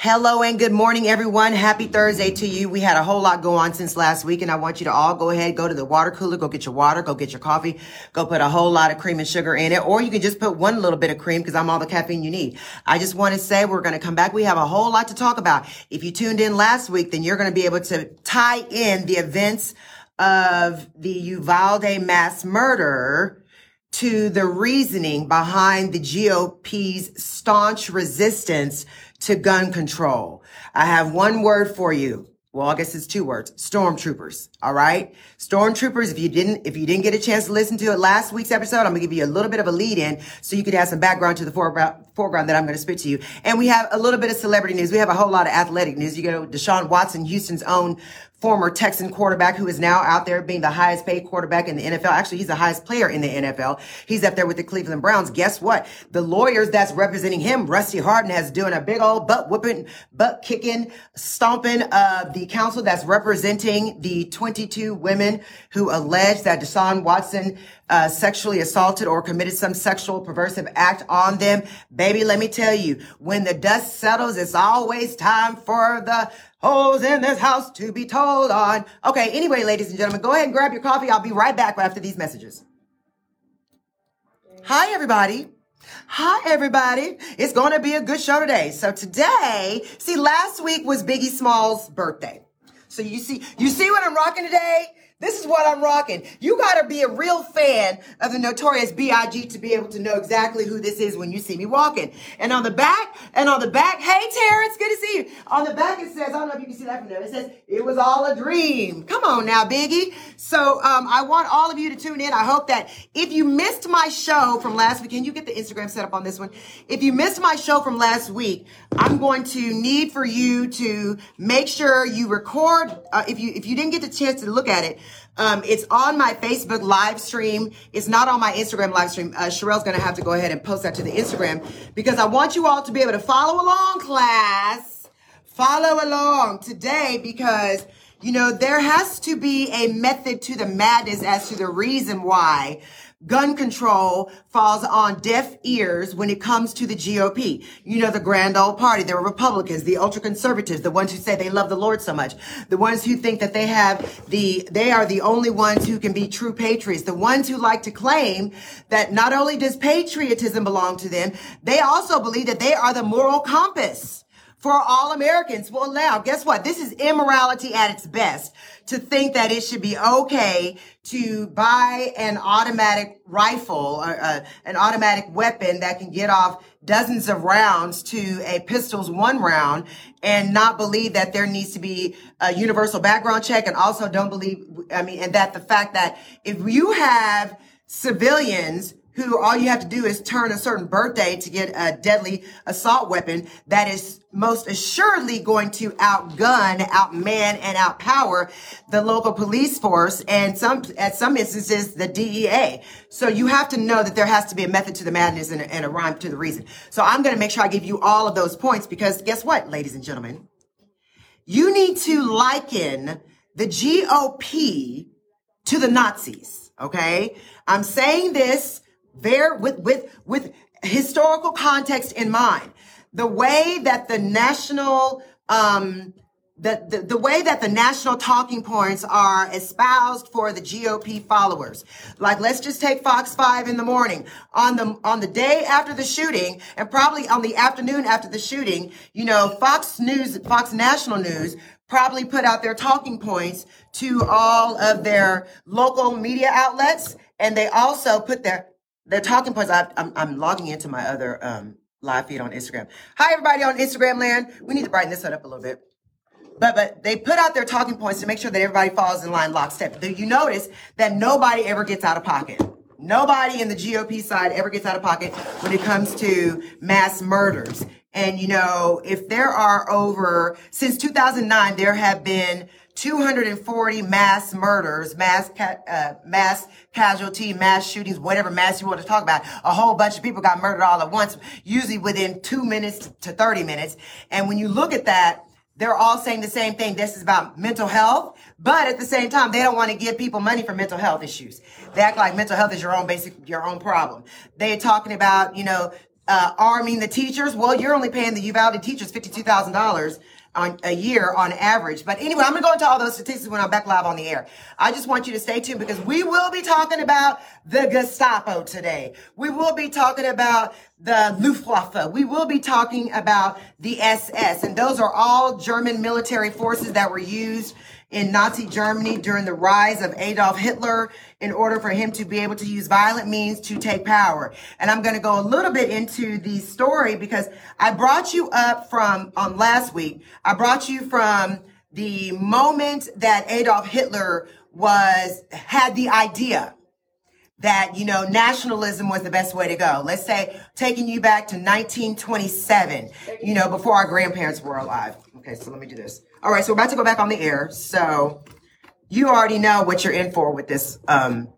Hello and good morning, everyone. Happy Thursday to you. We had a whole lot go on since last week, and I want you to all go ahead, go to the water cooler, go get your water, go get your coffee, go put a whole lot of cream and sugar in it, or you can just put one little bit of cream because I'm all the caffeine you need. I just want to say we're going to come back. We have a whole lot to talk about. If you tuned in last week, then you're going to be able to tie in the events of the Uvalde mass murder to the reasoning behind the GOP's staunch resistance to gun control. I have one word for you. Well, I guess it's two words. Stormtroopers. All right. Stormtroopers. If you didn't, if you didn't get a chance to listen to it last week's episode, I'm to give you a little bit of a lead in so you could have some background to the foreground, foreground that I'm to spit to you. And we have a little bit of celebrity news. We have a whole lot of athletic news. You know, Deshaun Watson, Houston's own former Texan quarterback who is now out there being the highest paid quarterback in the NFL. Actually, he's the highest player in the NFL. He's up there with the Cleveland Browns. Guess what? The lawyers that's representing him, Rusty Hardin, has doing a big old butt whooping, butt kicking, stomping of the council that's representing the 22 women who allege that Deshaun Watson uh, sexually assaulted or committed some sexual perversive act on them. Baby, let me tell you, when the dust settles, it's always time for the holes in this house to be told on. Okay, anyway, ladies and gentlemen, go ahead and grab your coffee. I'll be right back after these messages. Hi, everybody. Hi, everybody. It's going to be a good show today. So today, see, last week was Biggie Small's birthday. So you see, you see what I'm rocking today? This is what I'm rocking. You got to be a real fan of the Notorious B.I.G. to be able to know exactly who this is when you see me walking. And on the back, and on the back, hey Terrence, good to see you. On the back it says, I don't know if you can see that from there. It says, it was all a dream. Come on now, Biggie. So um, I want all of you to tune in. I hope that if you missed my show from last week, can you get the Instagram set up on this one? If you missed my show from last week, I'm going to need for you to make sure you record. Uh, if you if you didn't get the chance to look at it, um, it's on my Facebook live stream. It's not on my Instagram live stream. Uh, Sherelle's going to have to go ahead and post that to the Instagram because I want you all to be able to follow along, class. Follow along today because, you know, there has to be a method to the madness as to the reason why gun control falls on deaf ears when it comes to the GOP. You know, the grand old party, the Republicans, the ultra conservatives, the ones who say they love the Lord so much, the ones who think that they have the, they are the only ones who can be true patriots, the ones who like to claim that not only does patriotism belong to them, they also believe that they are the moral compass for all Americans. Well, now, guess what? This is immorality at its best to think that it should be okay to buy an automatic rifle or uh, an automatic weapon that can get off dozens of rounds to a pistol's one round and not believe that there needs to be a universal background check and also don't believe, I mean, and that the fact that if you have civilians who all you have to do is turn a certain birthday to get a deadly assault weapon that is most assuredly going to outgun, outman, and outpower the local police force and some, at some instances, the DEA. So you have to know that there has to be a method to the madness and a, and a rhyme to the reason. So I'm going to make sure I give you all of those points because guess what, ladies and gentlemen? You need to liken the GOP to the Nazis. Okay. I'm saying this very with with with historical context in mind. The way that the national um the, the, the way that the national talking points are espoused for the GOP followers. Like, let's just take Fox 5 in the morning. On the, on the day after the shooting, and probably on the afternoon after the shooting, you know, Fox News, Fox National News probably put out their talking points to all of their local media outlets. And they also put their, the talking points. I, I'm, I'm logging into my other um, live feed on Instagram. Hi, everybody on Instagram land. We need to brighten this up a little bit. But but they put out their talking points to make sure that everybody falls in line lockstep. You notice that nobody ever gets out of pocket. Nobody in the GOP side ever gets out of pocket when it comes to mass murders. And you know, if there are over since 2009, there have been 240 mass murders, mass ca- uh, mass casualty, mass shootings, whatever mass you want to talk about. A whole bunch of people got murdered all at once, usually within two minutes to 30 minutes. And when you look at that, they're all saying the same thing. This is about mental health, but at the same time, they don't want to give people money for mental health issues. They act like mental health is your own basic, your own problem. They're talking about, you know, uh, arming the teachers. Well, you're only paying the Uvalde teachers $52,000 on a year on average. But anyway, I'm going to go into all those statistics when I'm back live on the air. I just want you to stay tuned because we will be talking about the Gestapo today. We will be talking about the Luftwaffe. We will be talking about the SS. And those are all German military forces that were used in Nazi Germany during the rise of Adolf Hitler in order for him to be able to use violent means to take power. And I'm going to go a little bit into the story because I brought you up from on last week. I brought you from the moment that Adolf Hitler was had the idea that you know nationalism was the best way to go let's say taking you back to 1927 you know before our grandparents were alive okay so let me do this all right, so we're about to go back on the air. So you already know what you're in for with this um,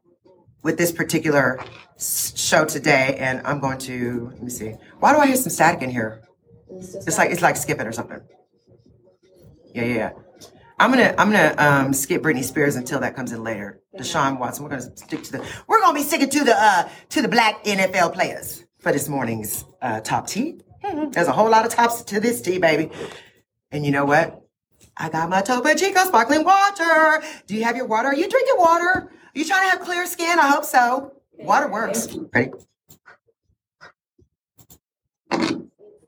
with this particular show today, and I'm going to let me see. Why do I hear some static in here? It's like it's like skipping or something. Yeah, yeah, yeah. I'm gonna I'm gonna um, skip Britney Spears until that comes in later. Deshaun Watson. We're gonna stick to the we're gonna be sticking to the uh, to the black NFL players for this morning's uh, top tea. There's a whole lot of tops to this tea, baby. And you know what? I got my Topo Chico sparkling water. Do you have your water? Are you drinking water? Are you trying to have clear skin? I hope so. Water works. Ready?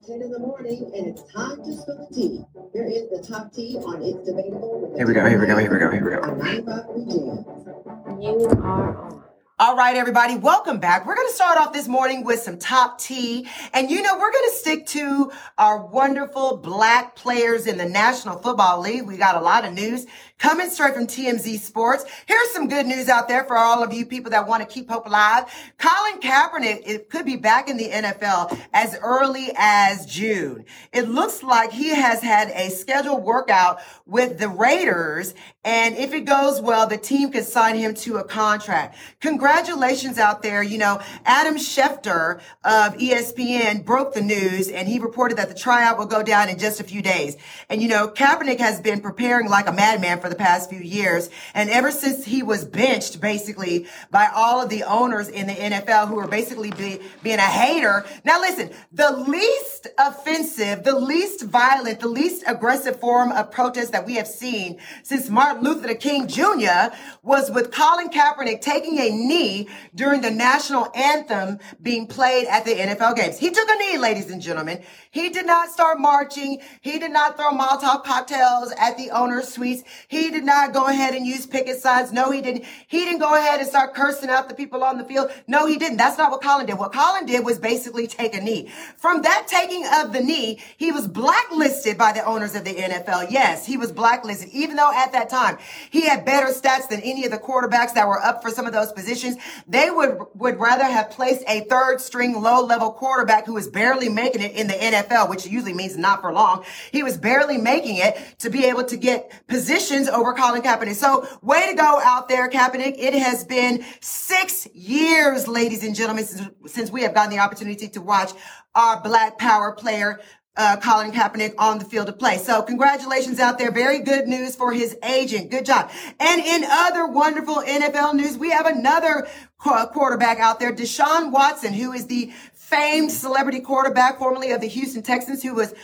10 in the morning, and it's time to spill the tea. Here is the top tea on It's Debatable. Here we go, here we go, here we go, here we go. You are on. All right, everybody, welcome back. We're going to start off this morning with some top tea. And you know, we're going to stick to our wonderful black players in the National Football League. We got a lot of news coming straight from TMZ Sports. Here's some good news out there for all of you people that want to keep hope alive. Colin Kaepernick it could be back in the NFL as early as June. It looks like he has had a scheduled workout with the Raiders. And if it goes well, the team could sign him to a contract. Congratulations out there. You know, Adam Schefter of ESPN broke the news and he reported that the tryout will go down in just a few days. And you know, Kaepernick has been preparing like a madman for the past few years. And ever since he was benched basically by all of the owners in the NFL who are basically be, being a hater. Now listen, the least offensive, the least violent, the least aggressive form of protest that we have seen since Martin Luther King Jr. was with Colin Kaepernick taking a knee during the national anthem being played at the NFL games. He took a knee, ladies and gentlemen. He did not start marching. He did not throw Molotov cocktails at the owner's suites. He did not go ahead and use picket signs. No, he didn't. He didn't go ahead and start cursing out the people on the field. No, he didn't. That's not what Colin did. What Colin did was basically take a knee. From that taking of the knee, he was blacklisted by the owners of the NFL. Yes, he was blacklisted, even though at that time he had better stats than any of the quarterbacks that were up for some of those positions. They would, would rather have placed a third string low level quarterback who was barely making it in the NFL, which usually means not for long. He was barely making it to be able to get positions over Colin Kaepernick. So way to go out there, Kaepernick. It has been six years, ladies and gentlemen, since, we have gotten the opportunity to watch our black power player uh, Colin Kaepernick on the field of play. So congratulations out there. Very good news for his agent. Good job. And in other wonderful NFL news, we have another quarterback out there, Deshaun Watson, who is the famed celebrity quarterback, formerly of the Houston Texans, who was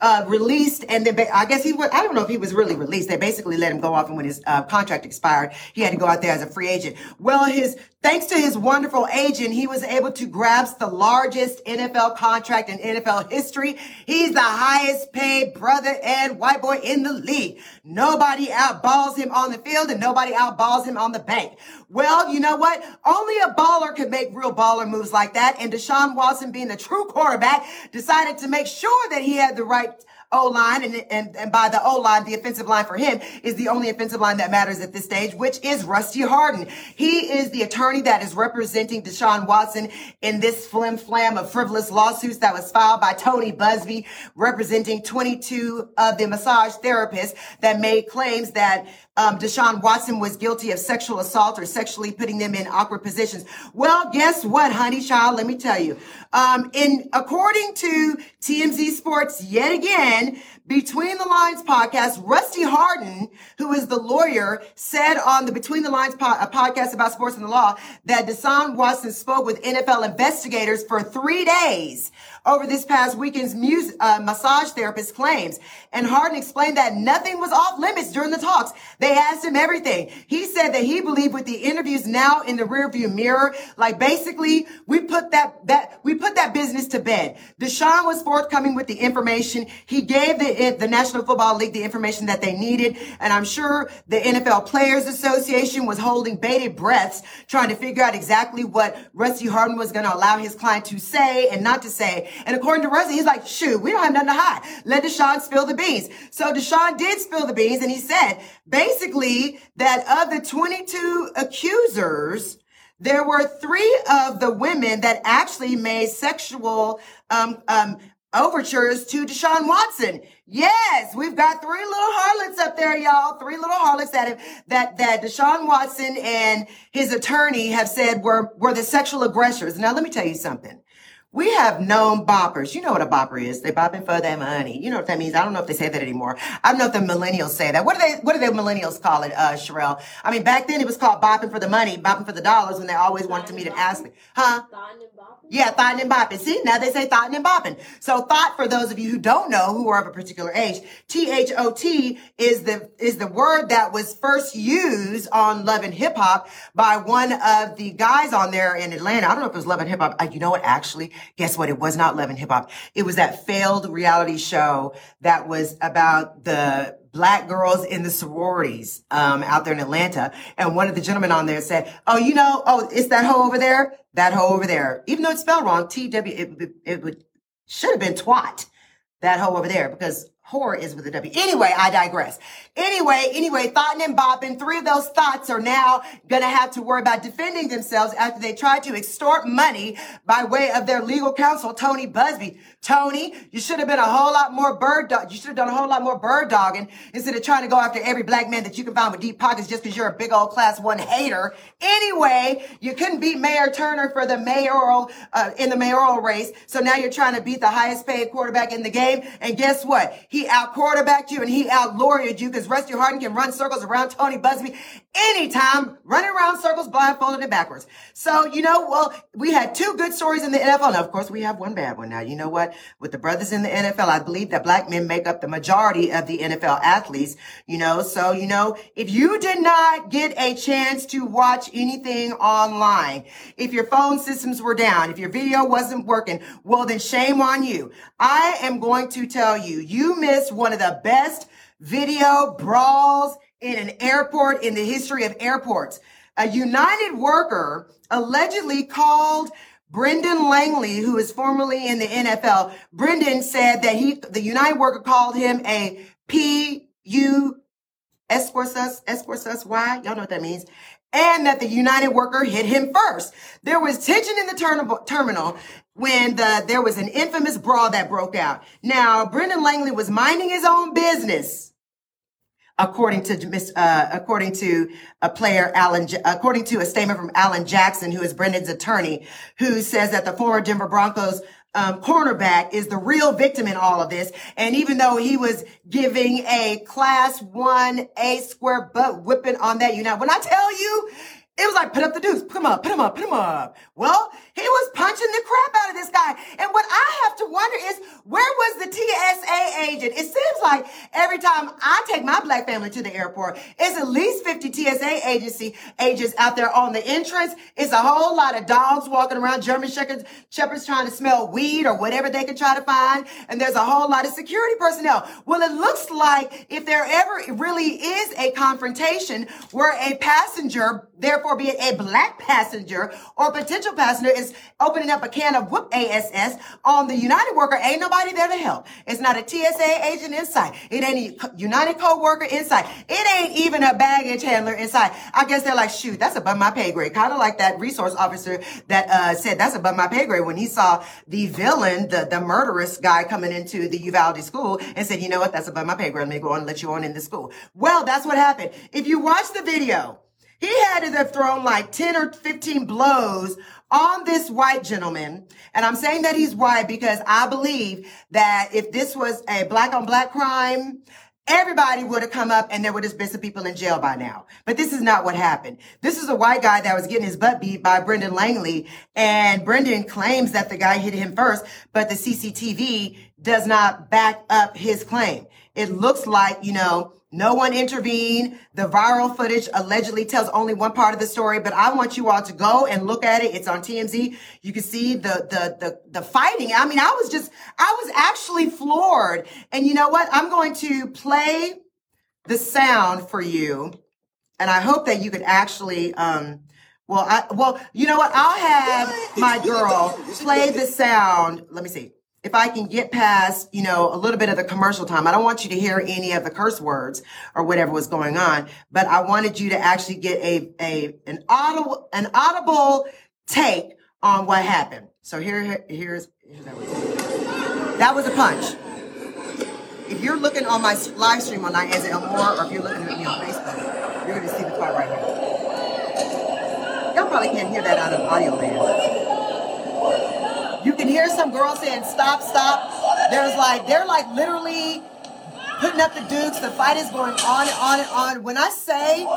uh, released, and then I guess he was, I don't know if he was really released. They basically let him go off, and when his uh, contract expired, he had to go out there as a free agent. Well, his thanks to his wonderful agent, he was able to grasp the largest NFL contract in NFL history. He's the highest paid brother and white boy in the league. Nobody outballs him on the field, and nobody outballs him on the bank. Well, you know what? Only a baller could make real baller moves like that, and Deshaun Watson, being the true quarterback, decided to make sure that he had the right O line, and, and, and by the O line, the offensive line for him is the only offensive line that matters at this stage, which is Rusty Hardin. He is the attorney that is representing Deshaun Watson in this flim flam of frivolous lawsuits that was filed by Tony Buzbee, representing 22 of the massage therapists that made claims that um, Deshaun Watson was guilty of sexual assault or sexually putting them in awkward positions. Well, guess what, honey child? Let me tell you. Um, in according to TMZ Sports, yet again then between the lines podcast, Rusty Hardin, who is the lawyer, said on the Between the Lines po- podcast about sports and the law that Deshaun Watson spoke with NFL investigators for three days over this past weekend's uh, massage therapist claims. And Hardin explained that nothing was off limits during the talks. They asked him everything. He said that he believed with the interviews now in the rearview mirror, like basically we put that, that, we put that business to bed. Deshaun was forthcoming with the information. He gave the, the National Football League the information that they needed. And I'm sure the NFL Players Association was holding bated breaths trying to figure out exactly what Rusty Hardin was going to allow his client to say and not to say. And according to Rusty, he's like, shoot, we don't have nothing to hide. Let Deshaun spill the beans. So Deshaun did spill the beans and he said basically that of the 22 accusers, there were three of the women that actually made sexual um, um, overtures to Deshaun Watson. Yes, we've got three little harlots up there, y'all. Three little harlots that have, that that Deshaun Watson and his attorney have said were were the sexual aggressors. Now let me tell you something. We have known boppers. You know what a bopper is. They bopping for their money. You know what that means. I don't know if they say that anymore. I don't know if the millennials say that. What do they, what do the millennials call it, uh, Sherelle? I mean, back then it was called bopping for the money, bopping for the dollars when they always wanted to meet an athlete. Huh? Yeah, thought and bopping. See, now they say thought and bopping. So thought, for those of you who don't know, who are of a particular age, T-H-O-T is the, is the word that was first used on Love and Hip Hop by one of the guys on there in Atlanta. I don't know if it was Love and Hip Hop. Uh, you know what? Actually, guess what? It was not Love and Hip Hop. It was that failed reality show that was about the black girls in the sororities um, out there in Atlanta. And one of the gentlemen on there said, "Oh, you know, oh, it's that hoe over there, that hoe over there." Even though it's spelled wrong, T W, it, it, would should have been twat, that hoe over there, because whore is with a W. Anyway, I digress. Anyway, anyway, thought and bopping, three of those thoughts are now gonna have to worry about defending themselves after they tried to extort money by way of their legal counsel, Tony Buzbee. Tony, you should have been a whole lot more bird dog. You should have done a whole lot more bird dogging instead of trying to go after every black man that you can find with deep pockets just because you're a big old class one hater. Anyway, you couldn't beat Mayor Turner for the mayoral, uh, in the mayoral race. So now you're trying to beat the highest paid quarterback in the game. And guess what? He out quarterbacked you and he out lawyered you because Rusty Hardin can run circles around Tony Buzbee anytime, running around circles blindfolded and backwards. So, you know, well, we had two good stories in the NFL. Now, of course, we have one bad one now. You know what? With the brothers in the NFL, I believe that black men make up the majority of the NFL athletes, you know. So, you know, if you did not get a chance to watch anything online, if your phone systems were down, if your video wasn't working, well, then shame on you. I am going to tell you, you missed one of the best video brawls in an airport in the history of airports. A United worker allegedly called Brendan Langley, who is formerly in the NFL. Brendan said that he, the United worker called him a P U S for sus, S for sus, Y. Y'all know what that means. And that the United worker hit him first. There was tension in the term- terminal when the, there was an infamous brawl that broke out. Now, Brendan Langley was minding his own business according to uh, according to a player, Alan, according to a statement from Alan Jackson, who is Brendan's attorney, who says that the former Denver Broncos um, cornerback is the real victim in all of this. And even though he was giving a class one A square butt whipping on that, you know, when I tell you, it was like, put up the deuce, put him up, put him up, put him up. Well, he was punching the crap out of this guy. And what I have to wonder is, where was the TSA agent? It seems like every time I take my black family to the airport, it's at least 50 TSA agency agents out there on the entrance. It's a whole lot of dogs walking around, German shepherds, shepherds trying to smell weed or whatever they can try to find. And there's a whole lot of security personnel. Well, it looks like if there ever really is a confrontation where a passenger, therefore be it a black passenger or potential passenger is opening up a can of whoop ASS on the United worker, ain't nobody there to help. It's not a TSA agent inside. It ain't a United co-worker inside. It ain't even a baggage handler inside. I guess they're like, shoot, that's above my pay grade. Kind of like that resource officer that uh, said that's above my pay grade when he saw the villain, the, the murderous guy coming into the Uvalde school and said, you know what, that's above my pay grade. Let me go and let you on in the school. Well, that's what happened. If you watch the video, He had to have thrown like 10 or 15 blows on this white gentleman. And I'm saying that he's white because I believe that if this was a black on black crime, everybody would have come up and there would have been some people in jail by now. But this is not what happened. This is a white guy that was getting his butt beat by Brendan Langley. And Brendan claims that the guy hit him first, but the CCTV does not back up his claim. It looks like, you know, no one intervened. The viral footage allegedly tells only one part of the story, but I want you all to go and look at it. It's on TMZ. You can see the, the, the, the fighting. I mean, I was just, I was actually floored. And you know what? I'm going to play the sound for you. And I hope that you could actually, um, well, I, well, you know what? I'll have my girl play the sound. Let me see if I can get past, you know, a little bit of the commercial time, I don't want you to hear any of the curse words or whatever was going on, but I wanted you to actually get a, a, an audible, an audible take on what happened. So here, here's, here's that, was. that was a punch. If you're looking on my live stream on Nianza Elmore, or if you're looking at me on Facebook, you're going to see the part right here. Y'all probably can't hear that out of audio land. You can hear some girls saying, stop, stop. There's like, they're like literally putting up the dukes. The fight is going on and on and on. When I say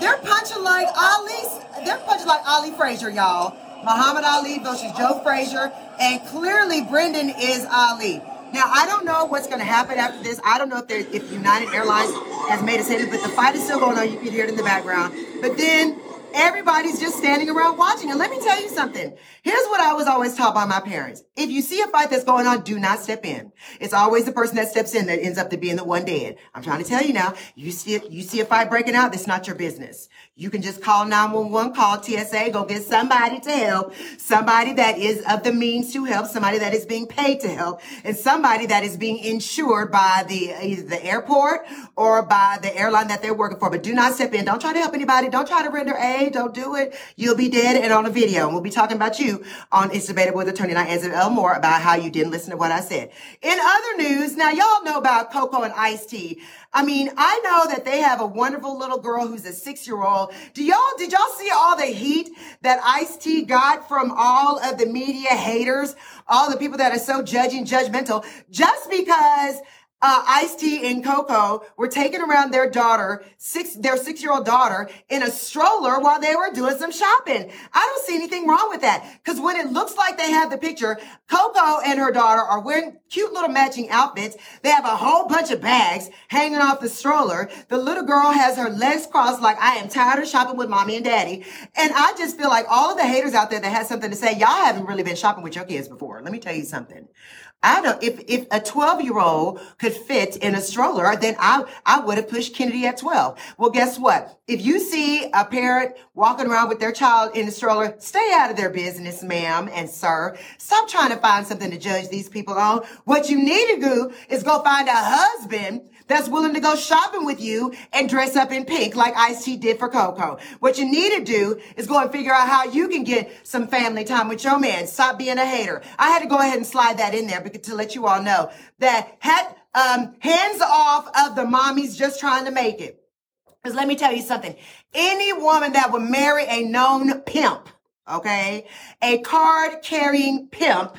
they're punching like Ali, they're punching like Ali Frazier, y'all. Muhammad Ali versus Joe Frazier. And clearly Brendan is Ali. Now, I don't know what's going to happen after this. I don't know if, if United Airlines has made a statement, but the fight is still going on. You can hear it in the background. But then everybody's just standing around watching. And let me tell you something. Here's what I was always taught by my parents. If you see a fight that's going on, do not step in. It's always the person that steps in that ends up to being the one dead. I'm trying to tell you now, you see, you see a fight breaking out, that's not your business. You can just call 911, call TSA, go get somebody to help, somebody that is of the means to help, somebody that is being paid to help, and somebody that is being insured by the either the airport or by the airline that they're working for. But do not step in. Don't try to help anybody. Don't try to render aid. Don't do it. You'll be dead and on a video. And we'll be talking about you on It's Debatable with Attorney Nianza Elmore about how you didn't listen to what I said. In other news, now y'all know about Coco and Ice T. I mean, I know that they have a wonderful little girl who's a six year old. Do y'all, did y'all see all the heat that Ice T got from all of the media haters, all the people that are so judging, judgmental, just because uh, Ice T and Coco were taking around their daughter, six, their six year old daughter in a stroller while they were doing some shopping. I don't see anything wrong with that. Cause when it looks like they have the picture, Coco and her daughter are wearing cute little matching outfits. They have a whole bunch of bags hanging off the stroller. The little girl has her legs crossed like I am tired of shopping with mommy and daddy. And I just feel like all of the haters out there that has something to say, y'all haven't really been shopping with your kids before. Let me tell you something. I don't, if, if a 12 year old could fit in a stroller, then I, I would have pushed Kennedy at 12. Well, guess what? If you see a parent walking around with their child in a stroller, stay out of their business, ma'am and sir. Stop trying to find something to judge these people on. What you need to do is go find a husband that's willing to go shopping with you and dress up in pink like Ice T did for Coco. What you need to do is go and figure out how you can get some family time with your man. Stop being a hater. I had to go ahead and slide that in there because, to let you all know that um, hands off of the mommies just trying to make it. Because let me tell you something. Any woman that would marry a known pimp, okay, a card carrying pimp,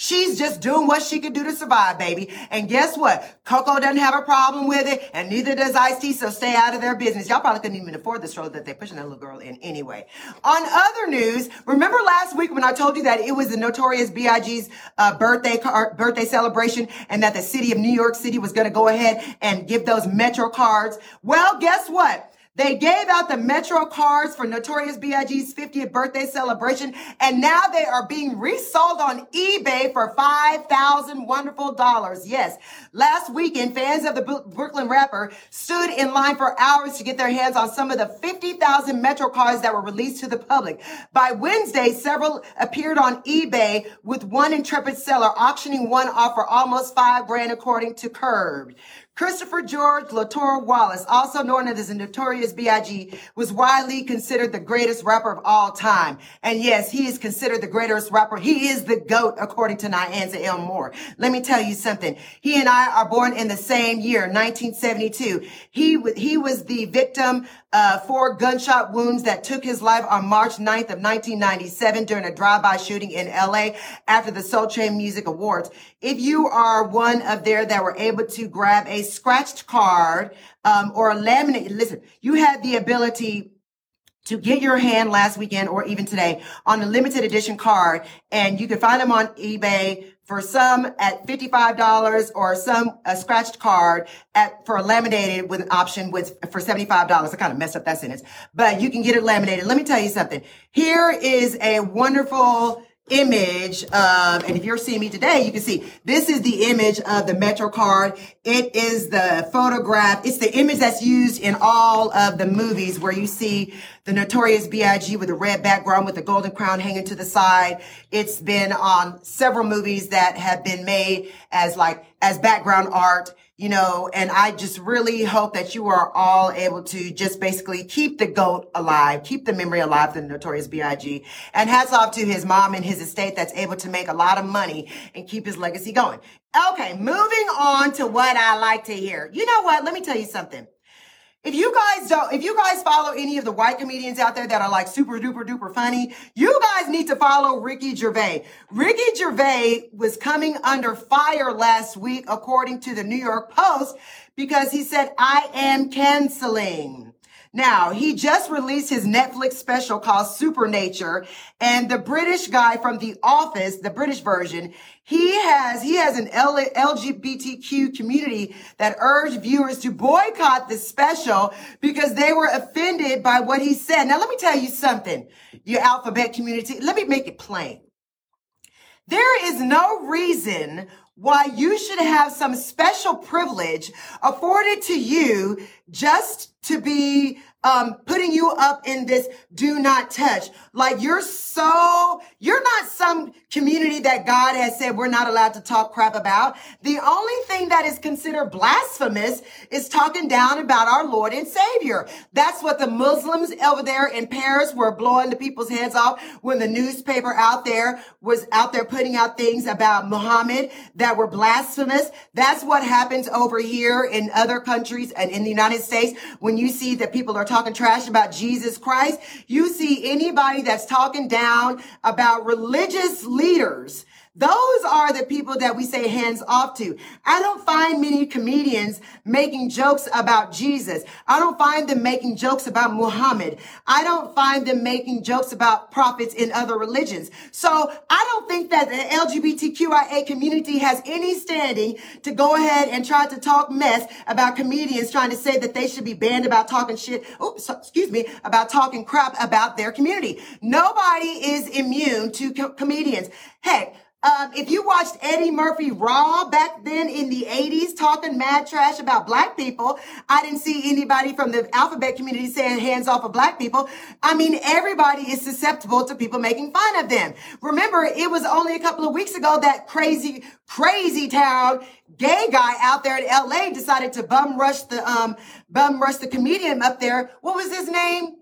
She's just doing what she could do to survive, baby. And guess what? Coco doesn't have a problem with it, and neither does Ice T, so stay out of their business. Y'all probably couldn't even afford the stroller that they're pushing that little girl in anyway. On other news, remember last week when I told you that it was the notorious B.I.G.'s uh, birthday car- birthday celebration and that the city of New York City was going to go ahead and give those Metro cards? Well, guess what? They gave out the Metro cards for Notorious B.I.G.'s 50th birthday celebration, and now they are being resold on eBay for 5,000 wonderful dollars. Yes. Last weekend, fans of the Brooklyn rapper stood in line for hours to get their hands on some of the 50,000 Metro cards that were released to the public. By Wednesday, several appeared on eBay with one intrepid seller auctioning one off for almost five grand according to Curbed. Christopher George Latore Wallace, also known as the Notorious B.I.G., was widely considered the greatest rapper of all time. And yes, he is considered the greatest rapper. He is the GOAT, according to Nianza Elmore. Let me tell you something. He and I are born in the same year, 1972. He, he was the victim uh, four gunshot wounds that took his life on March 9th of 1997 during a drive-by shooting in LA after the Soul Train Music Awards. If you are one of there that were able to grab a scratched card um, or a laminate, listen, you had the ability to get your hand last weekend or even today on a limited edition card and you can find them on eBay for some at $55 or some a scratched card at for a laminated with an option with for $75. I kind of messed up that sentence, but you can get it laminated. Let me tell you something. Here is a wonderful image of, and if you're seeing me today, you can see this is the image of the Metro card. It is the photograph. It's the image that's used in all of the movies where you see the notorious B.I.G. with a red background with the golden crown hanging to the side. It's been on several movies that have been made as like, as background art you know, and I just really hope that you are all able to just basically keep the goat alive, keep the memory alive, the notorious B.I.G. And hats off to his mom and his estate that's able to make a lot of money and keep his legacy going. Okay, moving on to what I like to hear. You know what? Let me tell you something. If you guys don't, if you guys follow any of the white comedians out there that are like super duper duper funny, you guys need to follow Ricky Gervais. Ricky Gervais was coming under fire last week, according to the New York Post, because he said, I am canceling. Now, he just released his Netflix special called Supernature and the British guy from The Office, the British version, he has, he has an L- LGBTQ community that urged viewers to boycott the special because they were offended by what he said. Now, let me tell you something, your alphabet community. Let me make it plain. There is no reason why you should have some special privilege afforded to you just to be um, putting you up in this do not touch. Like you're so, you're not some community that God has said we're not allowed to talk crap about. The only thing that is considered blasphemous is talking down about our Lord and Savior. That's what the Muslims over there in Paris were blowing the people's heads off when the newspaper out there was out there putting out things about Muhammad that were blasphemous. That's what happens over here in other countries and in the United States when you see that people are talking trash about Jesus Christ. You see anybody that's talking down about religious leaders those are the people that we say hands off to. I don't find many comedians making jokes about Jesus. I don't find them making jokes about Muhammad. I don't find them making jokes about prophets in other religions. So I don't think that the LGBTQIA community has any standing to go ahead and try to talk mess about comedians trying to say that they should be banned about talking shit. Oops, excuse me, about talking crap about their community. Nobody is immune to co- comedians. Heck, um, if you watched Eddie Murphy Raw back then in the 80s talking mad trash about black people, I didn't see anybody from the alphabet community saying hands off of black people. I mean, everybody is susceptible to people making fun of them. Remember, it was only a couple of weeks ago that crazy, crazy town gay guy out there in LA decided to bum rush the, um, bum rush the comedian up there. What was his name?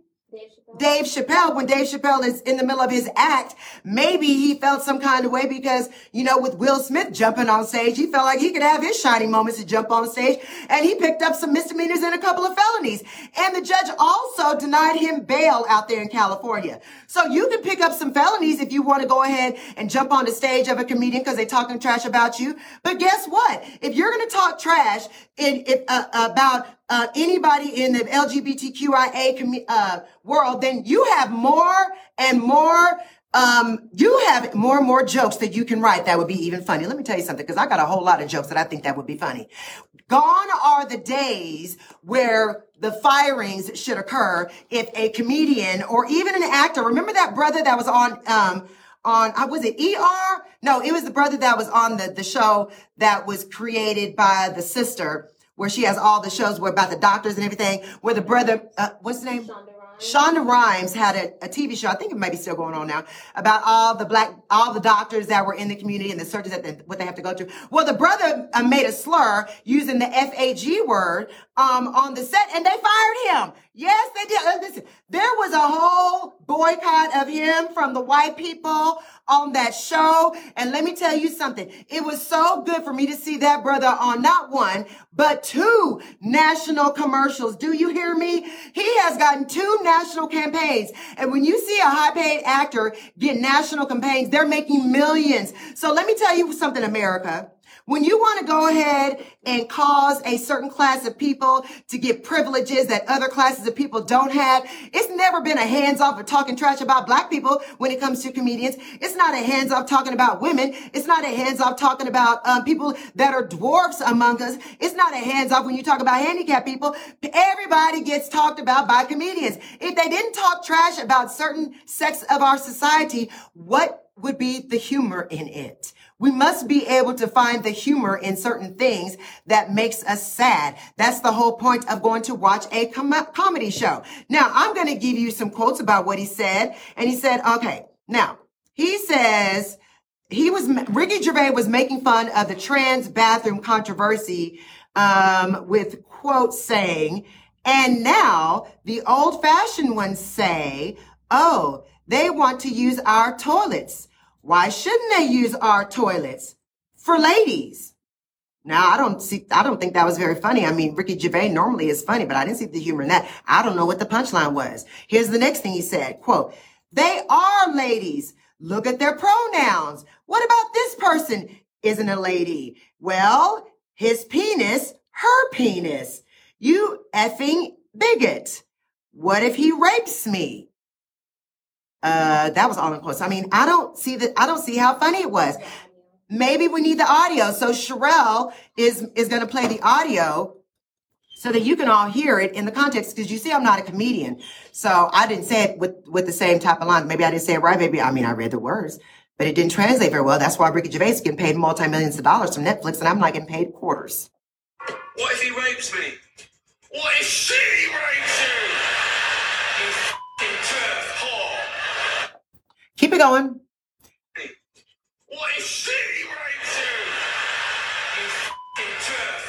Dave Chappelle, when Dave Chappelle is in the middle of his act, maybe he felt some kind of way because, you know, with Will Smith jumping on stage, he felt like he could have his shining moments to jump on stage and he picked up some misdemeanors and a couple of felonies. And the judge also denied him bail out there in California. So you can pick up some felonies if you want to go ahead and jump on the stage of a comedian because they're talking trash about you. But guess what? If you're going to talk trash in, if, uh, about uh, anybody in the LGBTQIA uh, world, then you have more and more. Um, you have more and more jokes that you can write that would be even funny. Let me tell you something, because I got a whole lot of jokes that I think that would be funny. Gone are the days where the firings should occur if a comedian or even an actor, remember that brother that was on, um, on, uh, was it ER? No, it was the brother that was on the, the show that was created by the sister where she has all the shows where about the doctors and everything, where the brother, uh, what's his name? Shonda Rhimes. Shonda Rhimes had a, a, TV show, I think it might be still going on now, about all the black, all the doctors that were in the community and the surgeons that they, what they have to go through. Well, the brother uh, made a slur using the FAG word um, on the set and they fired him. Yes, they did. Uh, Listen, there was a whole boycott of him from the white people on that show. And let me tell you something. It was so good for me to see that brother on not one, but two national commercials. Do you hear me? He has gotten two national campaigns. And when you see a high paid actor get national campaigns, they're making millions. So let me tell you something, America. When you want to go ahead and cause a certain class of people to get privileges that other classes of people don't have, it's never been a hands off of talking trash about black people when it comes to comedians. It's not a hands off talking about women. It's not a hands off talking about um, people that are dwarfs among us. It's not a hands off when you talk about handicapped people. Everybody gets talked about by comedians. If they didn't talk trash about certain sects of our society, what would be the humor in it? We must be able to find the humor in certain things that makes us sad. That's the whole point of going to watch a com- comedy show. Now, I'm going to give you some quotes about what he said. And he said, okay, now he says, he was, Ricky Gervais was making fun of the trans bathroom controversy, um, with quotes saying, and now the old fashioned ones say, oh, they want to use our toilets. Why shouldn't they use our toilets? For ladies. Now, I don't see, I don't think that was very funny. I mean, Ricky Gervais normally is funny, but I didn't see the humor in that. I don't know what the punchline was. Here's the next thing he said, quote, they are ladies. Look at their pronouns. What about this person isn't a lady? Well, his penis, her penis. You effing bigot. What if he rapes me? Uh, that was all in quotes. I mean, I don't see that. I don't see how funny it was. Maybe we need the audio. So Sherelle is is going to play the audio so that you can all hear it in the context. Because you see, I'm not a comedian, so I didn't say it with with the same type of line. Maybe I didn't say it right. Maybe I mean I read the words, but it didn't translate very well. That's why Ricky Gervais is getting paid multi millions of dollars from Netflix, and I'm not getting paid quarters. What if he rapes me? What if she rapes you? You f***ing. Keep it going. What she rapes you? You f***ing turf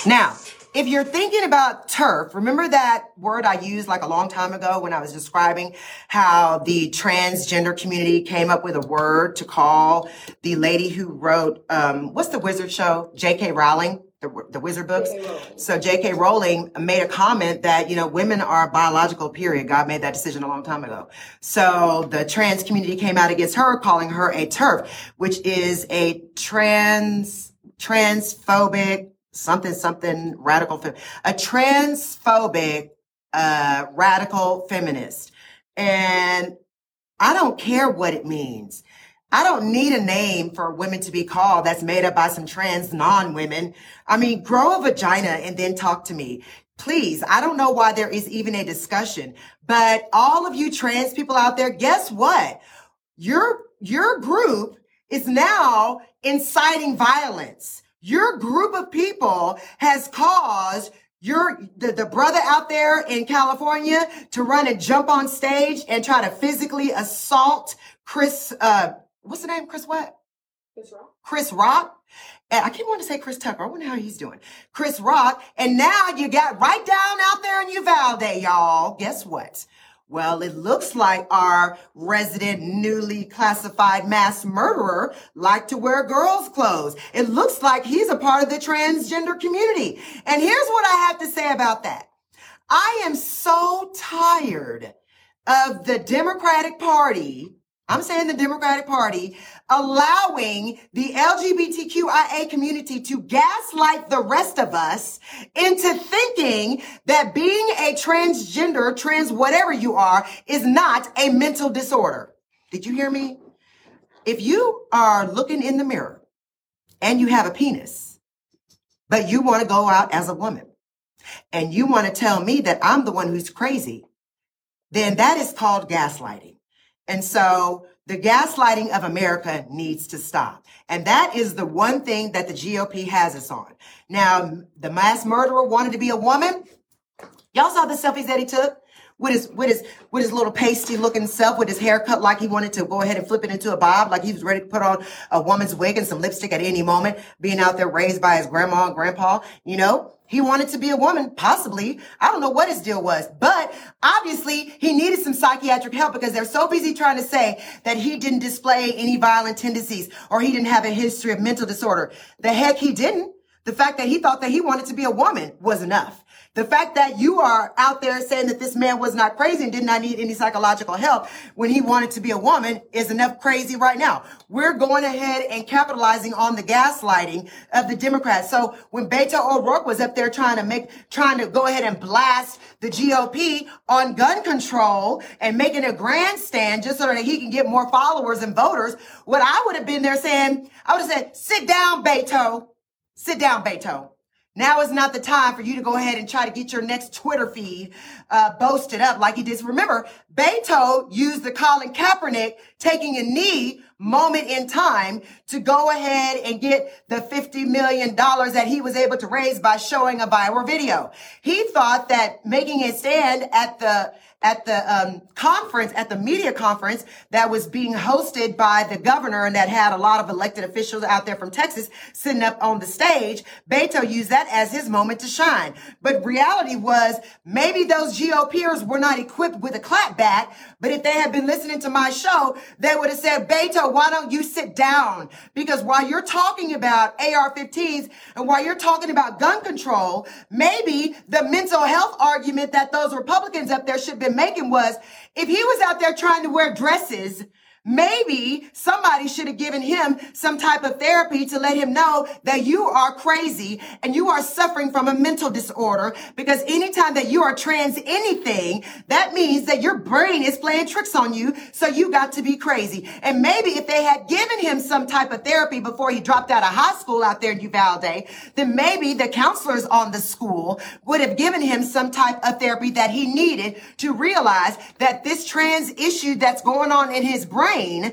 whore. Now, if you're thinking about turf, remember that word I used like a long time ago when I was describing how the transgender community came up with a word to call the lady who wrote, um, what's the wizard show? J.K. Rowling, the, the wizard books. So J.K. Rowling made a comment that, you know, women are biological, period. God made that decision a long time ago. So the trans community came out against her, calling her a turf, which is a trans, transphobic, something, something radical, a transphobic, uh, radical feminist. And I don't care what it means. I don't need a name for women to be called that's made up by some trans non-women. I mean, grow a vagina and then talk to me. Please. I don't know why there is even a discussion, but all of you trans people out there, guess what? Your, your group is now inciting violence. Your group of people has caused your the, the brother out there in California to run and jump on stage and try to physically assault Chris uh what's the name? Chris what? Chris Rock. Chris Rock. And I keep wanting to say Chris Tucker. I wonder how he's doing. Chris Rock. And now you got right down out there in Uvalde, y'all. Guess what? Well, it looks like our resident newly classified mass murderer liked to wear girls' clothes. It looks like he's a part of the transgender community. And here's what I have to say about that. I am so tired of the Democratic Party I'm saying the Democratic Party allowing the LGBTQIA community to gaslight the rest of us into thinking that being a transgender, trans whatever you are, is not a mental disorder. Did you hear me? If you are looking in the mirror and you have a penis, but you want to go out as a woman and you want to tell me that I'm the one who's crazy, then that is called gaslighting. And so the gaslighting of America needs to stop. And that is the one thing that the GOP has us on. Now, the mass murderer wanted to be a woman. Y'all saw the selfies that he took with his with his with his little pasty looking self, with his haircut like he wanted to go ahead and flip it into a bob, like he was ready to put on a woman's wig and some lipstick at any moment, being out there raised by his grandma and grandpa, you know. He wanted to be a woman, possibly. I don't know what his deal was, but obviously he needed some psychiatric help because they're so busy trying to say that he didn't display any violent tendencies or he didn't have a history of mental disorder. The heck he didn't. The fact that he thought that he wanted to be a woman was enough. The fact that you are out there saying that this man was not crazy and did not need any psychological help when he wanted to be a woman is enough crazy right now. We're going ahead and capitalizing on the gaslighting of the Democrats. So when Beto O'Rourke was up there trying to make, trying to go ahead and blast the GOP on gun control and making a grandstand just so that he can get more followers and voters, what I would have been there saying, I would have said, sit down, Beto. Sit down, Beto. Now is not the time for you to go ahead and try to get your next Twitter feed uh, boasted up like he did. Remember, Beto used the Colin Kaepernick taking a knee moment in time to go ahead and get the $50 million that he was able to raise by showing a viral video. He thought that making a stand at the at the um, conference, at the media conference that was being hosted by the governor and that had a lot of elected officials out there from Texas sitting up on the stage, Beto used that as his moment to shine. But reality was maybe those GOPers were not equipped with a clapback, but if they had been listening to my show, they would have said, Beto, why don't you sit down? Because while you're talking about AR-15s and while you're talking about gun control, maybe the mental health argument that those Republicans up there should be been making was if he was out there trying to wear dresses Maybe somebody should have given him some type of therapy to let him know that you are crazy and you are suffering from a mental disorder because anytime that you are trans anything, that means that your brain is playing tricks on you. So you got to be crazy. And maybe if they had given him some type of therapy before he dropped out of high school out there in Uvalde, then maybe the counselors on the school would have given him some type of therapy that he needed to realize that this trans issue that's going on in his brain brain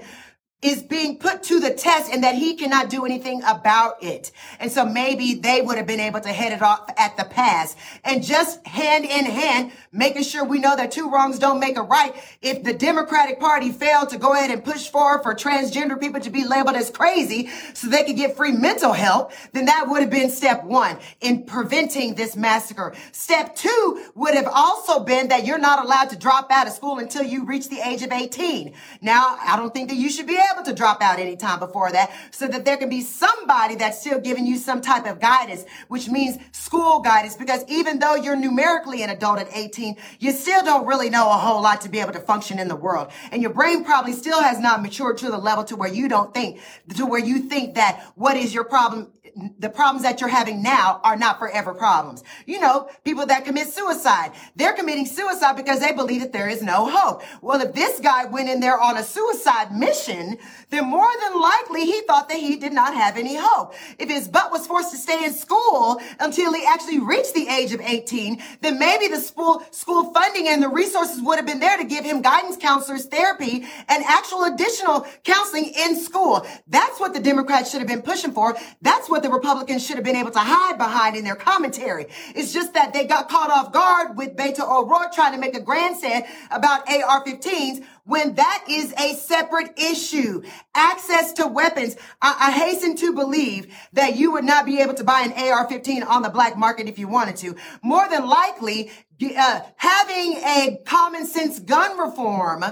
is being put to the test and that he cannot do anything about it. And so maybe they would have been able to head it off at the pass and just hand in hand, making sure we know that two wrongs don't make a right. If the Democratic Party failed to go ahead and push forward for transgender people to be labeled as crazy so they could get free mental help, then that would have been step one in preventing this massacre. Step two would have also been that you're not allowed to drop out of school until you reach the age of 18. Now, I don't think that you should be able able to drop out anytime before that so that there can be somebody that's still giving you some type of guidance, which means school guidance. Because even though you're numerically an adult at 18, you still don't really know a whole lot to be able to function in the world. And your brain probably still has not matured to the level to where you don't think, to where you think that what is your problem the problems that you're having now are not forever problems. You know, people that commit suicide, they're committing suicide because they believe that there is no hope. Well, if this guy went in there on a suicide mission, then more than likely he thought that he did not have any hope. If his butt was forced to stay in school until he actually reached the age of 18, then maybe the school, school funding and the resources would have been there to give him guidance counselors, therapy, and actual additional counseling in school. That's what the Democrats should have been pushing for. That's what the Republicans should have been able to hide behind in their commentary. It's just that they got caught off guard with Beto O'Rourke trying to make a grandstand about AR-15s when that is a separate issue. Access to weapons. I, I, hasten to believe that you would not be able to buy an AR-15 on the black market if you wanted to. More than likely, uh, having a common sense gun reform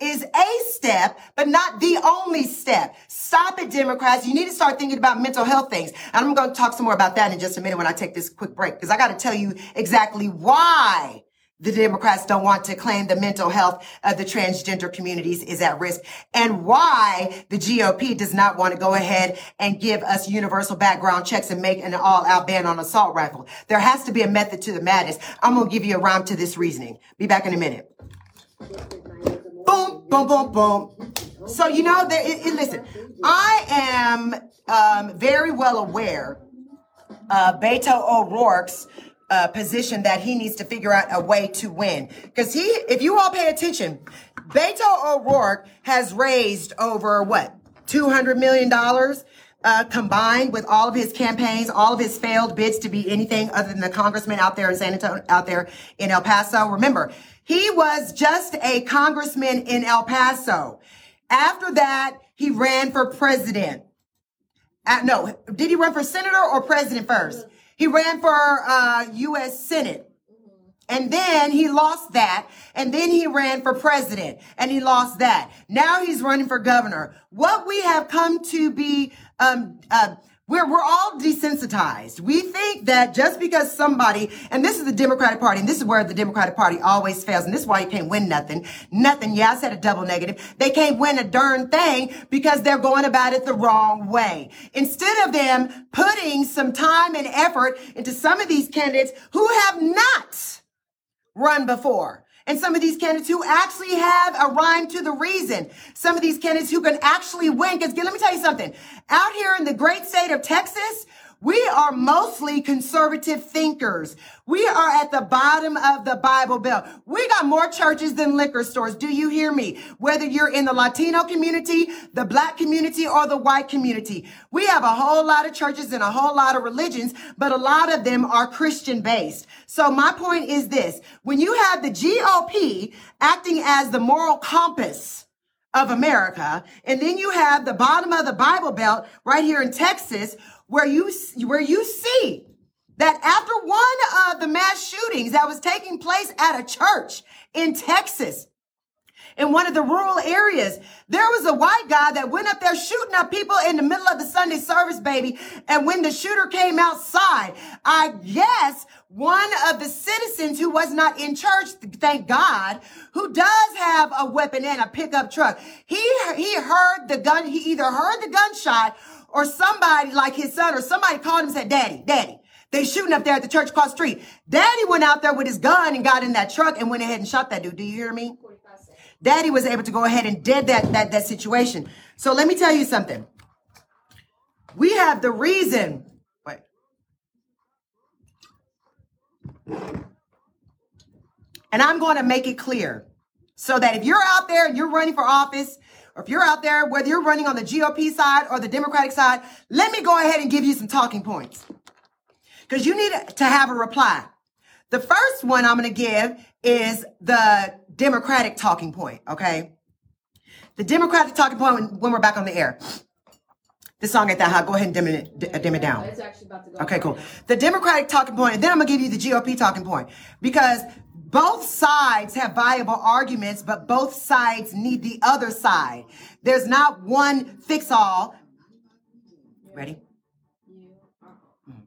is a step, but not the only step. Stop it, Democrats. You need to start thinking about mental health things. And I'm going to talk some more about that in just a minute when I take this quick break, because I got to tell you exactly why the Democrats don't want to claim the mental health of the transgender communities is at risk and why the GOP does not want to go ahead and give us universal background checks and make an all out ban on assault rifle. There has to be a method to the madness. I'm going to give you a rhyme to this reasoning. Be back in a minute. Boom, boom, boom, boom. So, you know, there, it, it, listen, I am um, very well aware of Beto O'Rourke's uh, position that he needs to figure out a way to win. Because he, if you all pay attention, Beto O'Rourke has raised over what? $200 million uh, combined with all of his campaigns, all of his failed bids to be anything other than the congressman out there in San Antonio, out there in El Paso. Remember, he was just a congressman in El Paso. After that, he ran for president. Uh, no, did he run for senator or president first? He ran for uh, U.S. Senate. And then he lost that. And then he ran for president and he lost that. Now he's running for governor. What we have come to be, um, uh, we're, we're all desensitized. We think that just because somebody, and this is the Democratic Party, and this is where the Democratic Party always fails, and this is why you can't win nothing. Nothing. Yeah, I said a double negative. They can't win a darn thing because they're going about it the wrong way. Instead of them putting some time and effort into some of these candidates who have not run before. And some of these candidates who actually have a rhyme to the reason. Some of these candidates who can actually win. Because let me tell you something. Out here in the great state of Texas, we are mostly conservative thinkers. We are at the bottom of the Bible Belt. We got more churches than liquor stores. Do you hear me? Whether you're in the Latino community, the black community, or the white community. We have a whole lot of churches and a whole lot of religions, but a lot of them are Christian based. So my point is this. When you have the GOP acting as the moral compass, of America. And then you have the bottom of the Bible Belt right here in Texas where you, where you see that after one of the mass shootings that was taking place at a church in Texas, in one of the rural areas, there was a white guy that went up there shooting up people in the middle of the Sunday service, baby. And when the shooter came outside, I guess one of the citizens who was not in church, thank God, who does have a weapon and a pickup truck, he, he heard the gun, he either heard the gunshot or somebody like his son or somebody called him and said, Daddy, Daddy. They shooting up there at the church across the street. Daddy went out there with his gun and got in that truck and went ahead and shot that dude. Do you hear me? Daddy was able to go ahead and dead that, that, that situation. So let me tell you something. We have the reason. Wait. And I'm going to make it clear so that if you're out there and you're running for office, or if you're out there, whether you're running on the GOP side or the Democratic side, let me go ahead and give you some talking points. Because you need to have a reply. The first one I'm going to give is the Democratic talking point, okay? The Democratic talking point when, we're back on the air. This song ain't that hot. Go ahead and dim it, dim it down. It's actually about to go. Okay, cool. The Democratic talking point, and then I'm gonna give you the GOP talking point because both sides have viable arguments, but both sides need the other side. There's not one fix all. Ready? Mm.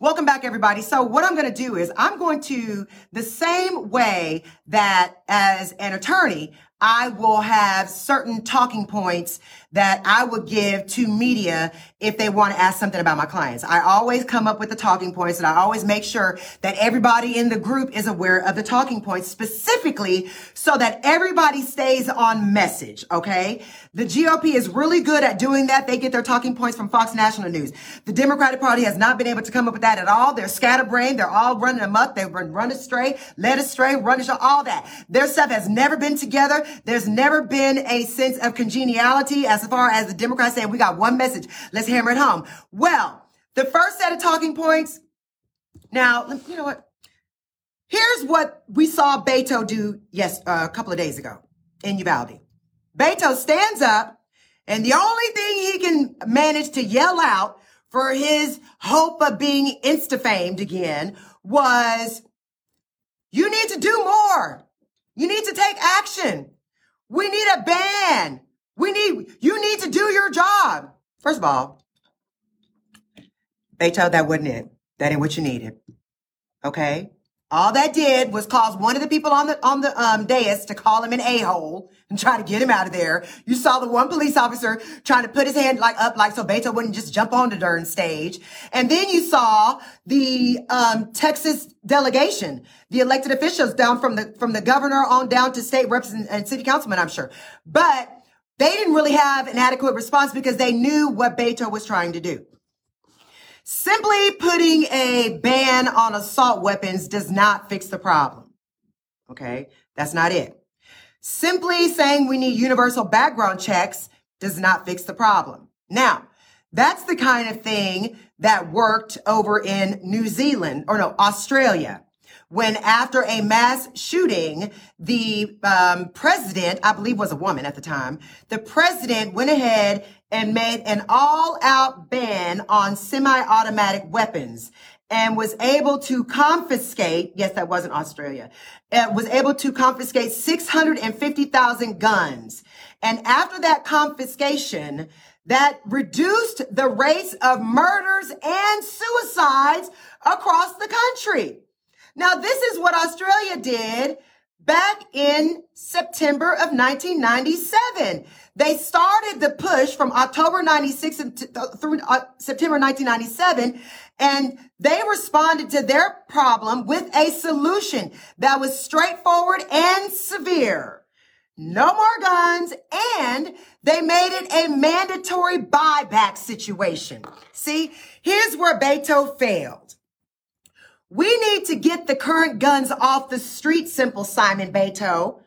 Welcome back, everybody. So what I'm going to do is I'm going to, the same way that as an attorney, I will have certain talking points that I would give to media if they want to ask something about my clients. I always come up with the talking points and I always make sure that everybody in the group is aware of the talking points specifically so that everybody stays on message. Okay. The GOP is really good at doing that. They get their talking points from Fox National News. The Democratic Party has not been able to come up with that at all. They're scatterbrained. They're all running amok. They've been run astray, led astray, run astray, all that. Their stuff has never been together. There's never been a sense of congeniality as far as the Democrats saying we got one message. Let's hammer it home. Well, the first set of talking points. Now, you know what? Here's what we saw Beto do yes uh, a couple of days ago in Uvalde. Beto stands up, and the only thing he can manage to yell out for his hope of being insta famed again was, "You need to do more. You need to take action. We need a ban. We need, you need to do your job. First of all, Beto, that wasn't it. That ain't what you needed. Okay? All that did was cause one of the people on the on the um, dais to call him an a-hole and try to get him out of there. You saw the one police officer trying to put his hand like up like so Beto wouldn't just jump on the darn stage. And then you saw the um, Texas delegation, the elected officials down from the from the governor on down to state represent and city councilmen, I'm sure. But they didn't really have an adequate response because they knew what Beto was trying to do. Simply putting a ban on assault weapons does not fix the problem. Okay. That's not it. Simply saying we need universal background checks does not fix the problem. Now, That's the kind of thing that worked over in New Zealand or no, Australia. When after a mass shooting, the um, president, I believe was a woman at the time, the president went ahead and made an all out ban on semi-automatic weapons and was able to confiscate, yes, that wasn't Australia, uh, was able to confiscate 650,000 guns. And after that confiscation, that reduced the rates of murders and suicides across the country. Now, this is what Australia did back in September of 1997. They started the push from October 96 through uh, September 1997, and they responded to their problem with a solution that was straightforward and severe. No more guns, and they made it a mandatory buyback situation. See, here's where Beto failed. We need to get the current guns off the street, simple Simon Beto.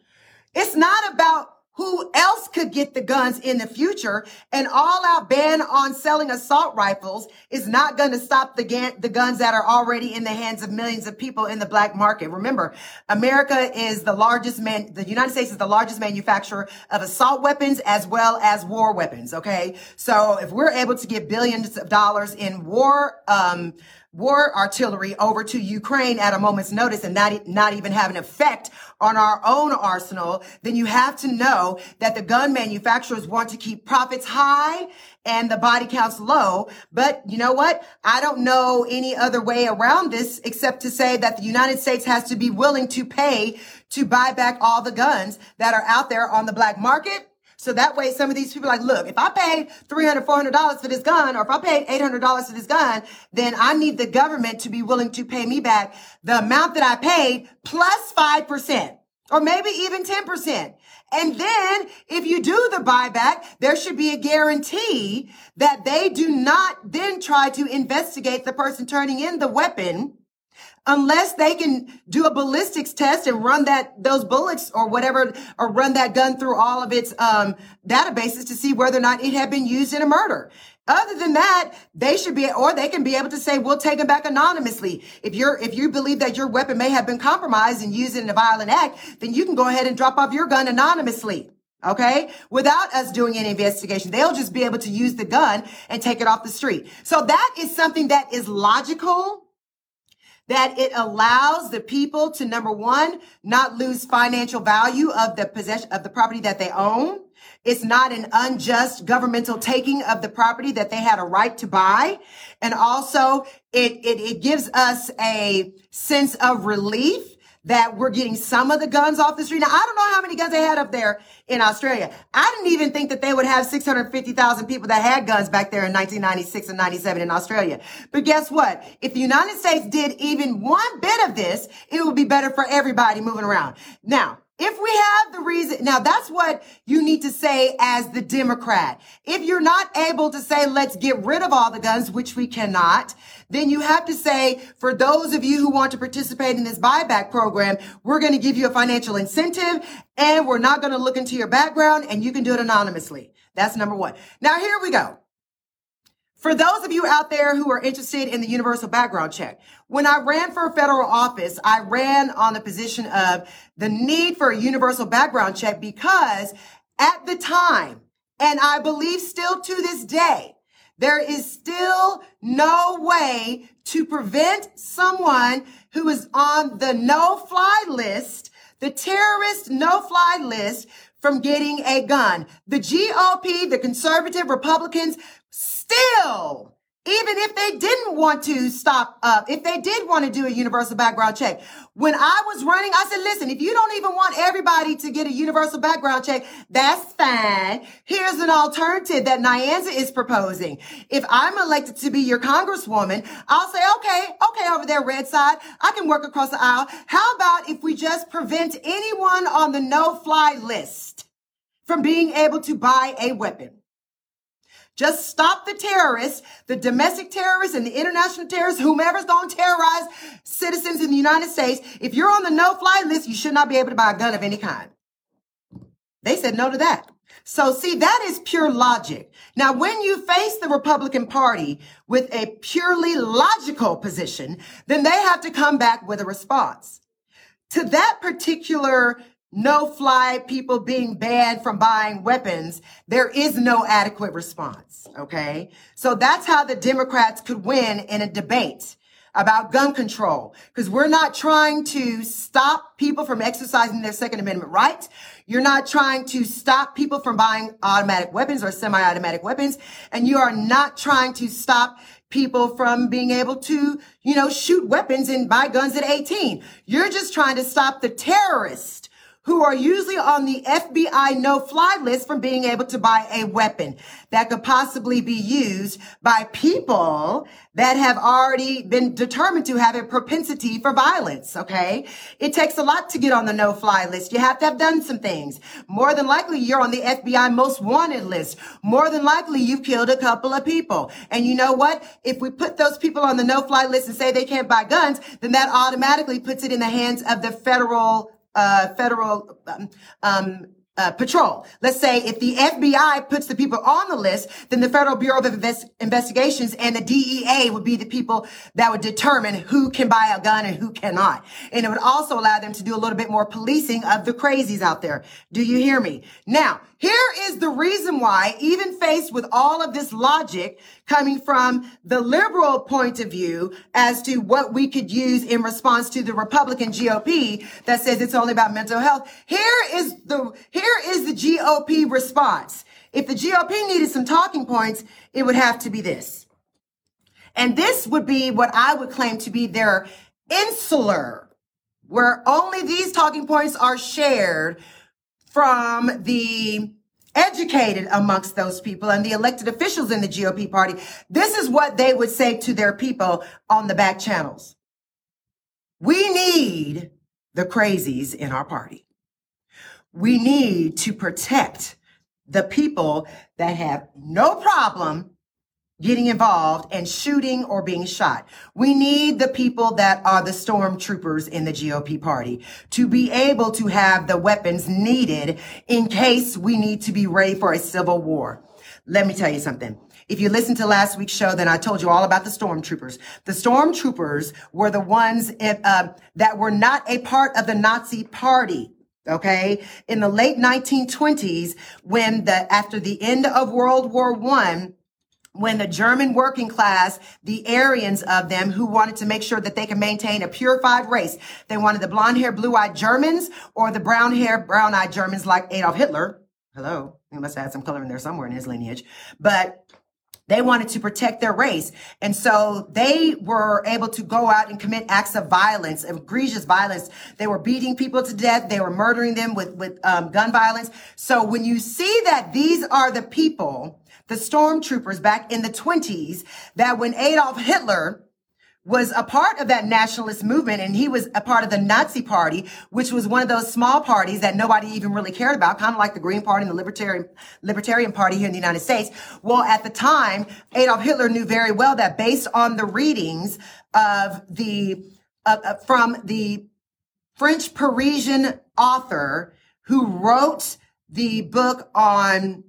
It's not about who else could get the guns in the future. An all out ban on selling assault rifles is not going to stop the, the guns that are already in the hands of millions of people in the black market. Remember, America is the largest man, the United States is the largest manufacturer of assault weapons as well as war weapons. Okay. So if we're able to get billions of dollars in war, um, war artillery over to Ukraine at a moment's notice and not, not even have an effect on our own arsenal, then you have to know that the gun manufacturers want to keep profits high and the body counts low. But you know what? I don't know any other way around this except to say that the United States has to be willing to pay to buy back all the guns that are out there on the black market so that way, some of these people are like, look, if I paid $300, $400 for this gun, or if I paid $800 for this gun, then I need the government to be willing to pay me back the amount that I paid plus 5% or maybe even 10%. And then if you do the buyback, there should be a guarantee that they do not then try to investigate the person turning in the weapon unless they can do a ballistics test and run that those bullets or whatever or run that gun through all of its um, databases to see whether or not it had been used in a murder other than that, they should be, or they can be able to say, we'll take them back anonymously. If you're, if you believe that your weapon may have been compromised and used in a violent act, then you can go ahead and drop off your gun anonymously. Okay. Without us doing any investigation, they'll just be able to use the gun and take it off the street. So that is something that is logical that it allows the people to number one, not lose financial value of the possession of the property that they own. It's not an unjust governmental taking of the property that they had a right to buy. And also it, it, it gives us a sense of relief that we're getting some of the guns off the street. Now, I don't know how many guns they had up there in Australia. I didn't even think that they would have 650,000 people that had guns back there in 1996 and 97 in Australia. But guess what? If the United States did even one bit of this, it would be better for everybody moving around. Now, if we have the reason, now that's what you need to say as the Democrat. If you're not able to say, let's get rid of all the guns, which we cannot, then you have to say, for those of you who want to participate in this buyback program, we're going to give you a financial incentive and we're not going to look into your background and you can do it anonymously. That's number one. Now here we go. For those of you out there who are interested in the universal background check, when I ran for a federal office, I ran on the position of the need for a universal background check because at the time, and I believe still to this day, there is still no way to prevent someone who is on the no fly list, the terrorist no fly list from getting a gun. The GOP, the conservative Republicans still, even if they didn't want to stop up, if they did want to do a universal background check, when I was running, I said, listen, if you don't even want everybody to get a universal background check, that's fine. Here's an alternative that Nyanza is proposing. If I'm elected to be your congresswoman, I'll say, okay, okay, over there, red side, I can work across the aisle. How about if we just prevent anyone on the no fly list from being able to buy a weapon? Just stop the terrorists, the domestic terrorists and the international terrorists, whomever's going to terrorize citizens in the United States. If you're on the no-fly list, you should not be able to buy a gun of any kind. They said no to that. So see, that is pure logic. Now, when you face the Republican Party with a purely logical position, then they have to come back with a response. To that particular no fly people being banned from buying weapons, there is no adequate response. Okay. So that's how the Democrats could win in a debate about gun control because we're not trying to stop people from exercising their second amendment right You're not trying to stop people from buying automatic weapons or semi-automatic weapons. And you are not trying to stop people from being able to, you know, shoot weapons and buy guns at 18. You're just trying to stop the terrorists who are usually on the FBI no fly list from being able to buy a weapon that could possibly be used by people that have already been determined to have a propensity for violence. Okay. It takes a lot to get on the no fly list. You have to have done some things. More than likely, you're on the FBI most wanted list. More than likely, you've killed a couple of people. And you know what? If we put those people on the no fly list and say they can't buy guns, then that automatically puts it in the hands of the federal uh, federal um, um, uh, patrol. Let's say if the FBI puts the people on the list, then the Federal Bureau of Invest- Investigations and the DEA would be the people that would determine who can buy a gun and who cannot. And it would also allow them to do a little bit more policing of the crazies out there. Do you hear me? Now, here is the reason why, even faced with all of this logic coming from the liberal point of view as to what we could use in response to the Republican GOP that says it's only about mental health, here is the, here is the GOP response. If the GOP needed some talking points, it would have to be this. And this would be what I would claim to be their insular, where only these talking points are shared from the educated amongst those people and the elected officials in the GOP party. This is what they would say to their people on the back channels. We need the crazies in our party. We need to protect the people that have no problem getting involved and shooting or being shot. We need the people that are the stormtroopers in the GOP party to be able to have the weapons needed in case we need to be ready for a civil war. Let me tell you something. If you listened to last week's show, then I told you all about the stormtroopers. The stormtroopers were the ones uh, that were not a part of the Nazi party. Okay. In the late 1920s, when the, after the end of World War One, when the German working class, the Aryans of them who wanted to make sure that they can maintain a purified race, they wanted the blonde hair, blue eyed Germans or the brown hair, brown eyed Germans like Adolf Hitler. Hello. He must have had some color in there somewhere in his lineage, but they wanted to protect their race. And so they were able to go out and commit acts of violence, egregious violence. They were beating people to death. They were murdering them with, with um, gun violence. So when you see that these are the people the stormtroopers back in the 20s that when Adolf Hitler was a part of that nationalist movement and he was a part of the Nazi party, which was one of those small parties that nobody even really cared about, kind of like the Green Party and the Libertarian, Libertarian Party here in the United States. Well, at the time, Adolf Hitler knew very well that based on the readings of the, uh, uh, from the French Parisian author who wrote the book on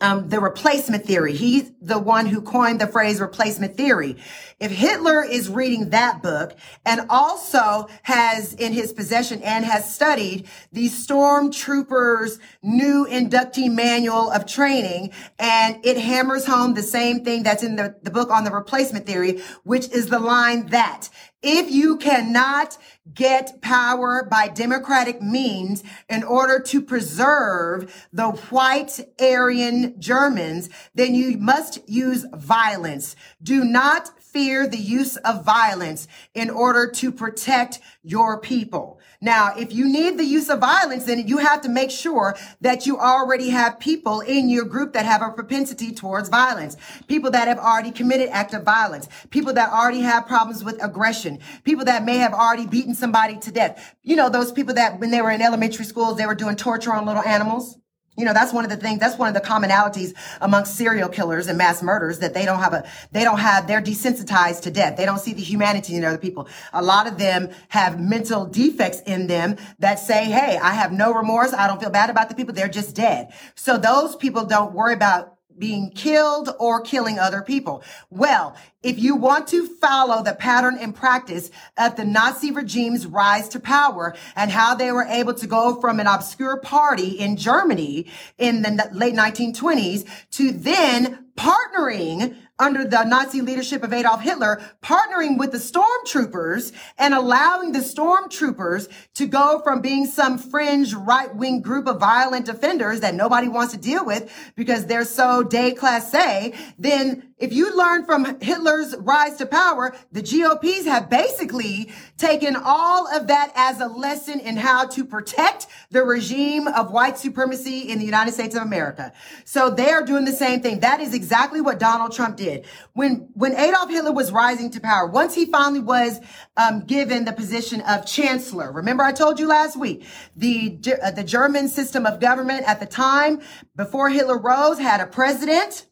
um, the replacement theory. He's the one who coined the phrase replacement theory. If Hitler is reading that book and also has in his possession and has studied the stormtroopers new inductee manual of training and it hammers home the same thing that's in the, the book on the replacement theory, which is the line that if you cannot get power by democratic means in order to preserve the white Aryan Germans, then you must use violence. Do not fear the use of violence in order to protect your people. Now, if you need the use of violence, then you have to make sure that you already have people in your group that have a propensity towards violence, people that have already committed acts of violence, people that already have problems with aggression, people that may have already beaten somebody to death. You know, those people that when they were in elementary schools, they were doing torture on little animals. You know, that's one of the things, that's one of the commonalities amongst serial killers and mass murders that they don't have a, they don't have, they're desensitized to death. They don't see the humanity in other people. A lot of them have mental defects in them that say, Hey, I have no remorse. I don't feel bad about the people. They're just dead. So those people don't worry about being killed or killing other people. Well, if you want to follow the pattern and practice of the Nazi regime's rise to power and how they were able to go from an obscure party in Germany in the late 1920s to then partnering under the Nazi leadership of Adolf Hitler, partnering with the stormtroopers and allowing the stormtroopers to go from being some fringe right wing group of violent offenders that nobody wants to deal with because they're so déclassé, then if you learn from Hitler's rise to power, the GOPs have basically taken all of that as a lesson in how to protect the regime of white supremacy in the United States of America. So they are doing the same thing. That is exactly what Donald Trump did. When, when Adolf Hitler was rising to power, once he finally was um, given the position of chancellor, remember I told you last week, the, uh, the German system of government at the time, before Hitler rose, had a president,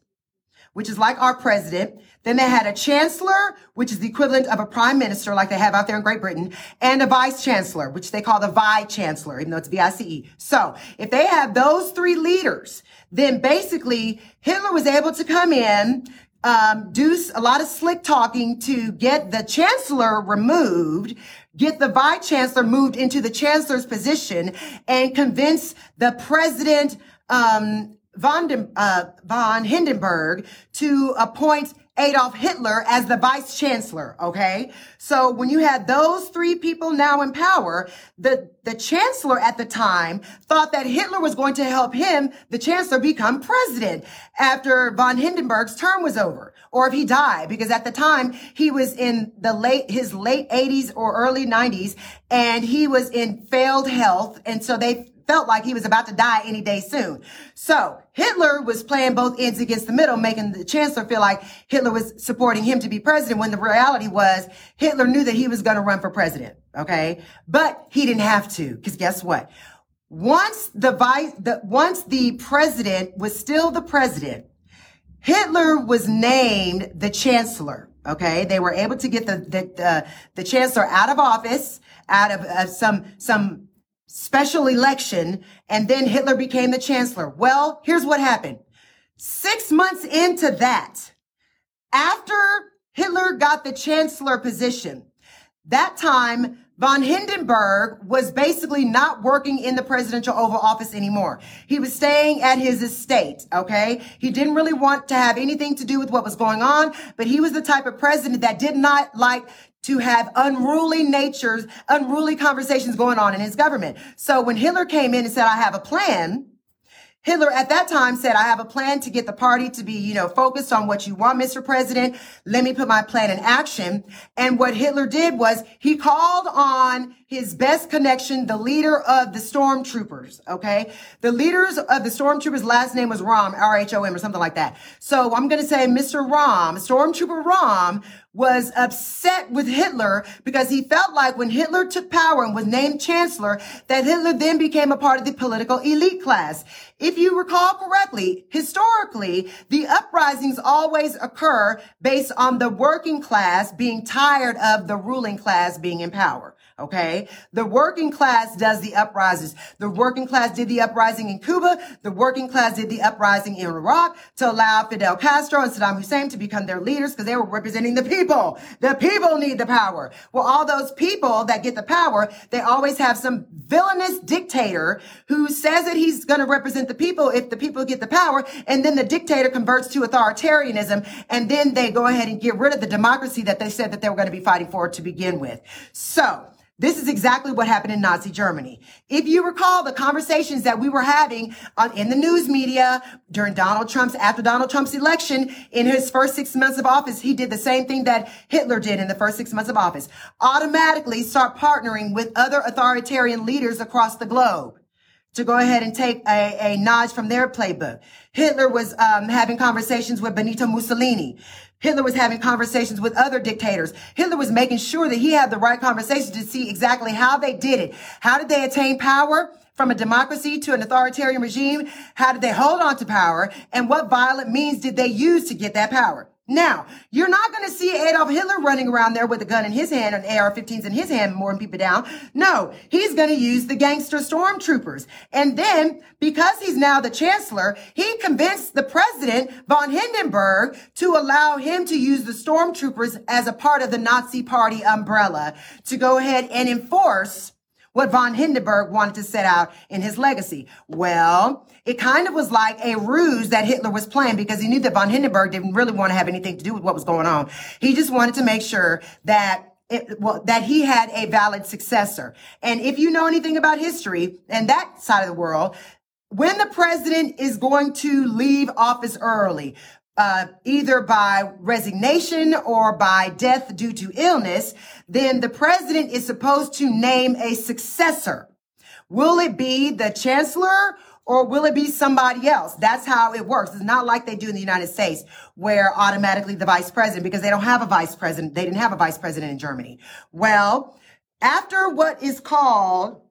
which is like our president. Then they had a chancellor, which is the equivalent of a prime minister, like they have out there in Great Britain, and a vice chancellor, which they call the vice chancellor, even though it's V-I-C-E. So if they have those three leaders, then basically Hitler was able to come in, um, do a lot of slick talking to get the chancellor removed, get the vice chancellor moved into the chancellor's position, and convince the president um, von, uh, von Hindenburg to appoint Adolf Hitler as the vice chancellor. Okay. So when you had those three people now in power, the, the chancellor at the time thought that Hitler was going to help him, the chancellor, become president after von Hindenburg's term was over or if he died, because at the time he was in the late, his late 80s or early 90s and he was in failed health. And so they felt like he was about to die any day soon. So Hitler was playing both ends against the middle, making the chancellor feel like Hitler was supporting him to be president when the reality was Hitler knew that he was going to run for president. Okay. But he didn't have to because guess what? Once the vice, the, once the president was still the president, Hitler was named the chancellor. Okay. They were able to get the, the, the, the chancellor out of office, out of uh, some, some special election, and then Hitler became the chancellor. Well, here's what happened. Six months into that, after Hitler got the chancellor position, that time, von Hindenburg was basically not working in the presidential Oval Office anymore. He was staying at his estate, okay? He didn't really want to have anything to do with what was going on, but he was the type of president that did not like to have unruly natures, unruly conversations going on in his government. So when Hitler came in and said, I have a plan, Hitler at that time said, I have a plan to get the party to be, you know, focused on what you want, Mr. President. Let me put my plan in action. And what Hitler did was he called on his best connection, the leader of the stormtroopers. Okay. The leaders of the stormtroopers last name was Rom, R-H-O-M or something like that. So I'm going to say Mr. Rom, Stormtrooper Rom was upset with Hitler because he felt like when Hitler took power and was named chancellor, that Hitler then became a part of the political elite class. If you recall correctly, historically, the uprisings always occur based on the working class being tired of the ruling class being in power. Okay. The working class does the uprisings. The working class did the uprising in Cuba. The working class did the uprising in Iraq to allow Fidel Castro and Saddam Hussein to become their leaders because they were representing the people. The people need the power. Well, all those people that get the power, they always have some villainous dictator who says that he's going to represent the people if the people get the power. And then the dictator converts to authoritarianism. And then they go ahead and get rid of the democracy that they said that they were going to be fighting for to begin with. So, this is exactly what happened in Nazi Germany. If you recall the conversations that we were having on, in the news media during Donald Trump's, after Donald Trump's election in his first six months of office, he did the same thing that Hitler did in the first six months of office. Automatically start partnering with other authoritarian leaders across the globe to go ahead and take a, a nod from their playbook. Hitler was um, having conversations with Benito Mussolini. Hitler was having conversations with other dictators. Hitler was making sure that he had the right conversations to see exactly how they did it. How did they attain power? From a democracy to an authoritarian regime? How did they hold on to power? And what violent means did they use to get that power? Now, you're not going to see Adolf Hitler running around there with a gun in his hand and AR-15s in his hand, mowing people down. No, he's going to use the gangster stormtroopers. And then, because he's now the chancellor, he convinced the president, von Hindenburg, to allow him to use the stormtroopers as a part of the Nazi party umbrella to go ahead and enforce what von Hindenburg wanted to set out in his legacy. Well, it kind of was like a ruse that Hitler was playing because he knew that von Hindenburg didn't really want to have anything to do with what was going on. He just wanted to make sure that it, well, that he had a valid successor. And if you know anything about history and that side of the world, when the president is going to leave office early, uh, either by resignation or by death due to illness, then the president is supposed to name a successor. Will it be the chancellor or will it be somebody else? That's how it works. It's not like they do in the United States where automatically the vice president, because they don't have a vice president. They didn't have a vice president in Germany. Well, after what is called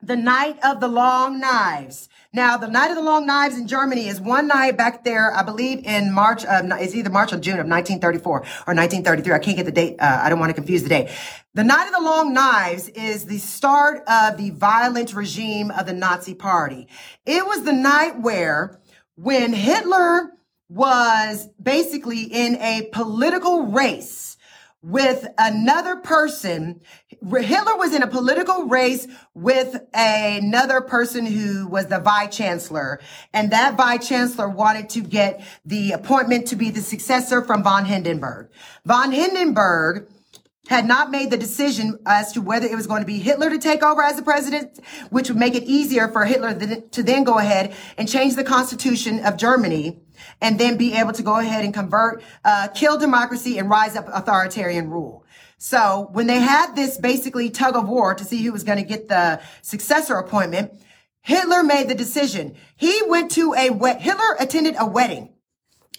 the night of the long knives. Now, the night of the long knives in Germany is one night back there, I believe in March of, it's either March or June of 1934 or 1933. I can't get the date. Uh, I don't want to confuse the date. The night of the long knives is the start of the violent regime of the Nazi party. It was the night where when Hitler was basically in a political race with another person. Hitler was in a political race with another person who was the vice chancellor. And that vice chancellor wanted to get the appointment to be the successor from von Hindenburg. Von Hindenburg had not made the decision as to whether it was going to be Hitler to take over as the president, which would make it easier for Hitler to then go ahead and change the constitution of Germany and then be able to go ahead and convert, uh, kill democracy and rise up authoritarian rule. So when they had this basically tug of war to see who was going to get the successor appointment, Hitler made the decision. He went to a Hitler attended a wedding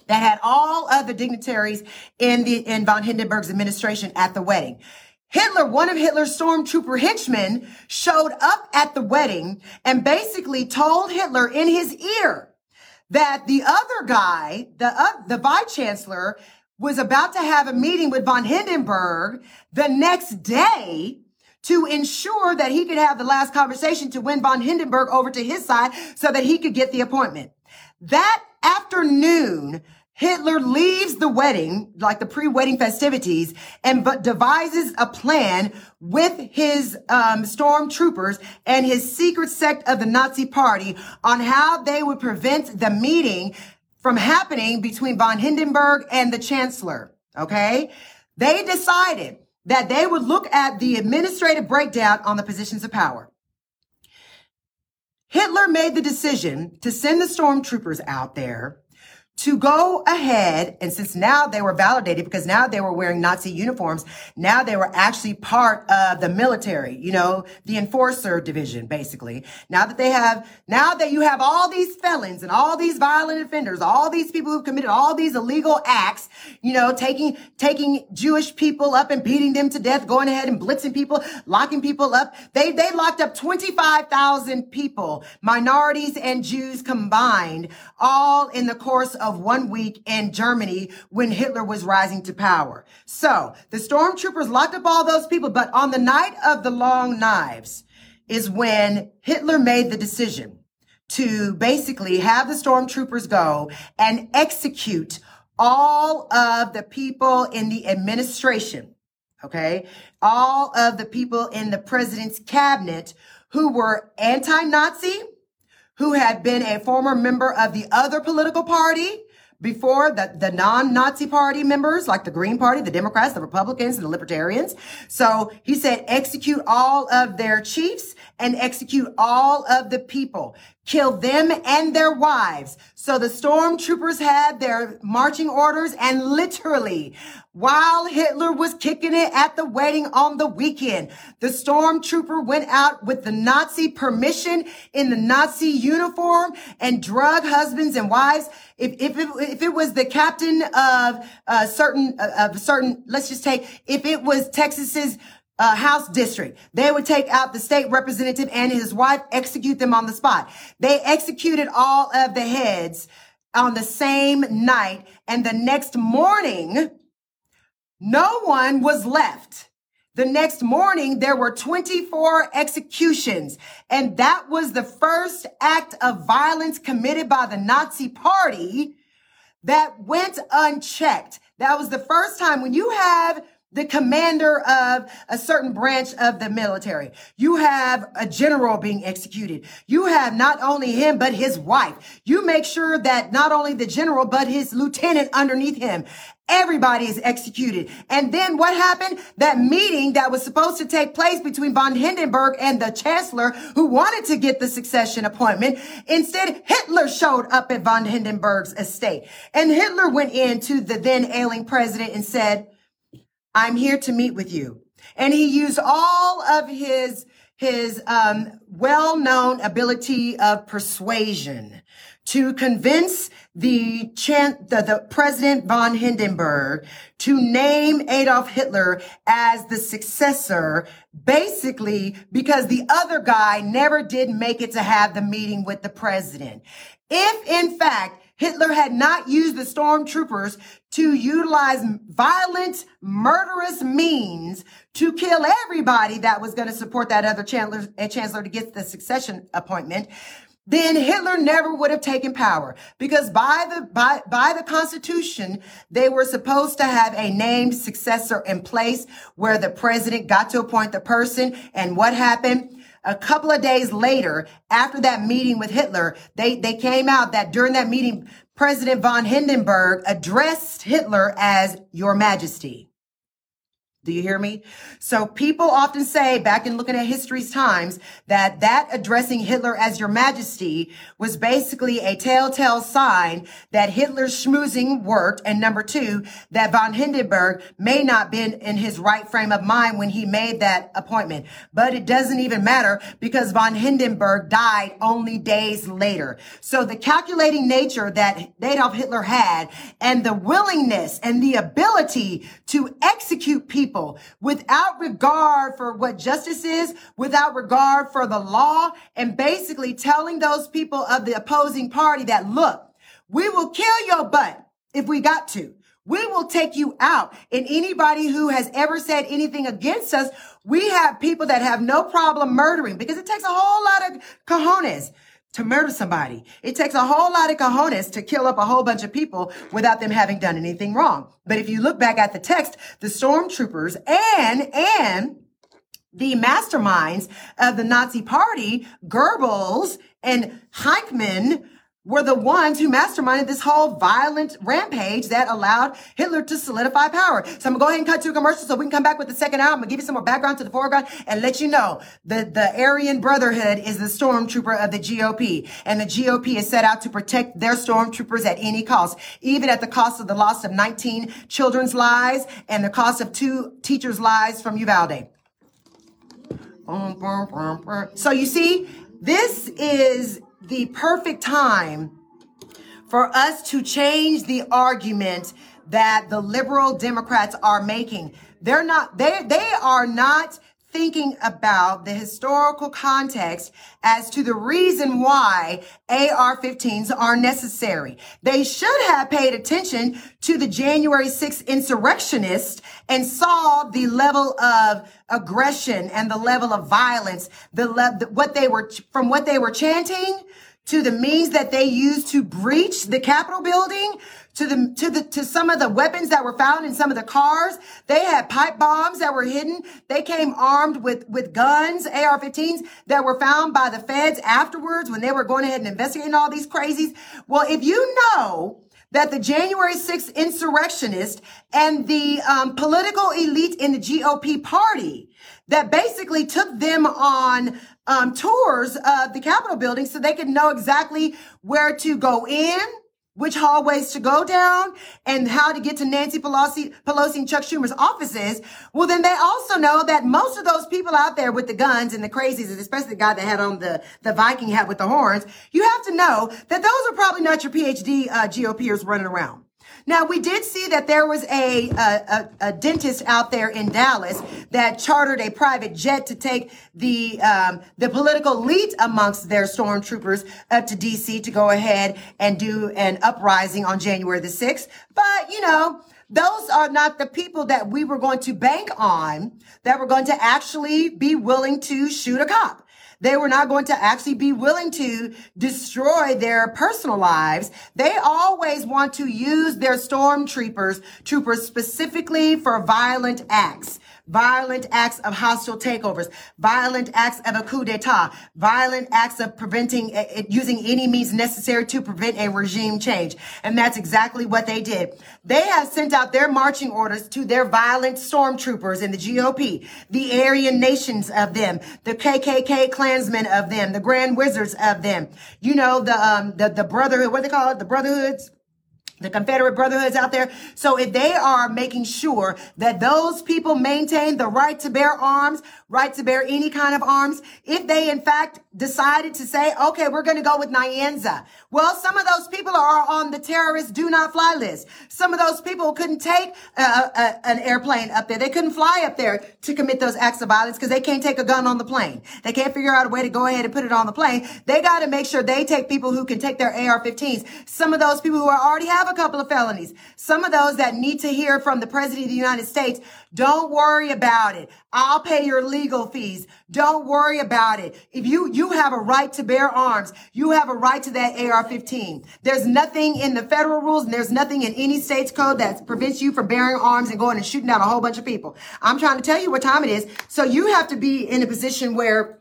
that had all of the dignitaries in the, in von Hindenburg's administration at the wedding. Hitler, one of Hitler's stormtrooper henchmen showed up at the wedding and basically told Hitler in his ear that the other guy, the, uh, the vice chancellor, was about to have a meeting with von Hindenburg the next day to ensure that he could have the last conversation to win von Hindenburg over to his side so that he could get the appointment. That afternoon, Hitler leaves the wedding, like the pre-wedding festivities, and but devises a plan with his um, stormtroopers and his secret sect of the Nazi Party on how they would prevent the meeting from happening between von Hindenburg and the Chancellor. Okay, they decided that they would look at the administrative breakdown on the positions of power. Hitler made the decision to send the stormtroopers out there to go ahead and since now they were validated because now they were wearing Nazi uniforms, now they were actually part of the military, you know, the enforcer division, basically. Now that they have, now that you have all these felons and all these violent offenders, all these people who've committed all these illegal acts, you know, taking, taking Jewish people up and beating them to death, going ahead and blitzing people, locking people up. They, they locked up 25,000 people, minorities and Jews combined, all in the course of one week in Germany when Hitler was rising to power. So the stormtroopers locked up all those people, but on the night of the long knives is when Hitler made the decision to basically have the stormtroopers go and execute all of the people in the administration. Okay. All of the people in the president's cabinet who were anti-Nazi, who had been a former member of the other political party before the, the non-Nazi party members, like the Green Party, the Democrats, the Republicans, and the Libertarians. So he said, execute all of their chiefs and execute all of the people. kill them and their wives. So the stormtroopers had their marching orders and literally while Hitler was kicking it at the wedding on the weekend, the stormtrooper went out with the Nazi permission in the Nazi uniform and drug husbands and wives. If, if, it, if it was the captain of a certain, uh, of certain, let's just take, if it was Texas's uh, House district. They would take out the state representative and his wife, execute them on the spot. They executed all of the heads on the same night. And the next morning, no one was left. The next morning, there were 24 executions. And that was the first act of violence committed by the Nazi party that went unchecked. That was the first time when you have the commander of a certain branch of the military. You have a general being executed. You have not only him, but his wife. You make sure that not only the general, but his lieutenant underneath him. Everybody is executed. And then what happened? That meeting that was supposed to take place between von Hindenburg and the chancellor who wanted to get the succession appointment. Instead, Hitler showed up at von Hindenburg's estate and Hitler went in to the then ailing president and said, I'm here to meet with you. And he used all of his, his, um, well-known ability of persuasion to convince the, chan- the, the president von Hindenburg to name Adolf Hitler as the successor, basically because the other guy never did make it to have the meeting with the president. If in fact Hitler had not used the stormtroopers to utilize violent, murderous means to kill everybody that was going to support that other chancellor, uh, chancellor to get the succession appointment, then Hitler never would have taken power. Because by the by by the constitution they were supposed to have a named successor in place where the president got to appoint the person and what happened a couple of days later, after that meeting with Hitler, they, they came out that during that meeting, President von Hindenburg addressed Hitler as Your Majesty. Do you hear me? So people often say back in looking at history's times that that addressing Hitler as your majesty was basically a telltale sign that Hitler's schmoozing worked. And number two, that von Hindenburg may not been in his right frame of mind when he made that appointment. But it doesn't even matter because von Hindenburg died only days later. So the calculating nature that Adolf Hitler had and the willingness and the ability to execute people people without regard for what justice is, without regard for the law, and basically telling those people of the opposing party that, look, we will kill your butt if we got to. We will take you out. And anybody who has ever said anything against us, we have people that have no problem murdering because it takes a whole lot of cojones to murder somebody. It takes a whole lot of cojones to kill up a whole bunch of people without them having done anything wrong. But if you look back at the text, the stormtroopers and, and the masterminds of the Nazi party, Goebbels and Eichmann, were the ones who masterminded this whole violent rampage that allowed Hitler to solidify power. So I'm gonna go ahead and cut to a commercial so we can come back with the second hour. I'm give you some more background to the foreground and let you know that the Aryan Brotherhood is the stormtrooper of the GOP and the GOP is set out to protect their stormtroopers at any cost, even at the cost of the loss of 19 children's lives and the cost of two teachers' lives from Uvalde. So you see, this is the perfect time for us to change the argument that the liberal Democrats are making. They're not, they, they are not thinking about the historical context as to the reason why AR-15s are necessary. They should have paid attention to the January 6th insurrectionists and saw the level of aggression and the level of violence, the, le- what they were, from what they were chanting to the means that they used to breach the Capitol building, to the, to the, to some of the weapons that were found in some of the cars. They had pipe bombs that were hidden. They came armed with, with guns, AR-15s that were found by the feds afterwards when they were going ahead and investigating all these crazies. Well, if you know that the January 6th insurrectionists and the um, political elite in the GOP party that basically took them on um, tours of the Capitol building so they could know exactly where to go in, which hallways to go down, and how to get to Nancy Pelosi, Pelosi and Chuck Schumer's offices. Well, then they also know that most of those people out there with the guns and the crazies, and especially the guy that had on the, the Viking hat with the horns, you have to know that those are probably not your PhD uh, GOPers running around. Now, we did see that there was a, a, a, dentist out there in Dallas that chartered a private jet to take the, um, the political elite amongst their stormtroopers up to DC to go ahead and do an uprising on January the 6th. But, you know, those are not the people that we were going to bank on that were going to actually be willing to shoot a cop. They were not going to actually be willing to destroy their personal lives. They always want to use their stormtroopers, troopers specifically for violent acts violent acts of hostile takeovers, violent acts of a coup d'etat, violent acts of preventing, uh, using any means necessary to prevent a regime change. And that's exactly what they did. They have sent out their marching orders to their violent stormtroopers in the GOP, the Aryan nations of them, the KKK Klansmen of them, the Grand Wizards of them. You know, the, um, the, the brotherhood, what they call it? The brotherhoods the Confederate Brotherhoods out there. So if they are making sure that those people maintain the right to bear arms, right to bear any kind of arms, if they in fact decided to say, okay, we're going to go with Nyanza. Well, some of those people are on the terrorist do not fly list. Some of those people couldn't take a, a, an airplane up there. They couldn't fly up there to commit those acts of violence because they can't take a gun on the plane. They can't figure out a way to go ahead and put it on the plane. They got to make sure they take people who can take their AR-15s. Some of those people who already have a couple of felonies. Some of those that need to hear from the president of the United States. Don't worry about it. I'll pay your legal fees. Don't worry about it. If you, you have a right to bear arms, you have a right to that AR-15. There's nothing in the federal rules and there's nothing in any state's code that prevents you from bearing arms and going and shooting down a whole bunch of people. I'm trying to tell you what time it is. So you have to be in a position where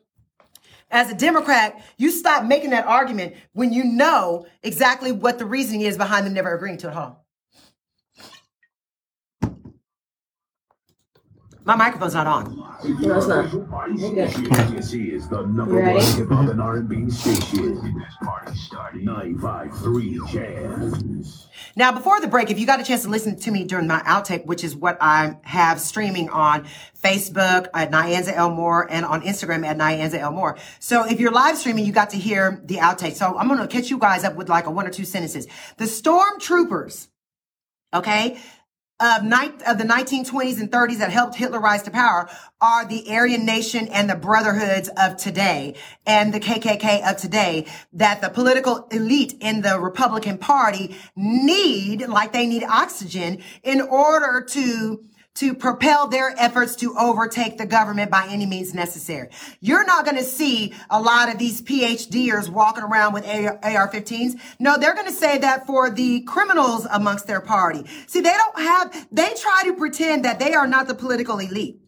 as a Democrat, you stop making that argument when you know exactly what the reasoning is behind them never agreeing to it all. My microphone's not on. No, it's not. Okay. Is the number You ready? one hip hop and R&B station. 95.3 Jazz. Now, before the break, if you got a chance to listen to me during my outtake, which is what I have streaming on Facebook at Nyanza Elmore and on Instagram at Nyanza Elmore. So if you're live streaming, you got to hear the outtake. So I'm going to catch you guys up with like a one or two sentences. The stormtroopers, okay, of, night, of the 1920s and 30s that helped Hitler rise to power are the Aryan Nation and the Brotherhoods of today and the KKK of today that the political elite in the Republican Party need, like they need oxygen, in order to to propel their efforts to overtake the government by any means necessary. You're not going to see a lot of these PhDers walking around with AR-15s. No, they're going to say that for the criminals amongst their party. See, they don't have, they try to pretend that they are not the political elite.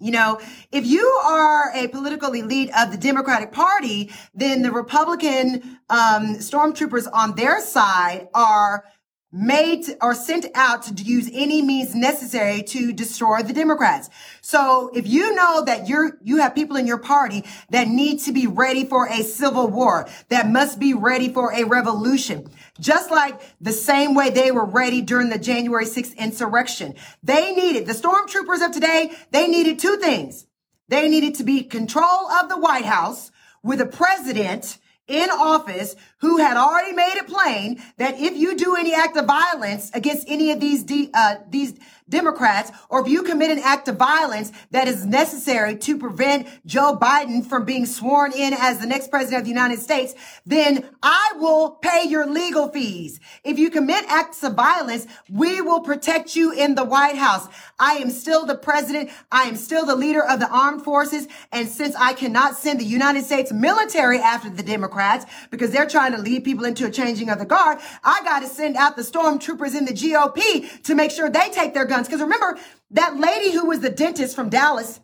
You know, if you are a political elite of the Democratic Party, then the Republican um, stormtroopers on their side are made or sent out to use any means necessary to destroy the Democrats. So if you know that you're, you have people in your party that need to be ready for a civil war, that must be ready for a revolution, just like the same way they were ready during the January 6th insurrection, they needed, the stormtroopers of today, they needed two things. They needed to be control of the White House with a president in office who had already made it plain that if you do any act of violence against any of these de- uh, these Democrats, or if you commit an act of violence that is necessary to prevent Joe Biden from being sworn in as the next president of the United States, then I will pay your legal fees. If you commit acts of violence, we will protect you in the White House. I am still the president. I am still the leader of the armed forces. And since I cannot send the United States military after the Democrats because they're trying to lead people into a changing of the guard, I got to send out the stormtroopers in the GOP to make sure they take their guns. Because remember, that lady who was the dentist from Dallas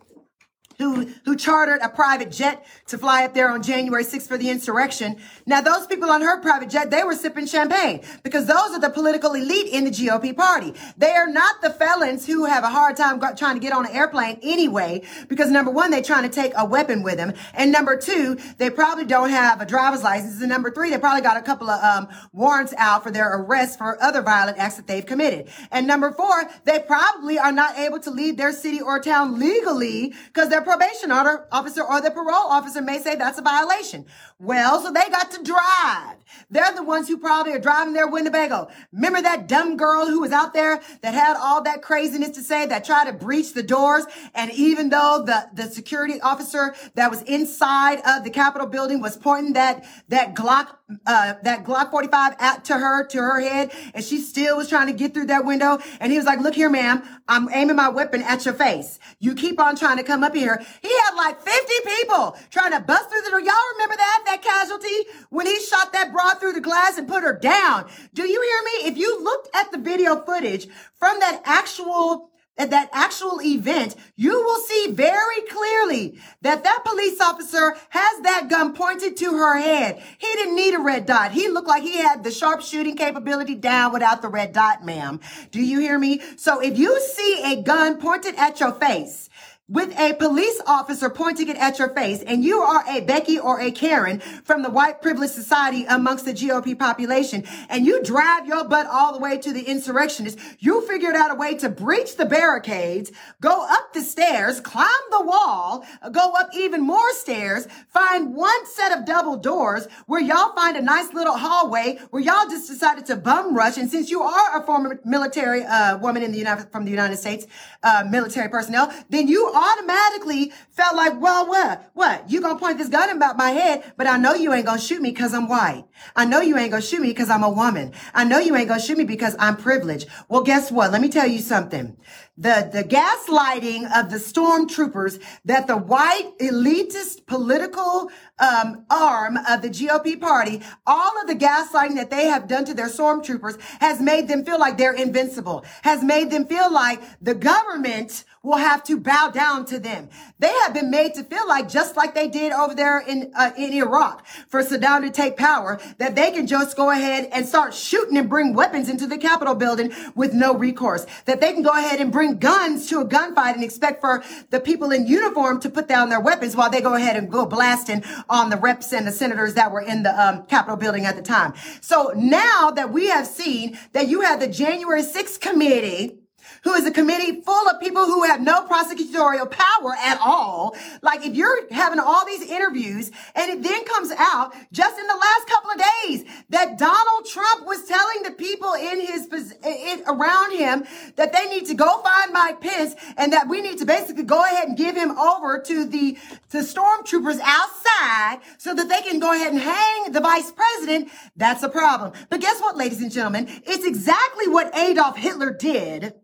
who who chartered a private jet to fly up there on January 6th for the insurrection. Now those people on her private jet, they were sipping champagne because those are the political elite in the GOP party. They are not the felons who have a hard time trying to get on an airplane anyway because number one, they're trying to take a weapon with them, and number two, they probably don't have a driver's license, and number three, they probably got a couple of um, warrants out for their arrest for other violent acts that they've committed, and number four, they probably are not able to leave their city or town legally because their probation officer or the parole officer may say that's a violation. Well, so they got to drive. They're the ones who probably are driving their Winnebago. Remember that dumb girl who was out there that had all that craziness to say that tried to breach the doors? And even though the, the security officer that was inside of the Capitol building was pointing that, that Glock, uh, that Glock 45 at to her, to her head, and she still was trying to get through that window. And he was like, look here, ma'am, I'm aiming my weapon at your face. You keep on trying to come up here. He had like 50 people trying to bust through the door. Y'all remember that, that casualty when he shot that broad through the glass and put her down? Do you hear me? If you looked at the video footage from that actual at that actual event, you will see very clearly that that police officer has that gun pointed to her head. He didn't need a red dot. He looked like he had the sharpshooting capability down without the red dot, ma'am. Do you hear me? So if you see a gun pointed at your face, with a police officer pointing it at your face and you are a Becky or a Karen from the white privileged society amongst the GOP population and you drive your butt all the way to the insurrectionists, you figured out a way to breach the barricades, go up the stairs, climb the wall, go up even more stairs, find one set of double doors where y'all find a nice little hallway where y'all just decided to bum rush. And since you are a former military uh, woman in the United, from the United States, uh, military personnel, then you automatically felt like, well, what? What? You gonna point this gun about my head, but I know you ain't gonna shoot me because I'm white. I know you ain't gonna shoot me because I'm a woman. I know you ain't gonna shoot me because I'm privileged. Well, guess what? Let me tell you something. The, the gaslighting of the stormtroopers that the white elitist political um, arm of the GOP party, all of the gaslighting that they have done to their stormtroopers has made them feel like they're invincible, has made them feel like the government will have to bow down to them. They have been made to feel like, just like they did over there in uh, in Iraq for Saddam to take power, that they can just go ahead and start shooting and bring weapons into the Capitol building with no recourse. That they can go ahead and bring guns to a gunfight and expect for the people in uniform to put down their weapons while they go ahead and go blasting on the reps and the senators that were in the um, Capitol building at the time. So now that we have seen that you have the January 6th committee who is a committee full of people who have no prosecutorial power at all. Like if you're having all these interviews and it then comes out just in the last couple of days that Donald Trump was telling the people in his in, around him that they need to go find Mike Pence and that we need to basically go ahead and give him over to the to stormtroopers outside so that they can go ahead and hang the vice president. That's a problem. But guess what, ladies and gentlemen? It's exactly what Adolf Hitler did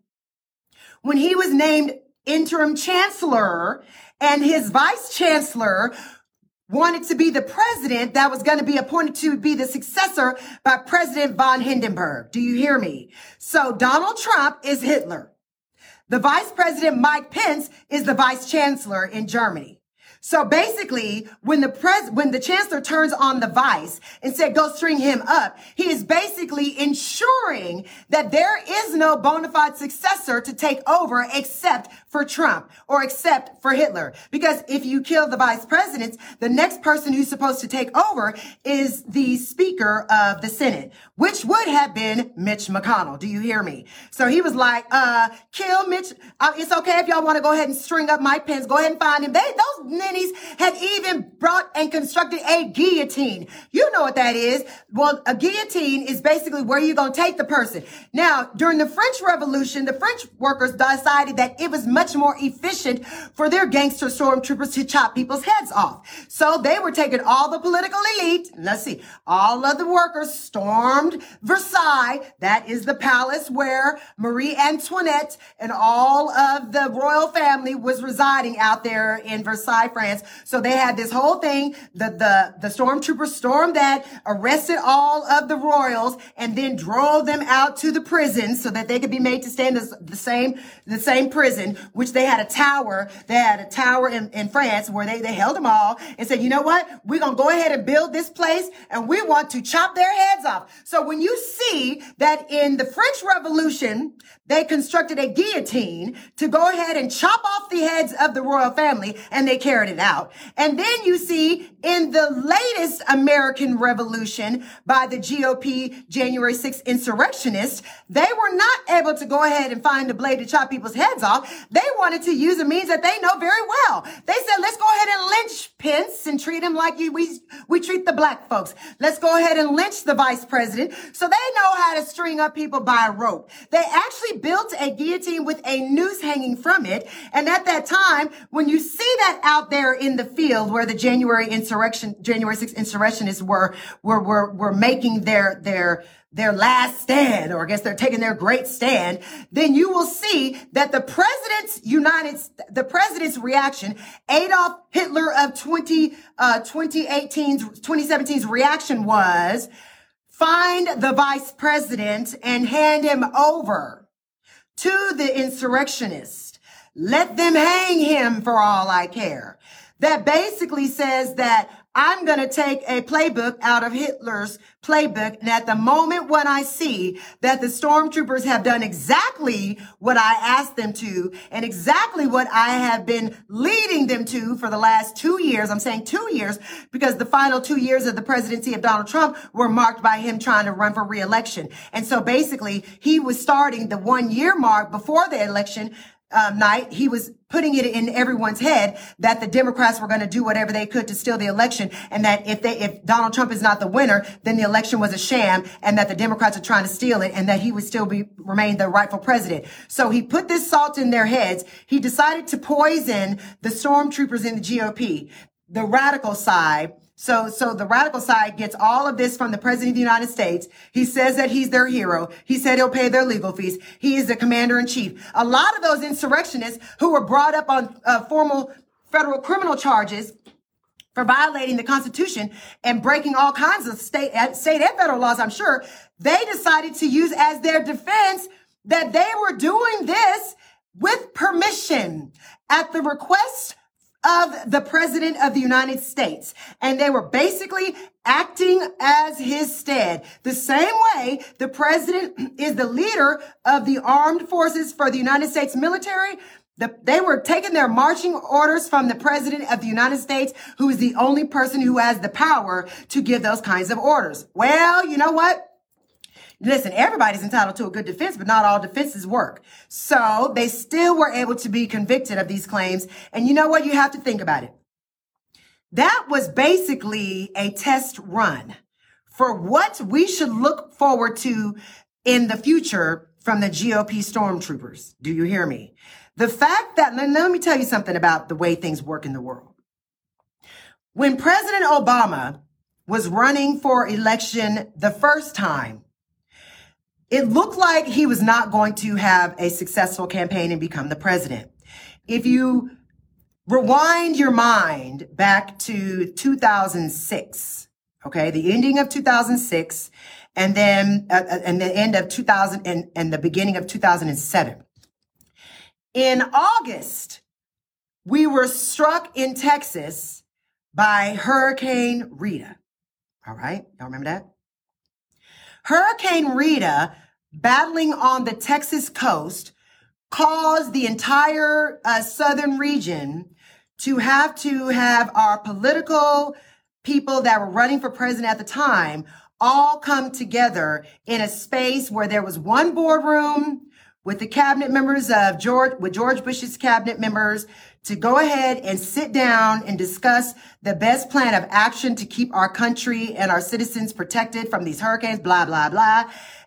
when he was named interim chancellor and his vice chancellor wanted to be the president that was going to be appointed to be the successor by President von Hindenburg. Do you hear me? So Donald Trump is Hitler. The vice president, Mike Pence, is the vice chancellor in Germany. So basically, when the pres, when the chancellor turns on the vice and said, go string him up, he is basically ensuring that there is no bona fide successor to take over except for Trump or except for Hitler. Because if you kill the vice presidents, the next person who's supposed to take over is the speaker of the Senate, which would have been Mitch McConnell. Do you hear me? So he was like, uh, kill Mitch. Uh, it's okay if y'all want to go ahead and string up Mike Pence. Go ahead and find him. They, those had even brought and constructed a guillotine. You know what that is. Well, a guillotine is basically where you're going to take the person. Now, during the French Revolution, the French workers decided that it was much more efficient for their gangster stormtroopers to chop people's heads off. So they were taking all the political elite. Let's see. All of the workers stormed Versailles. That is the palace where Marie Antoinette and all of the royal family was residing out there in Versailles, So they had this whole thing. The, the, the stormtroopers stormed that, arrested all of the royals, and then drove them out to the prison so that they could be made to stay in the, the same, the same prison, which they had a tower. They had a tower in, in France where they, they held them all and said, you know what? We're going to go ahead and build this place and we want to chop their heads off. So when you see that in the French Revolution, they constructed a guillotine to go ahead and chop off the heads of the royal family and they carried it out. And then you see in the latest American Revolution by the GOP January 6th insurrectionists, they were not able to go ahead and find a blade to chop people's heads off. They wanted to use a means that they know very well. They said, let's go ahead and lynch Pence and treat him like we, we treat the black folks. Let's go ahead and lynch the vice president. So they know how to string up people by a rope. They actually built a guillotine with a noose hanging from it. And at that time, when you see that out there in the field where the January insurrection, January 6th insurrectionists were, were, were, were making their, their, their last stand, or I guess they're taking their great stand, then you will see that the president's United, the president's reaction, Adolf Hitler of 20, uh, 2018's, 2017's reaction was, find the vice president and hand him over to the insurrectionists. Let them hang him for all I care. That basically says that I'm going to take a playbook out of Hitler's playbook. And at the moment when I see that the stormtroopers have done exactly what I asked them to and exactly what I have been leading them to for the last two years, I'm saying two years because the final two years of the presidency of Donald Trump were marked by him trying to run for reelection. And so basically he was starting the one year mark before the election um, night, he was putting it in everyone's head that the Democrats were going to do whatever they could to steal the election, and that if they, if Donald Trump is not the winner, then the election was a sham, and that the Democrats are trying to steal it, and that he would still be remain the rightful president. So he put this salt in their heads. He decided to poison the stormtroopers in the GOP, the radical side, so, so the radical side gets all of this from the president of the United States. He says that he's their hero. He said he'll pay their legal fees. He is the commander in chief. A lot of those insurrectionists who were brought up on uh, formal federal criminal charges for violating the Constitution and breaking all kinds of state, state and federal laws, I'm sure, they decided to use as their defense that they were doing this with permission at the request of the president of the United States. And they were basically acting as his stead. The same way the president is the leader of the armed forces for the United States military. The, they were taking their marching orders from the president of the United States, who is the only person who has the power to give those kinds of orders. Well, you know what? Listen, everybody's entitled to a good defense, but not all defenses work. So they still were able to be convicted of these claims. And you know what? You have to think about it. That was basically a test run for what we should look forward to in the future from the GOP stormtroopers. Do you hear me? The fact that, let me tell you something about the way things work in the world. When President Obama was running for election the first time, it looked like he was not going to have a successful campaign and become the president. If you rewind your mind back to 2006, okay, the ending of 2006, and then uh, uh, and the end of 2000 and, and the beginning of 2007. In August, we were struck in Texas by Hurricane Rita. All right, y'all remember that? Hurricane Rita, battling on the Texas coast, caused the entire uh, southern region to have to have our political people that were running for president at the time all come together in a space where there was one boardroom with the cabinet members of George, with George Bush's cabinet members to go ahead and sit down and discuss the best plan of action to keep our country and our citizens protected from these hurricanes, blah, blah, blah.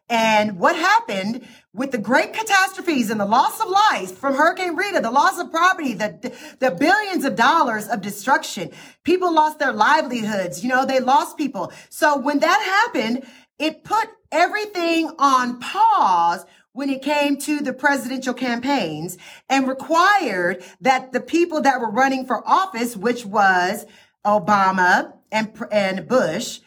And what happened with the great catastrophes and the loss of life from Hurricane Rita, the loss of property, the, the billions of dollars of destruction. People lost their livelihoods. You know, they lost people. So when that happened, it put everything on pause when it came to the presidential campaigns and required that the people that were running for office, which was Obama and, and Bush,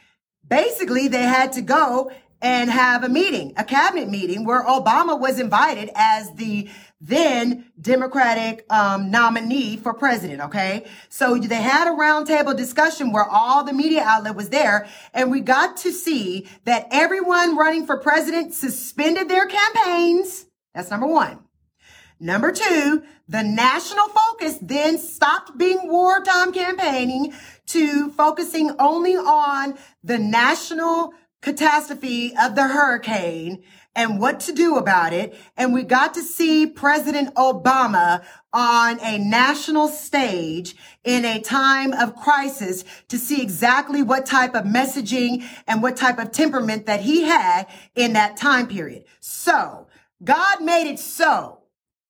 basically they had to go and have a meeting, a cabinet meeting where Obama was invited as the then Democratic um, nominee for president. Okay, so they had a roundtable discussion where all the media outlet was there, and we got to see that everyone running for president suspended their campaigns. That's number one. Number two, the national focus then stopped being wartime campaigning to focusing only on the national catastrophe of the hurricane and what to do about it. And we got to see President Obama on a national stage in a time of crisis to see exactly what type of messaging and what type of temperament that he had in that time period. So God made it so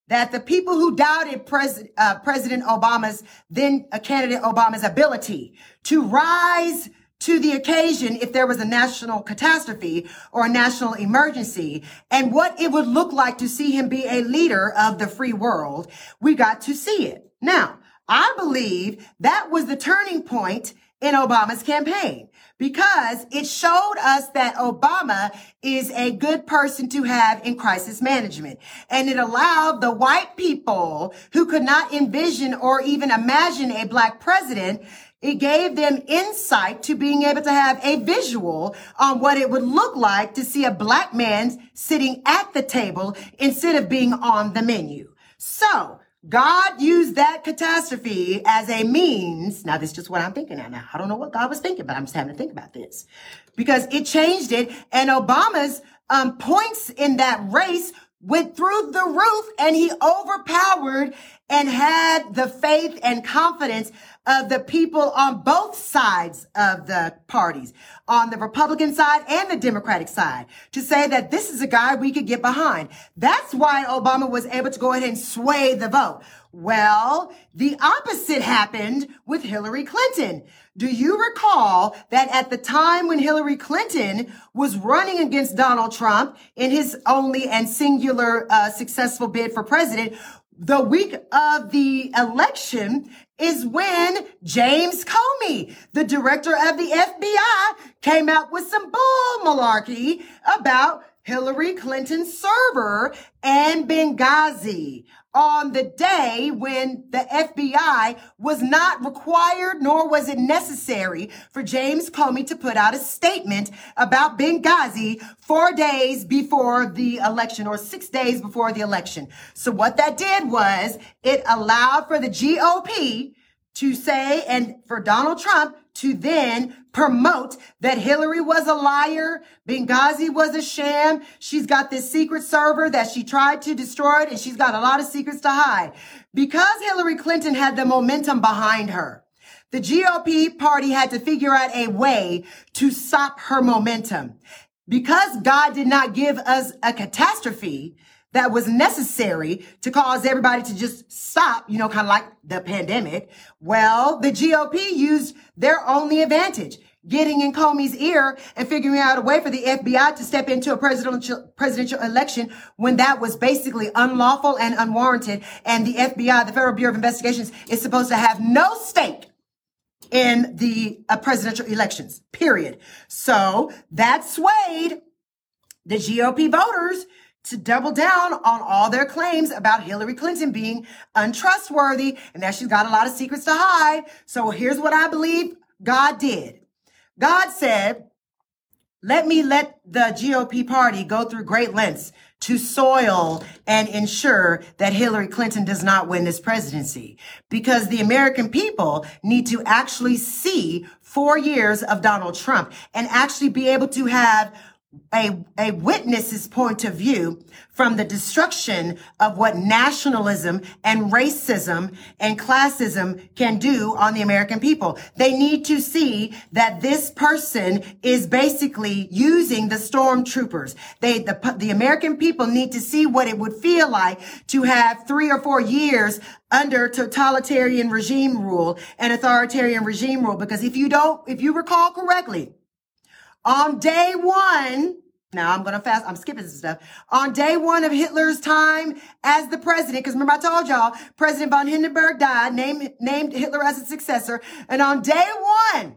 that the people who doubted Pres- uh, President Obama's, then a candidate Obama's ability to rise to the occasion if there was a national catastrophe or a national emergency and what it would look like to see him be a leader of the free world. We got to see it. Now, I believe that was the turning point in Obama's campaign because it showed us that Obama is a good person to have in crisis management. And it allowed the white people who could not envision or even imagine a black president it gave them insight to being able to have a visual on what it would look like to see a black man sitting at the table instead of being on the menu. So God used that catastrophe as a means. Now, this is just what I'm thinking now. I don't know what God was thinking, but I'm just having to think about this because it changed it. And Obama's um, points in that race went through the roof and he overpowered and had the faith and confidence of the people on both sides of the parties, on the Republican side and the Democratic side, to say that this is a guy we could get behind. That's why Obama was able to go ahead and sway the vote. Well, the opposite happened with Hillary Clinton. Do you recall that at the time when Hillary Clinton was running against Donald Trump in his only and singular uh, successful bid for president, the week of the election is when James Comey, the director of the FBI, came out with some bull malarkey about Hillary Clinton's server and Benghazi on the day when the FBI was not required nor was it necessary for James Comey to put out a statement about Benghazi four days before the election or six days before the election. So what that did was it allowed for the GOP to say and for Donald Trump to then promote that Hillary was a liar, Benghazi was a sham. She's got this secret server that she tried to destroy it, and she's got a lot of secrets to hide. Because Hillary Clinton had the momentum behind her, the GOP party had to figure out a way to stop her momentum. Because God did not give us a catastrophe, that was necessary to cause everybody to just stop, you know, kind of like the pandemic. Well, the GOP used their only advantage, getting in Comey's ear and figuring out a way for the FBI to step into a presidential presidential election when that was basically unlawful and unwarranted. And the FBI, the Federal Bureau of Investigations, is supposed to have no stake in the uh, presidential elections, period. So that swayed the GOP voters to double down on all their claims about Hillary Clinton being untrustworthy and that she's got a lot of secrets to hide. So here's what I believe God did. God said, let me let the GOP party go through great lengths to soil and ensure that Hillary Clinton does not win this presidency because the American people need to actually see four years of Donald Trump and actually be able to have a, a witness's point of view from the destruction of what nationalism and racism and classism can do on the American people. They need to see that this person is basically using the stormtroopers. They, the, the American people need to see what it would feel like to have three or four years under totalitarian regime rule and authoritarian regime rule. Because if you don't, if you recall correctly, on day one, Now I'm gonna fast. I'm skipping some stuff. On day one of Hitler's time as the president, because remember I told y'all President von Hindenburg died, named named Hitler as his successor, and on day one,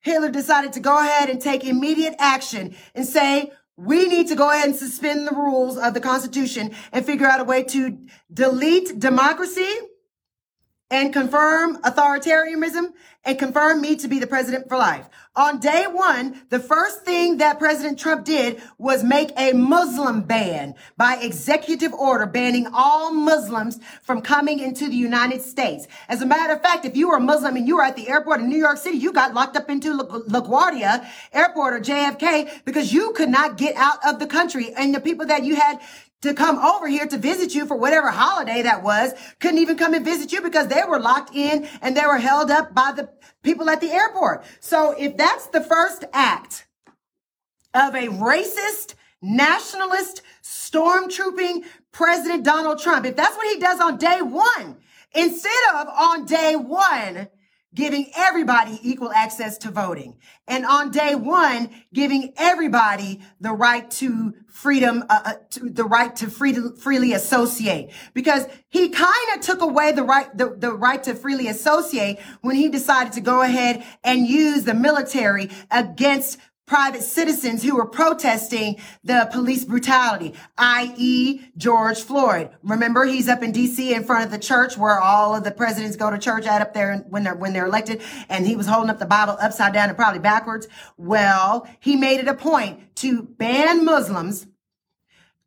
Hitler decided to go ahead and take immediate action and say, we need to go ahead and suspend the rules of the Constitution and figure out a way to delete democracy and confirm authoritarianism and confirm me to be the president for life. On day one, the first thing that President Trump did was make a Muslim ban by executive order banning all Muslims from coming into the United States. As a matter of fact, if you were a Muslim and you were at the airport in New York City, you got locked up into La- LaGuardia Airport or JFK because you could not get out of the country. And the people that you had to come over here to visit you for whatever holiday that was couldn't even come and visit you because they were locked in and they were held up by the people at the airport. So if that's the first act of a racist, nationalist, stormtrooping President Donald Trump, if that's what he does on day one, instead of on day one, giving everybody equal access to voting. And on day one, giving everybody the right to freedom, uh, uh, to the right to free, freely associate. Because he kind of took away the right, the, the right to freely associate when he decided to go ahead and use the military against private citizens who were protesting the police brutality, i.e. George Floyd. Remember, he's up in DC in front of the church where all of the presidents go to church at up there when they're, when they're elected. And he was holding up the Bible upside down and probably backwards. Well, he made it a point to ban Muslims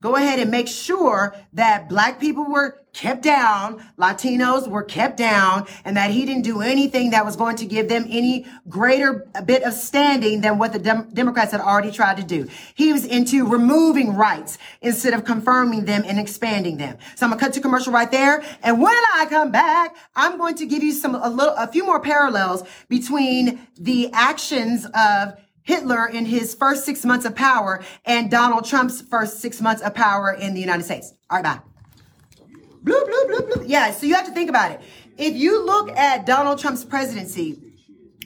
go ahead and make sure that black people were kept down, Latinos were kept down, and that he didn't do anything that was going to give them any greater bit of standing than what the Dem- Democrats had already tried to do. He was into removing rights instead of confirming them and expanding them. So I'm gonna cut to commercial right there. And when I come back, I'm going to give you some, a little, a few more parallels between the actions of Hitler in his first six months of power and Donald Trump's first six months of power in the United States. All right, bye. Bloop, bloop, bloop, bloop. Yeah, so you have to think about it. If you look at Donald Trump's presidency,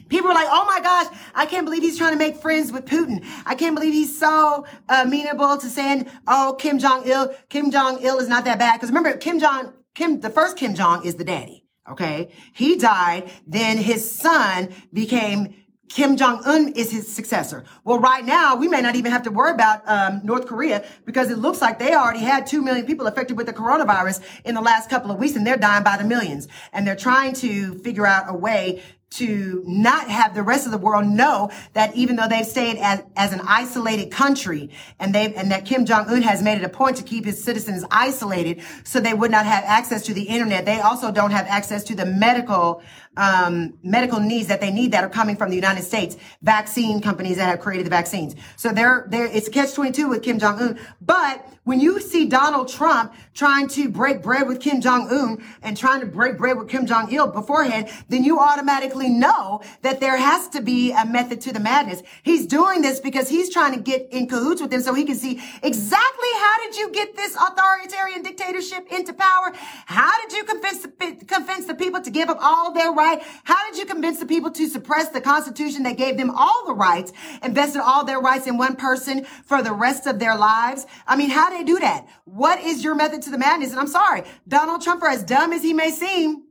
People are like, oh my gosh, I can't believe he's trying to make friends with Putin. I can't believe he's so amenable to saying, oh, Kim Jong Il, Kim Jong Il is not that bad. Because remember, Kim Jong, Kim, the first Kim Jong is the daddy. Okay. He died. Then his son became Kim Jong Un is his successor. Well, right now we may not even have to worry about um, North Korea because it looks like they already had two million people affected with the coronavirus in the last couple of weeks, and they're dying by the millions. And they're trying to figure out a way to not have the rest of the world know that even though they've stayed as, as an isolated country and they and that Kim Jong Un has made it a point to keep his citizens isolated so they would not have access to the internet. They also don't have access to the medical um, medical needs that they need that are coming from the United States, vaccine companies that have created the vaccines. So they're, they're, it's a catch 22 with Kim Jong Un. But when you see Donald Trump trying to break bread with Kim Jong Un and trying to break bread with Kim Jong Il beforehand, then you automatically know that there has to be a method to the madness. He's doing this because he's trying to get in cahoots with them so he can see exactly how did you get this authoritarian dictatorship into power? How did you convince the, convince the people to give up all their rights? How did you convince the people to suppress the constitution that gave them all the rights, invested all their rights in one person for the rest of their lives? I mean, how do they do that? What is your method to the madness? And I'm sorry, Donald Trump, for as dumb as he may seem,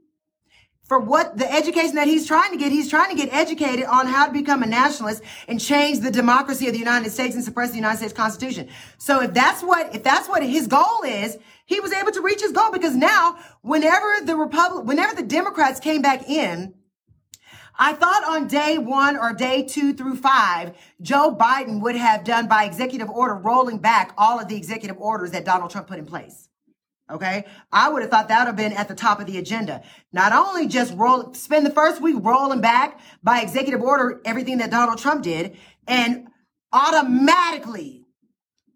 for what the education that he's trying to get, he's trying to get educated on how to become a nationalist and change the democracy of the United States and suppress the United States Constitution. So if that's what, if that's what his goal is, he was able to reach his goal because now, whenever the Republic, whenever the Democrats came back in, I thought on day one or day two through five, Joe Biden would have done by executive order rolling back all of the executive orders that Donald Trump put in place. Okay. I would have thought that would have been at the top of the agenda. Not only just roll, spend the first week rolling back by executive order everything that Donald Trump did and automatically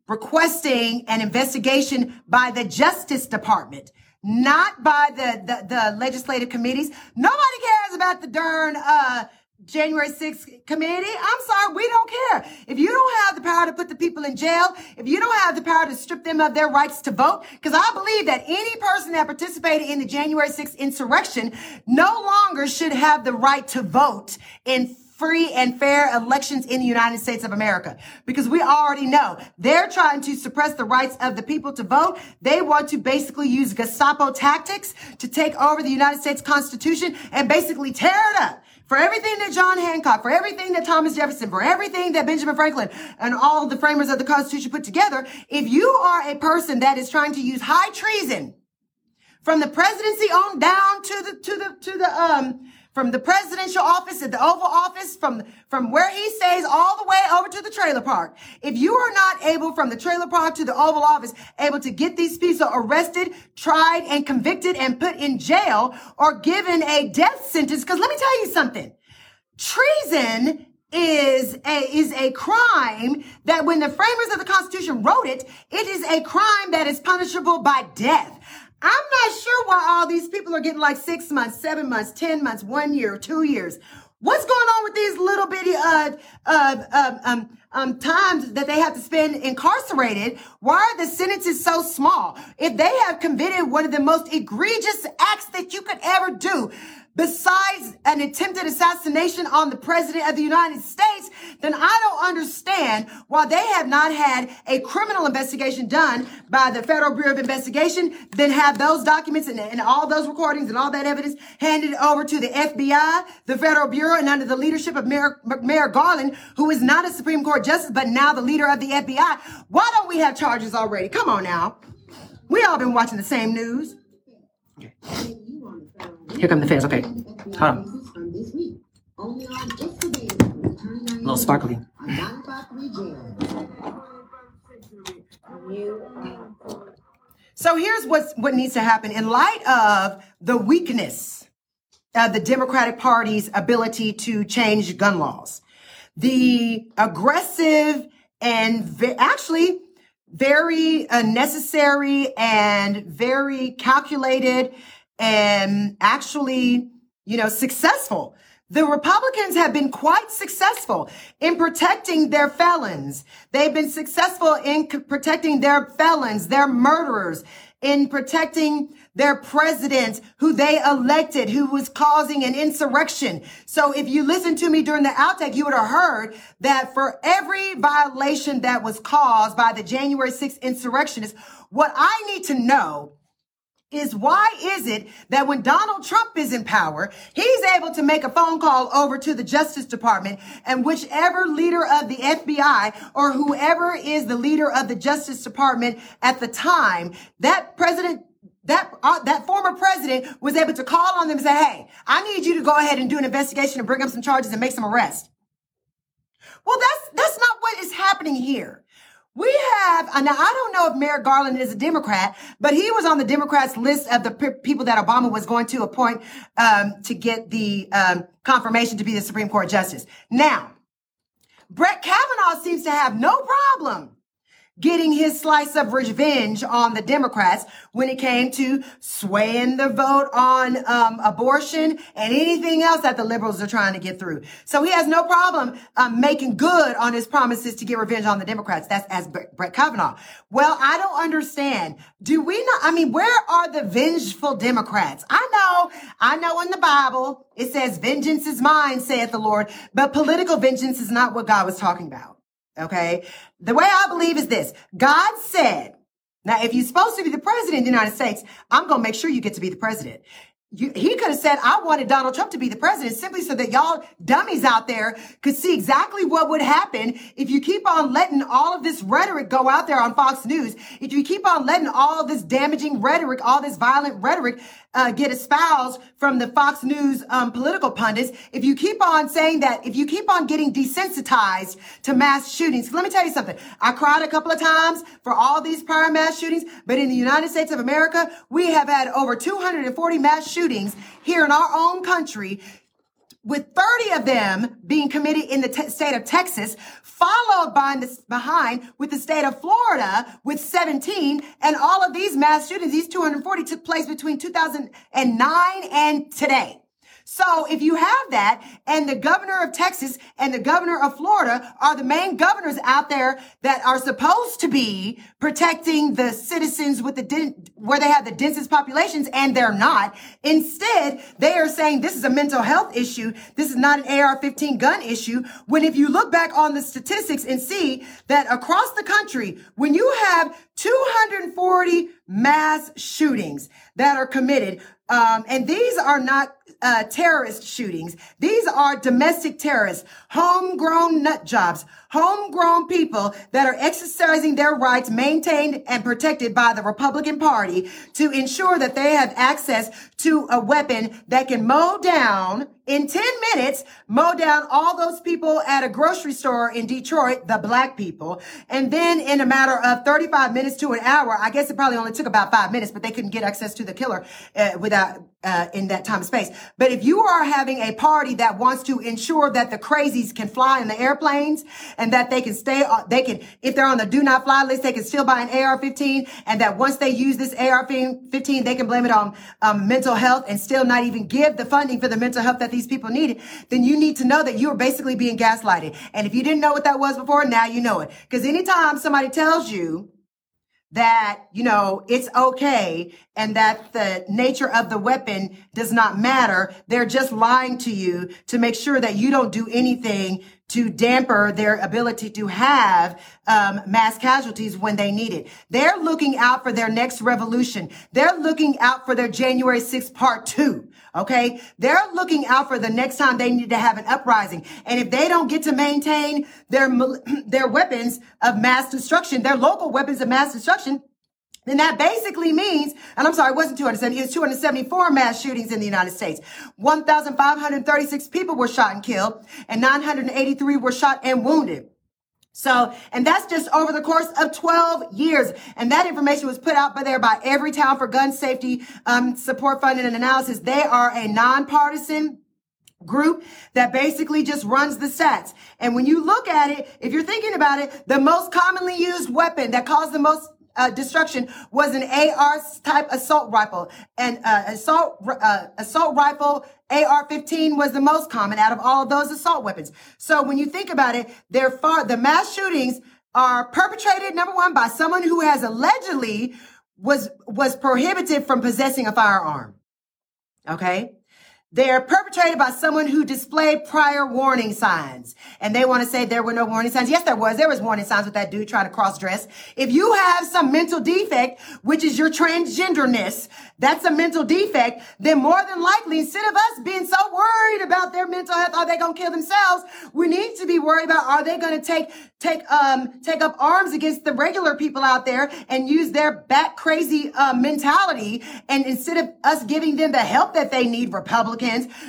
requesting an investigation by the Justice Department, not by the, the, the legislative committees. Nobody cares about the darn, uh, January 6th committee. I'm sorry, we don't care. If you don't have the power to put the people in jail, if you don't have the power to strip them of their rights to vote, because I believe that any person that participated in the January 6th insurrection no longer should have the right to vote in free and fair elections in the United States of America. Because we already know they're trying to suppress the rights of the people to vote. They want to basically use Gestapo tactics to take over the United States Constitution and basically tear it up. For everything that John Hancock, for everything that Thomas Jefferson, for everything that Benjamin Franklin and all the framers of the Constitution put together, if you are a person that is trying to use high treason from the presidency on down to the to the to the um from the presidential office at the Oval Office, from, from where he stays all the way over to the trailer park. If you are not able from the trailer park to the Oval Office, able to get these people arrested, tried and convicted and put in jail or given a death sentence, because let me tell you something. Treason is a, is a crime that when the framers of the Constitution wrote it, it is a crime that is punishable by death. I'm not sure why all these people are getting like six months, seven months, 10 months, one year, two years. What's going on with these little bitty uh, uh, um, um, um, times that they have to spend incarcerated? Why are the sentences so small? If they have committed one of the most egregious acts that you could ever do, besides an attempted assassination on the president of the United States, then I don't understand why they have not had a criminal investigation done by the Federal Bureau of Investigation, then have those documents and, and all those recordings and all that evidence handed over to the FBI, the Federal Bureau, and under the leadership of Merrick, Merrick Garland, who is not a Supreme Court justice, but now the leader of the FBI. Why don't we have charges already? Come on now. We all been watching the same news. Here come the fans. Okay. Hold on. A little sparkly. So here's what's, what needs to happen in light of the weakness of the Democratic Party's ability to change gun laws. The aggressive and ve- actually very uh, necessary and very calculated and actually, you know, successful. The Republicans have been quite successful in protecting their felons. They've been successful in c- protecting their felons, their murderers, in protecting their president who they elected, who was causing an insurrection. So if you listened to me during the outtake, you would have heard that for every violation that was caused by the January 6th insurrectionists, what I need to know is why is it that when Donald Trump is in power, he's able to make a phone call over to the Justice Department and whichever leader of the FBI or whoever is the leader of the Justice Department at the time, that president that uh, that former president was able to call on them and say, "Hey, I need you to go ahead and do an investigation and bring up some charges and make some arrests." Well, that's that's not what is happening here. We have, and now I don't know if Merrick Garland is a Democrat, but he was on the Democrats list of the pe- people that Obama was going to appoint um, to get the um, confirmation to be the Supreme Court justice. Now, Brett Kavanaugh seems to have no problem getting his slice of revenge on the Democrats when it came to swaying the vote on um, abortion and anything else that the liberals are trying to get through. So he has no problem um, making good on his promises to get revenge on the Democrats. That's as Brett Kavanaugh. Well, I don't understand. Do we not? I mean, where are the vengeful Democrats? I know, I know in the Bible it says, "Vengeance is mine," saith the Lord, but political vengeance is not what God was talking about. Okay. The way I believe is this. God said, now, if you're supposed to be the president of the United States, I'm going to make sure you get to be the president. You, he could have said, I wanted Donald Trump to be the president simply so that y'all dummies out there could see exactly what would happen if you keep on letting all of this rhetoric go out there on Fox News. If you keep on letting all this damaging rhetoric, all this violent rhetoric uh, get espoused from the Fox News um, political pundits, if you keep on saying that, if you keep on getting desensitized to mass shootings, let me tell you something. I cried a couple of times for all these prior mass shootings, but in the United States of America, we have had over 240 mass shootings here in our own country with 30 of them being committed in the te- state of Texas, followed by the, behind with the state of Florida with 17. And all of these mass shootings, these 240 took place between 2009 and today. So if you have that and the governor of Texas and the governor of Florida are the main governors out there that are supposed to be protecting the citizens with the den- where they have the densest populations and they're not. Instead, they are saying this is a mental health issue. This is not an AR-15 gun issue. When if you look back on the statistics and see that across the country, when you have 240 mass shootings that are committed, um, and these are not uh, terrorist shootings. These are domestic terrorists, homegrown nut jobs, homegrown people that are exercising their rights maintained and protected by the Republican Party to ensure that they have access to a weapon that can mow down in 10 minutes, mow down all those people at a grocery store in Detroit, the black people. And then in a matter of 35 minutes to an hour, I guess it probably only took about five minutes, but they couldn't get access to the killer uh, without uh, in that time and space. But if you are having a party that wants to ensure that the crazies can fly in the airplanes and that they can stay, on, they can, if they're on the do not fly list, they can still buy an AR-15 and that once they use this AR-15, they can blame it on um, mental health and still not even give the funding for the mental health that these people needed, then you need to know that you are basically being gaslighted. And if you didn't know what that was before, now you know it. Because anytime somebody tells you that, you know, it's okay and that the nature of the weapon does not matter. They're just lying to you to make sure that you don't do anything to damper their ability to have um, mass casualties when they need it. They're looking out for their next revolution. They're looking out for their January 6th part two. Okay. They're looking out for the next time they need to have an uprising. And if they don't get to maintain their, their weapons of mass destruction, their local weapons of mass destruction, then that basically means, and I'm sorry, it wasn't 270, it was 274 mass shootings in the United States. 1,536 people were shot and killed, and 983 were shot and wounded. So, and that's just over the course of 12 years. And that information was put out by there by Everytown for Gun Safety um, Support Funding and Analysis. They are a nonpartisan group that basically just runs the stats. And when you look at it, if you're thinking about it, the most commonly used weapon that caused the most uh, destruction was an AR type assault rifle. And uh, assault uh, assault rifle AR-15 was the most common out of all of those assault weapons. So when you think about it, they're far the mass shootings are perpetrated number one by someone who has allegedly was was prohibited from possessing a firearm. Okay? They're perpetrated by someone who displayed prior warning signs. And they want to say there were no warning signs. Yes, there was. There was warning signs with that dude trying to cross dress. If you have some mental defect, which is your transgenderness, that's a mental defect, then more than likely, instead of us being so worried about their mental health, are they going to kill themselves? We need to be worried about, are they going to take, take, um, take up arms against the regular people out there and use their bat crazy, uh, mentality. And instead of us giving them the help that they need, Republicans,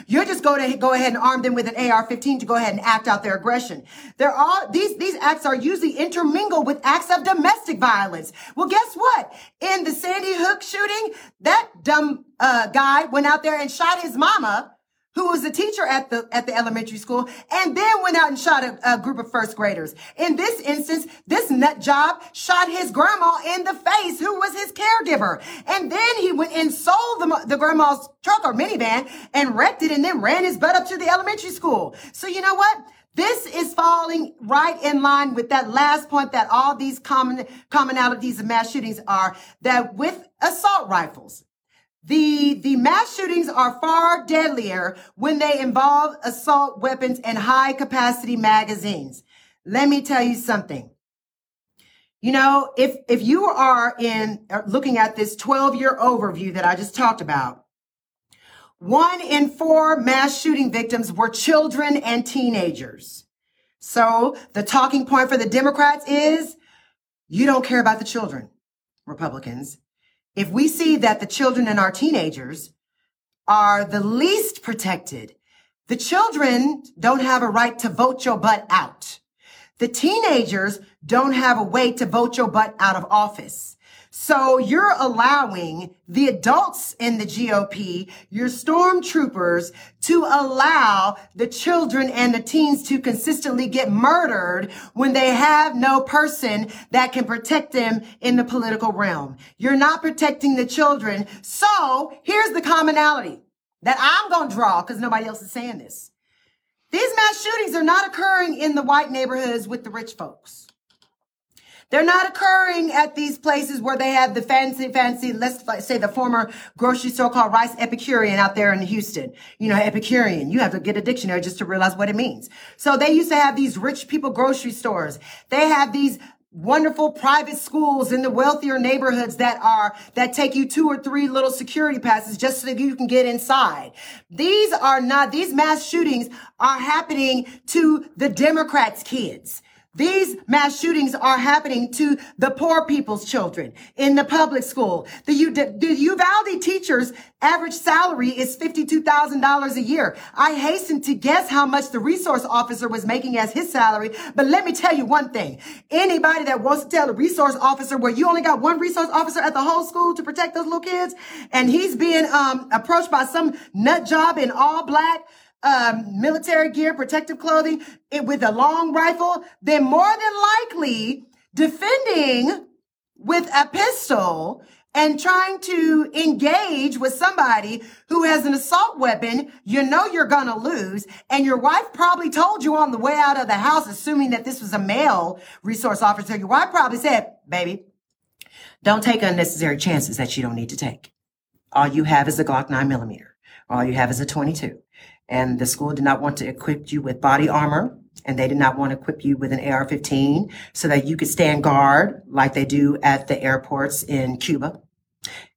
you're just going to go ahead and arm them with an AR-15 to go ahead and act out their aggression. There are, these, these acts are usually intermingled with acts of domestic violence. Well, guess what? In the Sandy Hook shooting, that dumb uh, guy went out there and shot his mama, who was a teacher at the at the elementary school, and then went out and shot a, a group of first graders. In this instance, this nut job shot his grandma in the face, who was his caregiver, and then he went and sold the, the grandma's truck or minivan and wrecked it, and then ran his butt up to the elementary school. So you know what? This is falling right in line with that last point that all these common commonalities of mass shootings are that with assault rifles, the, the mass shootings are far deadlier when they involve assault weapons and high capacity magazines. Let me tell you something. You know, if, if you are in uh, looking at this 12 year overview that I just talked about, one in four mass shooting victims were children and teenagers. So the talking point for the Democrats is you don't care about the children, Republicans if we see that the children and our teenagers are the least protected, the children don't have a right to vote your butt out. The teenagers don't have a way to vote your butt out of office. So you're allowing the adults in the GOP, your stormtroopers, to allow the children and the teens to consistently get murdered when they have no person that can protect them in the political realm. You're not protecting the children. So here's the commonality. that I'm going to draw because nobody else is saying this. These mass shootings are not occurring in the white neighborhoods with the rich folks. They're not occurring at these places where they have the fancy, fancy, let's say the former grocery store called Rice Epicurean out there in Houston. You know, Epicurean. You have to get a dictionary just to realize what it means. So they used to have these rich people grocery stores. They have these wonderful private schools in the wealthier neighborhoods that are that take you two or three little security passes just so that you can get inside. These are not these mass shootings are happening to the Democrats' kids. These mass shootings are happening to the poor people's children in the public school. The, U, the Uvalde teacher's average salary is $52,000 a year. I hasten to guess how much the resource officer was making as his salary. But let me tell you one thing. Anybody that wants to tell a resource officer where you only got one resource officer at the whole school to protect those little kids and he's being um, approached by some nut job in all black, um, military gear, protective clothing, it, with a long rifle, then more than likely defending with a pistol and trying to engage with somebody who has an assault weapon, you know you're gonna lose. And your wife probably told you on the way out of the house, assuming that this was a male resource officer, your wife probably said, baby, don't take unnecessary chances that you don't need to take. All you have is a Glock 9 millimeter. All you have is a 22 and the school did not want to equip you with body armor and they did not want to equip you with an AR-15 so that you could stand guard like they do at the airports in Cuba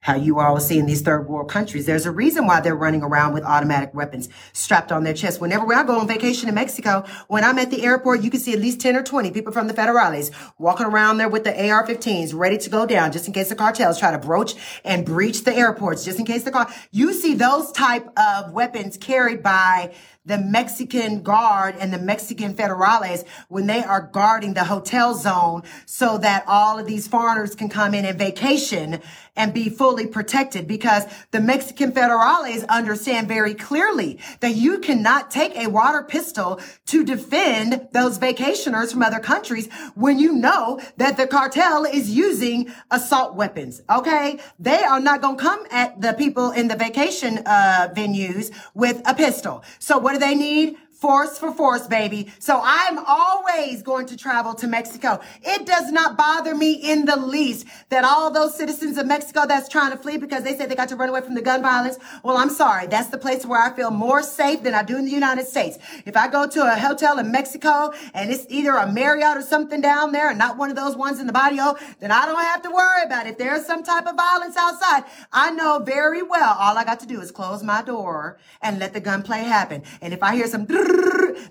how you all see in these third world countries. There's a reason why they're running around with automatic weapons strapped on their chest. Whenever I go on vacation in Mexico, when I'm at the airport, you can see at least 10 or 20 people from the federales walking around there with the AR-15s ready to go down just in case the cartels try to broach and breach the airports, just in case the car, you see those type of weapons carried by the Mexican guard and the Mexican federales when they are guarding the hotel zone so that all of these foreigners can come in and vacation and be fully protected because the Mexican federales understand very clearly that you cannot take a water pistol to defend those vacationers from other countries when you know that the cartel is using assault weapons. Okay. They are not going to come at the people in the vacation uh, venues with a pistol. So what do they need? Force for force, baby. So I'm always going to travel to Mexico. It does not bother me in the least that all those citizens of Mexico that's trying to flee because they said they got to run away from the gun violence. Well, I'm sorry. That's the place where I feel more safe than I do in the United States. If I go to a hotel in Mexico and it's either a Marriott or something down there and not one of those ones in the barrio, then I don't have to worry about it. If there's some type of violence outside, I know very well all I got to do is close my door and let the gunplay happen. And if I hear some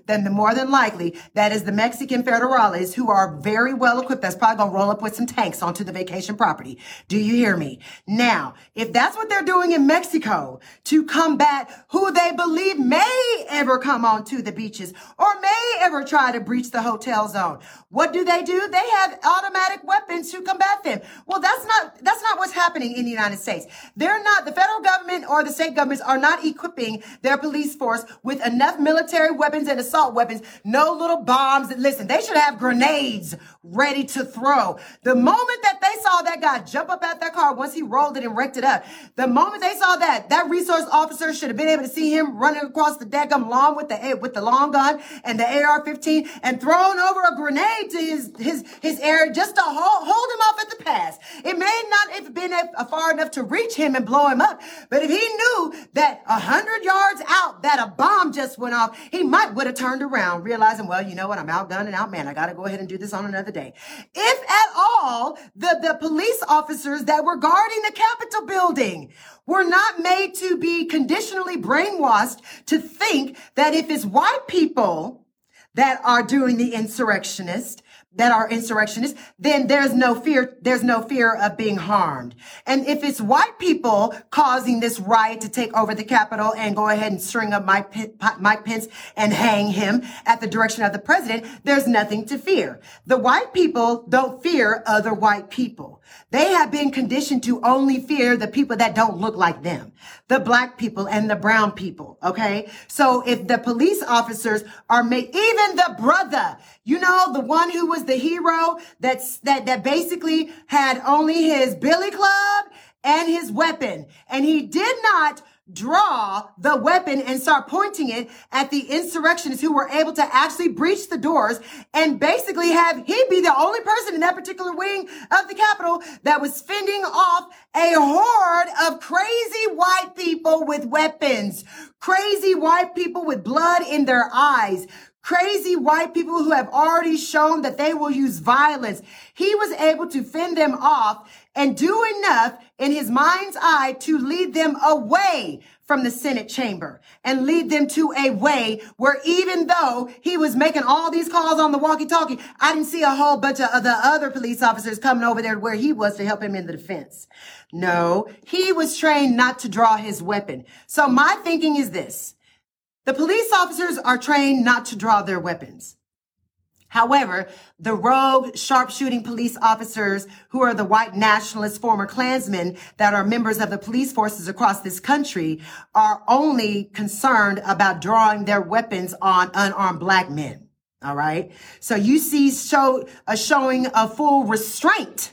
then the more than likely that is the Mexican federales who are very well equipped. That's probably to roll up with some tanks onto the vacation property. Do you hear me? Now, if that's what they're doing in Mexico to combat who they believe may ever come onto the beaches or may ever try to breach the hotel zone, what do they do? They have automatic weapons to combat them. Well, that's not, that's not what's happening in the United States. They're not, the federal government or the state governments are not equipping their police force with enough military weapons and assault weapons, no little bombs. Listen, they should have grenades ready to throw. The moment that they saw that guy jump up at that car, once he rolled it and wrecked it up, the moment they saw that, that resource officer should have been able to see him running across the deck lawn with the with the long gun and the AR-15 and thrown over a grenade to his his his area just to hold, hold him off at the pass. It may not have been a far enough to reach him and blow him up, but if he knew that a hundred yards out that a bomb just went off, he might would have turned around, realizing, well, you know what, I'm outgunned and outmanned. I got to go ahead and do this on another day. If at all, the, the police officers that were guarding the Capitol building were not made to be conditionally brainwashed to think that if it's white people that are doing the insurrectionist, that are insurrectionists, then there's no fear, there's no fear of being harmed. And if it's white people causing this riot to take over the Capitol and go ahead and string up Mike, Mike Pence and hang him at the direction of the president, there's nothing to fear. The white people don't fear other white people. They have been conditioned to only fear the people that don't look like them, the black people and the brown people. Okay. So if the police officers are made, even the brother, you know, the one who was the hero that's, that, that basically had only his billy club and his weapon. And he did not draw the weapon and start pointing it at the insurrectionists who were able to actually breach the doors and basically have he be the only person in that particular wing of the Capitol that was fending off a horde of crazy white people with weapons, crazy white people with blood in their eyes, crazy white people who have already shown that they will use violence. He was able to fend them off and do enough in his mind's eye to lead them away from the Senate chamber and lead them to a way where even though he was making all these calls on the walkie talkie, I didn't see a whole bunch of the other police officers coming over there where he was to help him in the defense. No, he was trained not to draw his weapon. So my thinking is this. The police officers are trained not to draw their weapons. However, the rogue sharpshooting police officers who are the white nationalist former Klansmen that are members of the police forces across this country are only concerned about drawing their weapons on unarmed black men. All right. So you see show a showing of full restraint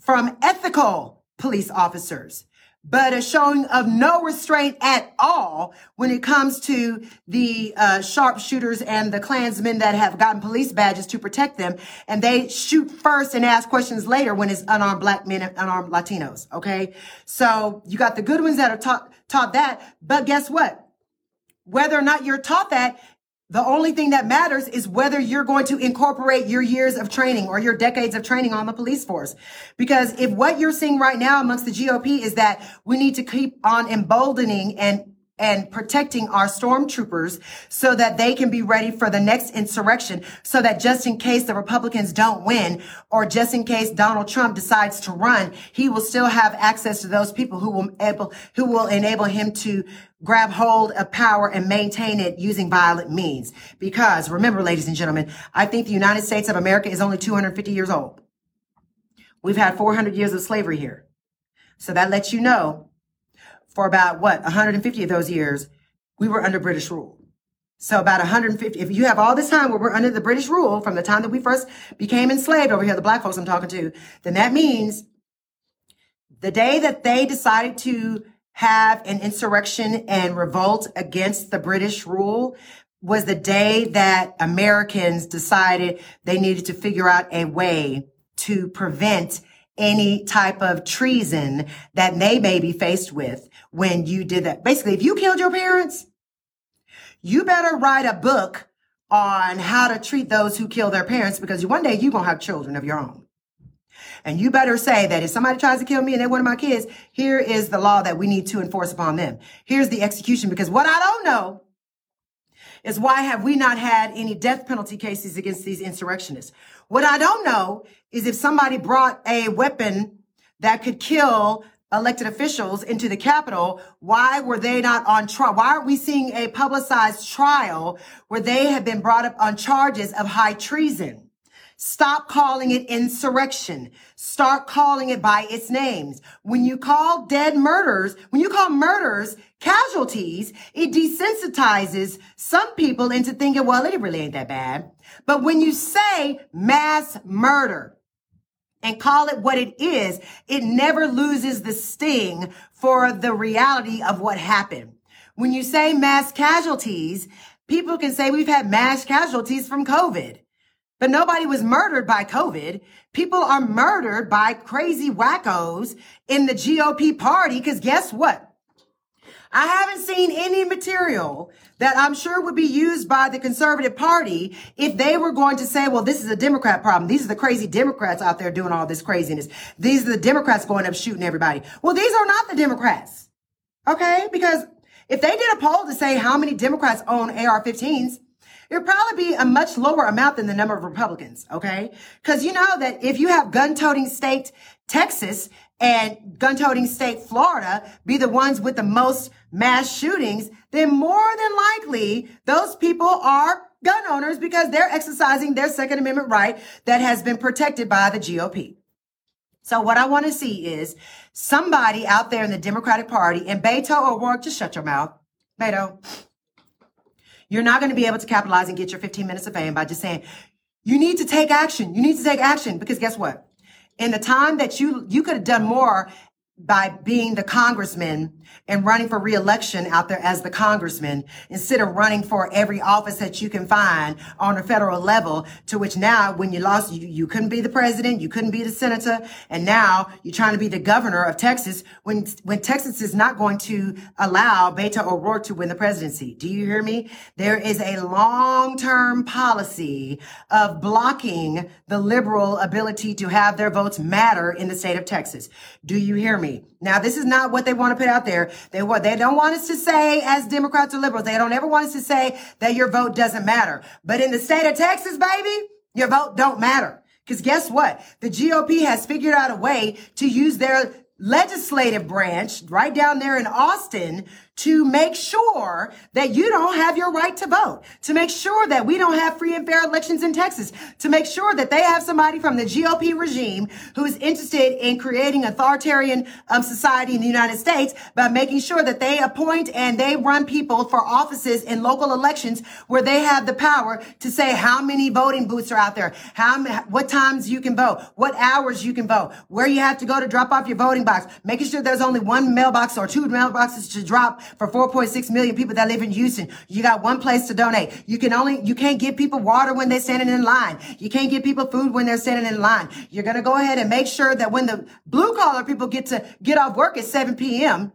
from ethical police officers but a showing of no restraint at all when it comes to the uh, sharpshooters and the Klansmen that have gotten police badges to protect them. And they shoot first and ask questions later when it's unarmed black men and unarmed Latinos. Okay. So you got the good ones that are taught, taught that. But guess what? Whether or not you're taught that, the only thing that matters is whether you're going to incorporate your years of training or your decades of training on the police force. Because if what you're seeing right now amongst the GOP is that we need to keep on emboldening and and protecting our stormtroopers so that they can be ready for the next insurrection so that just in case the Republicans don't win or just in case Donald Trump decides to run, he will still have access to those people who will able, who will enable him to grab hold of power and maintain it using violent means. Because remember, ladies and gentlemen, I think the United States of America is only 250 years old. We've had 400 years of slavery here. So that lets you know for about what 150 of those years, we were under British rule. So about 150, if you have all this time where we're under the British rule from the time that we first became enslaved over here, the black folks I'm talking to, then that means the day that they decided to have an insurrection and revolt against the British rule was the day that Americans decided they needed to figure out a way to prevent any type of treason that they may be faced with when you did that. Basically, if you killed your parents, you better write a book on how to treat those who kill their parents because one day you're going to have children of your own. And you better say that if somebody tries to kill me and they're one of my kids, here is the law that we need to enforce upon them. Here's the execution because what I don't know is why have we not had any death penalty cases against these insurrectionists? What I don't know is if somebody brought a weapon that could kill elected officials into the Capitol, why were they not on trial? Why aren't we seeing a publicized trial where they have been brought up on charges of high treason? Stop calling it insurrection. Start calling it by its names. When you call dead murders, when you call murders casualties, it desensitizes some people into thinking, well, it really ain't that bad. But when you say mass murder, and call it what it is, it never loses the sting for the reality of what happened. When you say mass casualties, people can say we've had mass casualties from COVID, but nobody was murdered by COVID. People are murdered by crazy wackos in the GOP party. Cause guess what? I haven't seen any material that I'm sure would be used by the conservative party if they were going to say, well, this is a Democrat problem. These are the crazy Democrats out there doing all this craziness. These are the Democrats going up shooting everybody. Well, these are not the Democrats. Okay. Because if they did a poll to say how many Democrats own AR-15s, it would probably be a much lower amount than the number of Republicans. Okay. Cause you know that if you have gun toting state Texas and gun toting state Florida be the ones with the most mass shootings, then more than likely those people are gun owners because they're exercising their Second Amendment right that has been protected by the GOP. So what I want to see is somebody out there in the Democratic Party and Beto O'Rourke, just shut your mouth. Beto, you're not going to be able to capitalize and get your 15 minutes of fame by just saying, you need to take action. You need to take action because guess what? In the time that you you could have done more by being the congressman and running for reelection out there as the congressman instead of running for every office that you can find on a federal level to which now when you lost you, you couldn't be the president you couldn't be the senator and now you're trying to be the governor of texas when when texas is not going to allow beto o'rourke to win the presidency. Do you hear me? There is a long-term policy of blocking the liberal ability to have their votes matter in the state of texas. Do you hear me now this is not what they want to put out there they what they don't want us to say as Democrats or liberals. They don't ever want us to say that your vote doesn't matter. But in the state of Texas, baby, your vote don't matter. Because guess what? The GOP has figured out a way to use their legislative branch right down there in Austin to make sure that you don't have your right to vote, to make sure that we don't have free and fair elections in Texas, to make sure that they have somebody from the GOP regime who is interested in creating authoritarian um, society in the United States by making sure that they appoint and they run people for offices in local elections where they have the power to say how many voting booths are out there, how what times you can vote, what hours you can vote, where you have to go to drop off your voting box, making sure there's only one mailbox or two mailboxes to drop for 4.6 million people that live in Houston. You got one place to donate. You can only, you can't give people water when they're standing in line. You can't give people food when they're standing in line. You're going to go ahead and make sure that when the blue collar people get to get off work at 7 p.m.,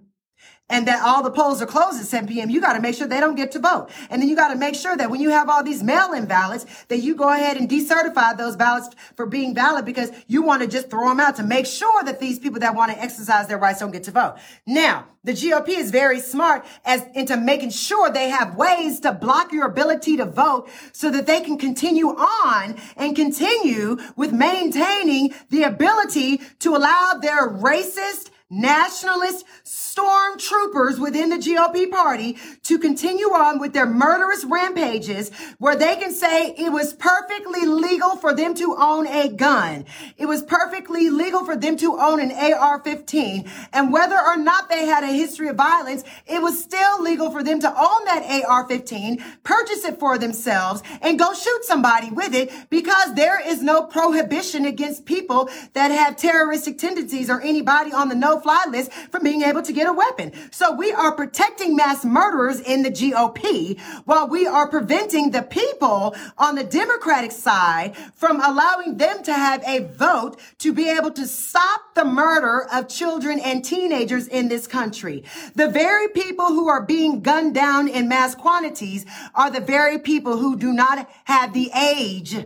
and that all the polls are closed at 7 p.m., you got to make sure they don't get to vote. And then you got to make sure that when you have all these mail-in ballots, that you go ahead and decertify those ballots for being valid because you want to just throw them out to make sure that these people that want to exercise their rights don't get to vote. Now, the GOP is very smart as into making sure they have ways to block your ability to vote so that they can continue on and continue with maintaining the ability to allow their racist, nationalist stormtroopers within the GOP party to continue on with their murderous rampages where they can say it was perfectly legal for them to own a gun. It was perfectly legal for them to own an AR-15. And whether or not they had a history of violence, it was still legal for them to own that AR-15, purchase it for themselves, and go shoot somebody with it because there is no prohibition against people that have terroristic tendencies or anybody on the no fly list from being able to get a weapon. So we are protecting mass murderers in the GOP while we are preventing the people on the Democratic side from allowing them to have a vote to be able to stop the murder of children and teenagers in this country. The very people who are being gunned down in mass quantities are the very people who do not have the age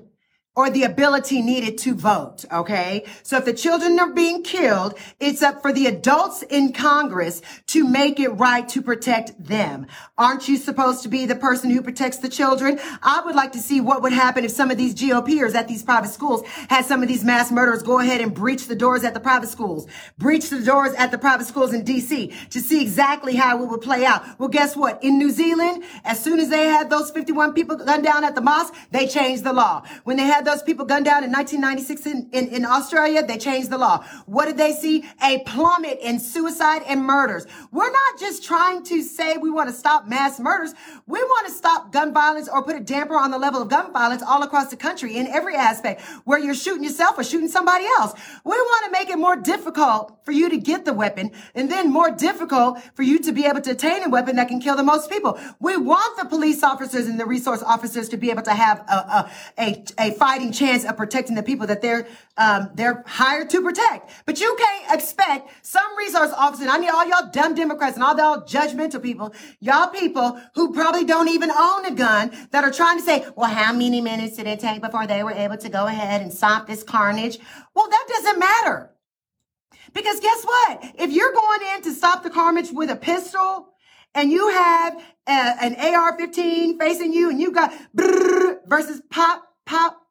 or the ability needed to vote. Okay. So if the children are being killed, it's up for the adults in Congress to make it right to protect them. Aren't you supposed to be the person who protects the children? I would like to see what would happen if some of these GOPers at these private schools had some of these mass murderers go ahead and breach the doors at the private schools, breach the doors at the private schools in DC to see exactly how it would play out. Well, guess what? In New Zealand, as soon as they had those 51 people gunned down at the mosque, they changed the law. When they had those people gunned down in 1996 in, in, in, Australia, they changed the law. What did they see? A plummet in suicide and murders. We're not just trying to say we want to stop mass murders. We want to stop gun violence or put a damper on the level of gun violence all across the country in every aspect where you're shooting yourself or shooting somebody else. We want to make it more difficult for you to get the weapon and then more difficult for you to be able to attain a weapon that can kill the most people. We want the police officers and the resource officers to be able to have a, a, a, a fighting chance of protecting the people that they're um, they're hired to protect. But you can't expect some resource officers. I need all y'all dumb Democrats and all y'all judgmental people, y'all people who probably don't even own a gun that are trying to say, well, how many minutes did it take before they were able to go ahead and stop this carnage? Well, that doesn't matter. Because guess what? If you're going in to stop the carnage with a pistol and you have a, an AR-15 facing you and you got versus pop, pop,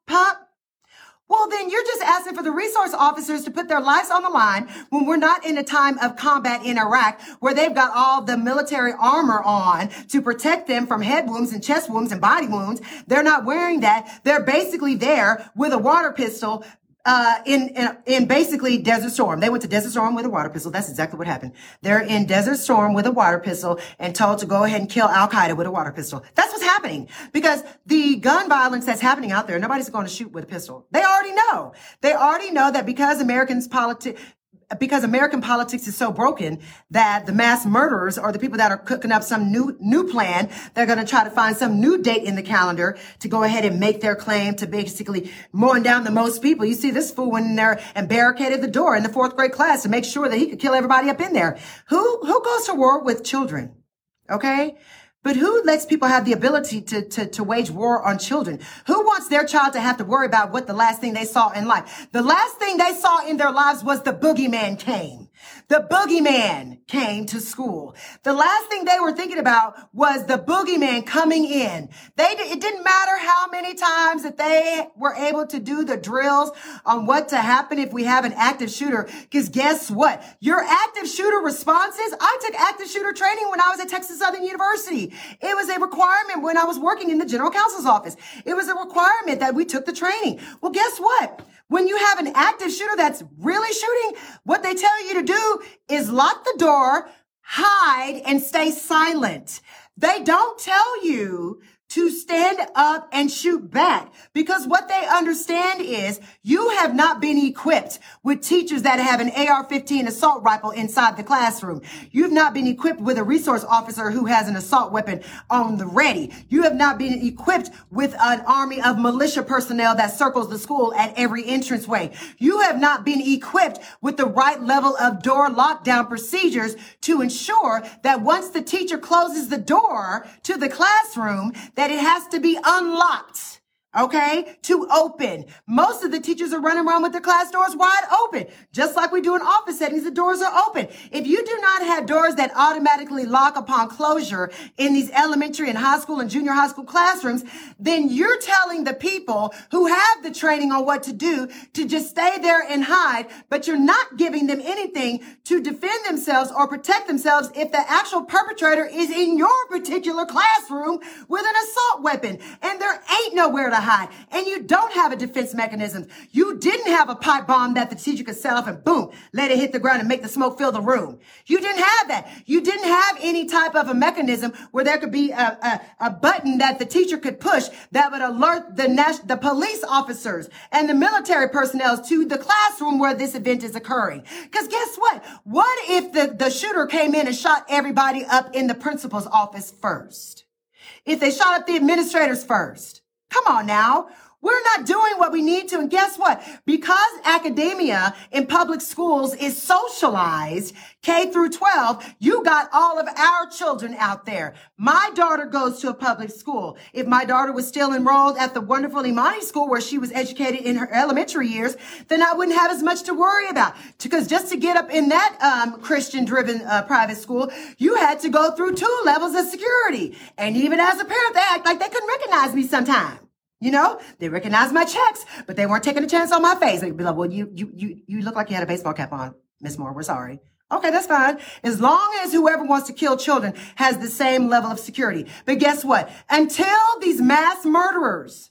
well, then you're just asking for the resource officers to put their lives on the line when we're not in a time of combat in Iraq where they've got all the military armor on to protect them from head wounds and chest wounds and body wounds. They're not wearing that. They're basically there with a water pistol uh, in, in, in basically Desert Storm. They went to Desert Storm with a water pistol. That's exactly what happened. They're in Desert Storm with a water pistol and told to go ahead and kill Al Qaeda with a water pistol. That's what's happening because the gun violence that's happening out there, nobody's going to shoot with a pistol. They already know. They already know that because Americans politi- because American politics is so broken that the mass murderers are the people that are cooking up some new new plan. They're going to try to find some new date in the calendar to go ahead and make their claim to basically mowing down the most people. You see this fool went in there and barricaded the door in the fourth grade class to make sure that he could kill everybody up in there. Who who goes to war with children? Okay. But who lets people have the ability to, to, to wage war on children? Who wants their child to have to worry about what the last thing they saw in life? The last thing they saw in their lives was the boogeyman came. The boogeyman came to school. The last thing they were thinking about was the boogeyman coming in. They, it didn't matter how many times that they were able to do the drills on what to happen if we have an active shooter. Cause guess what? Your active shooter responses, I took active shooter training when I was at Texas Southern University. It was a requirement when I was working in the general counsel's office. It was a requirement that we took the training. Well, guess what? When you have an active shooter that's really shooting, what they tell you to do is lock the door, hide, and stay silent. They don't tell you to stand up and shoot back because what they understand is you have not been equipped with teachers that have an AR-15 assault rifle inside the classroom. You've not been equipped with a resource officer who has an assault weapon on the ready. You have not been equipped with an army of militia personnel that circles the school at every entranceway. You have not been equipped with the right level of door lockdown procedures to ensure that once the teacher closes the door to the classroom, that it has to be unlocked. Okay, to open. Most of the teachers are running around with their class doors wide open. Just like we do in office settings, the doors are open. If you do not have doors that automatically lock upon closure in these elementary and high school and junior high school classrooms, then you're telling the people who have the training on what to do to just stay there and hide, but you're not giving them anything to defend themselves or protect themselves if the actual perpetrator is in your particular classroom with an assault weapon and there ain't nowhere to hide and you don't have a defense mechanism. You didn't have a pipe bomb that the teacher could set off and boom, let it hit the ground and make the smoke fill the room. You didn't have that. You didn't have any type of a mechanism where there could be a, a, a button that the teacher could push that would alert the nas- the police officers and the military personnel to the classroom where this event is occurring. Because guess what? What if the, the shooter came in and shot everybody up in the principal's office first? If they shot up the administrators first? Come on now. We're not doing what we need to. And guess what? Because academia in public schools is socialized K through 12, you got all of our children out there. My daughter goes to a public school. If my daughter was still enrolled at the wonderful Imani school where she was educated in her elementary years, then I wouldn't have as much to worry about. Because just to get up in that um, Christian driven uh, private school, you had to go through two levels of security. And even as a parent, they act like they couldn't recognize me sometimes. You know, they recognized my checks, but they weren't taking a chance on my face. They'd be like, well, you, you, you, you look like you had a baseball cap on, Miss Moore. We're sorry. Okay, that's fine. As long as whoever wants to kill children has the same level of security. But guess what? Until these mass murderers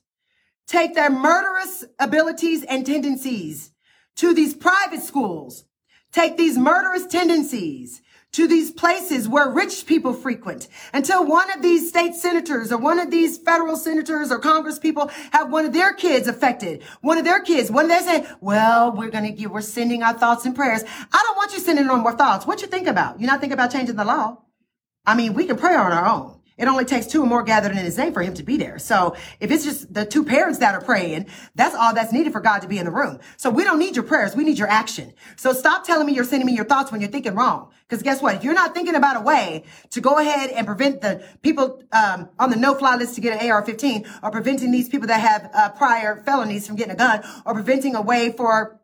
take their murderous abilities and tendencies to these private schools, take these murderous tendencies to these places where rich people frequent until one of these state senators or one of these federal senators or congress people have one of their kids affected. One of their kids, when they say, well, we're going to give, we're sending our thoughts and prayers. I don't want you sending no more thoughts. What you think about? You're not thinking about changing the law. I mean, we can pray on our own. It only takes two or more gathered in his name for him to be there. So if it's just the two parents that are praying, that's all that's needed for God to be in the room. So we don't need your prayers. We need your action. So stop telling me you're sending me your thoughts when you're thinking wrong. Because guess what? If you're not thinking about a way to go ahead and prevent the people um, on the no-fly list to get an AR-15 or preventing these people that have uh, prior felonies from getting a gun or preventing a way for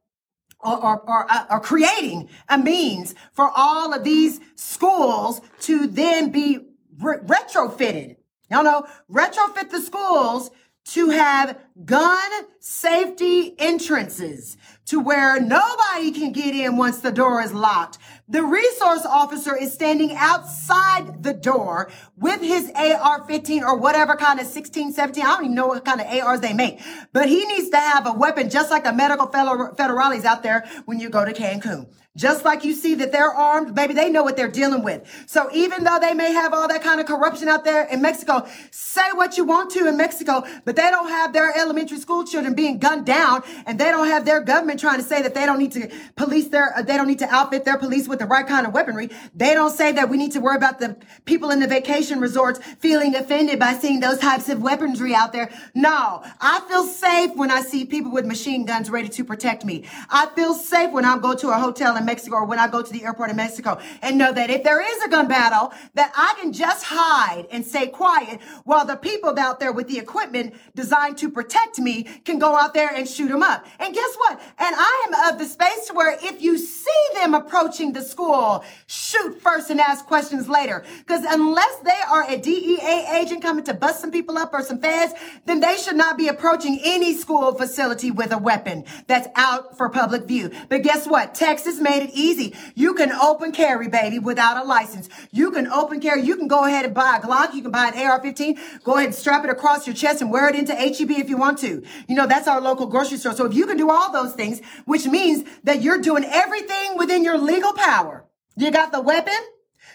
or, or, or, uh, or, creating a means for all of these schools to then be re- retrofitted. Y'all know, retrofit the schools to have gun safety entrances to where nobody can get in once the door is locked. The resource officer is standing outside the door with his AR-15 or whatever kind of 16, 17. I don't even know what kind of ARs they make, but he needs to have a weapon just like the medical federal, federales out there when you go to Cancun. Just like you see that they're armed, baby, they know what they're dealing with. So even though they may have all that kind of corruption out there in Mexico, say what you want to in Mexico, but they don't have their elementary school children being gunned down and they don't have their government trying to say that they don't need to police their, uh, they don't need to outfit their police with the right kind of weaponry. They don't say that we need to worry about the people in the vacation resorts feeling offended by seeing those types of weaponry out there. No, I feel safe when I see people with machine guns ready to protect me. I feel safe when I go to a hotel in Mexico or when I go to the airport in Mexico and know that if there is a gun battle, that I can just hide and stay quiet while the people out there with the equipment designed to protect me can go out there and shoot them up. And guess what? And I am of the space where if you see them approaching the school, shoot first and ask questions later. Because unless they are a DEA agent coming to bust some people up or some feds, then they should not be approaching any school facility with a weapon that's out for public view. But guess what? Texas made it easy. You can open carry, baby, without a license. You can open carry. You can go ahead and buy a Glock. You can buy an AR-15. Go ahead and strap it across your chest and wear it into HEB if you want to. You know, that's our local grocery store. So if you can do all those things, which means that you're doing everything within your legal power. You got the weapon.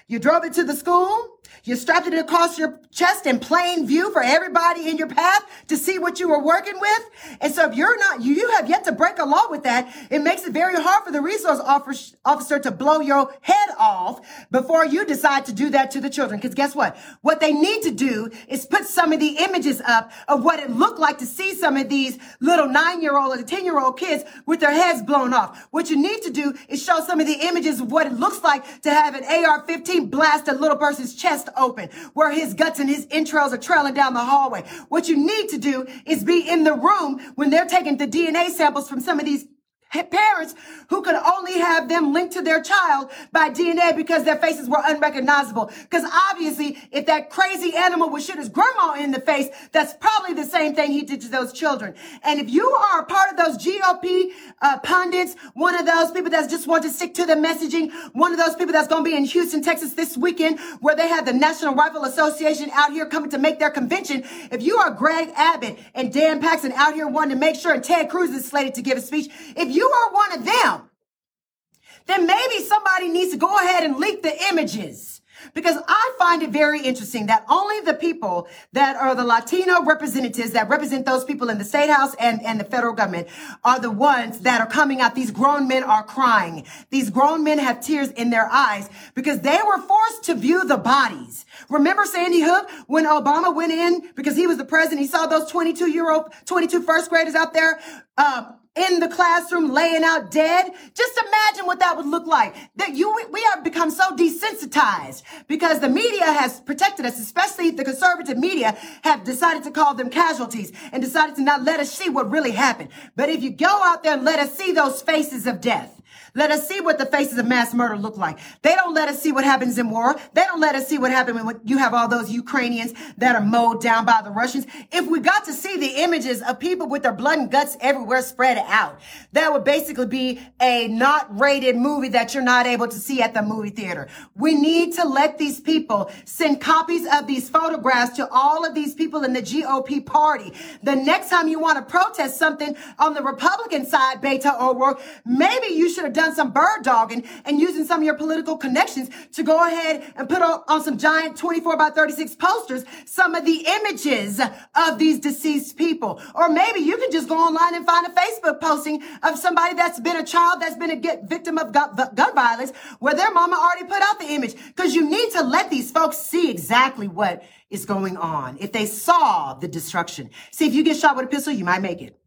You drove it to the school. You strapped it across your chest in plain view for everybody in your path to see what you were working with. And so if you're not, you, have yet to break a law with that, it makes it very hard for the resource officer to blow your head off before you decide to do that to the children. Because guess what? What they need to do is put some of the images up of what it looked like to see some of these little nine year old or 10 year old kids with their heads blown off. What you need to do is show some of the images of what it looks like to have an AR-15 blast a little person's chest open, where his guts and his entrails are trailing down the hallway. What you need to do is be in the room when they're taking the DNA samples from some of these parents who could only have them linked to their child by DNA because their faces were unrecognizable. Because obviously, if that crazy animal would shoot his grandma in the face, that's probably the same thing he did to those children. And if you are a part of those GOP uh, pundits, one of those people that just want to stick to the messaging, one of those people that's going to be in Houston, Texas this weekend, where they have the National Rifle Association out here coming to make their convention. If you are Greg Abbott and Dan Paxton out here wanting to make sure, and Ted Cruz is slated to give a speech, if you are one of them, then maybe somebody needs to go ahead and leak the images. Because I find it very interesting that only the people that are the Latino representatives that represent those people in the state house and, and the federal government are the ones that are coming out. These grown men are crying. These grown men have tears in their eyes because they were forced to view the bodies. Remember Sandy Hook when Obama went in because he was the president? He saw those 22 year old, 22 first graders out there, uh, in the classroom laying out dead. Just imagine what that would look like. That you, we have become so desensitized because the media has protected us, especially the conservative media have decided to call them casualties and decided to not let us see what really happened. But if you go out there and let us see those faces of death, let us see what the faces of mass murder look like. They don't let us see what happens in war. They don't let us see what happens when you have all those Ukrainians that are mowed down by the Russians. If we got to see the images of people with their blood and guts everywhere spread out, that would basically be a not rated movie that you're not able to see at the movie theater. We need to let these people send copies of these photographs to all of these people in the GOP party. The next time you want to protest something on the Republican side, Beto O'Rourke, maybe you should have done done some bird dogging and using some of your political connections to go ahead and put on, on some giant 24 by 36 posters some of the images of these deceased people. Or maybe you can just go online and find a Facebook posting of somebody that's been a child that's been a victim of gun, gun violence where their mama already put out the image. Because you need to let these folks see exactly what is going on. If they saw the destruction. See, if you get shot with a pistol, you might make it.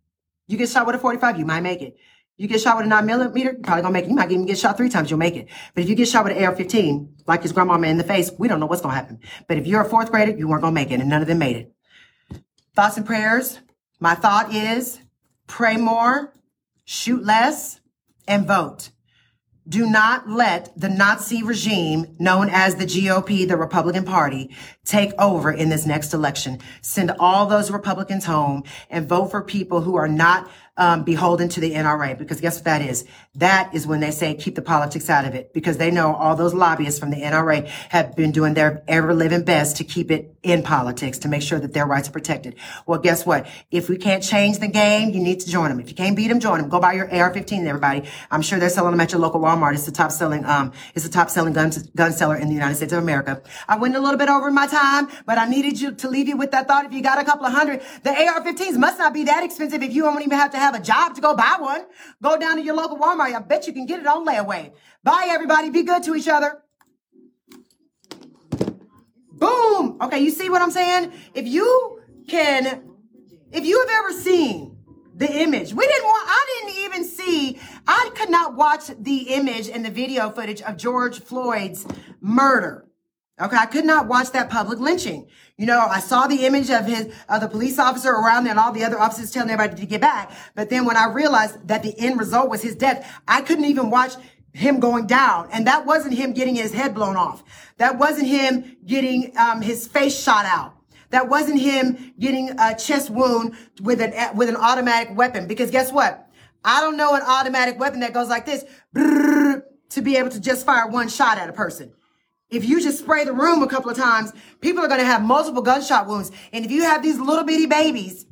You get shot with a 45, you might make it. You get shot with a nine millimeter, you're probably gonna make it. You might even get shot three times, you'll make it. But if you get shot with an AR-15, like his grandmama in the face, we don't know what's gonna happen. But if you're a fourth grader, you weren't gonna make it, and none of them made it. Thoughts and prayers. My thought is pray more, shoot less, and vote. Do not let the Nazi regime known as the GOP, the Republican Party, take over in this next election. Send all those Republicans home and vote for people who are not um, beholden to the NRA because guess what that is? That is when they say keep the politics out of it because they know all those lobbyists from the NRA have been doing their ever living best to keep it in politics to make sure that their rights are protected. Well, guess what? If we can't change the game, you need to join them. If you can't beat them, join them. Go buy your AR-15, everybody. I'm sure they're selling them at your local Walmart. It's the top selling, um, it's the top selling gun, gun seller in the United States of America. I went a little bit over my time, but I needed you to leave you with that thought. If you got a couple of hundred, the AR-15s must not be that expensive if you don't even have to have a job to go buy one. Go down to your local Walmart. I bet you can get it on layaway. Bye, everybody. Be good to each other. Boom. Okay, you see what I'm saying? If you can, if you have ever seen the image, we didn't want, I didn't even see, I could not watch the image and the video footage of George Floyd's murder. Okay, I could not watch that public lynching. You know, I saw the image of his of the police officer around there and all the other officers telling everybody to get back. But then when I realized that the end result was his death, I couldn't even watch him going down. And that wasn't him getting his head blown off. That wasn't him getting um, his face shot out. That wasn't him getting a chest wound with an with an automatic weapon. Because guess what? I don't know an automatic weapon that goes like this to be able to just fire one shot at a person. If you just spray the room a couple of times, people are going to have multiple gunshot wounds. And if you have these little bitty babies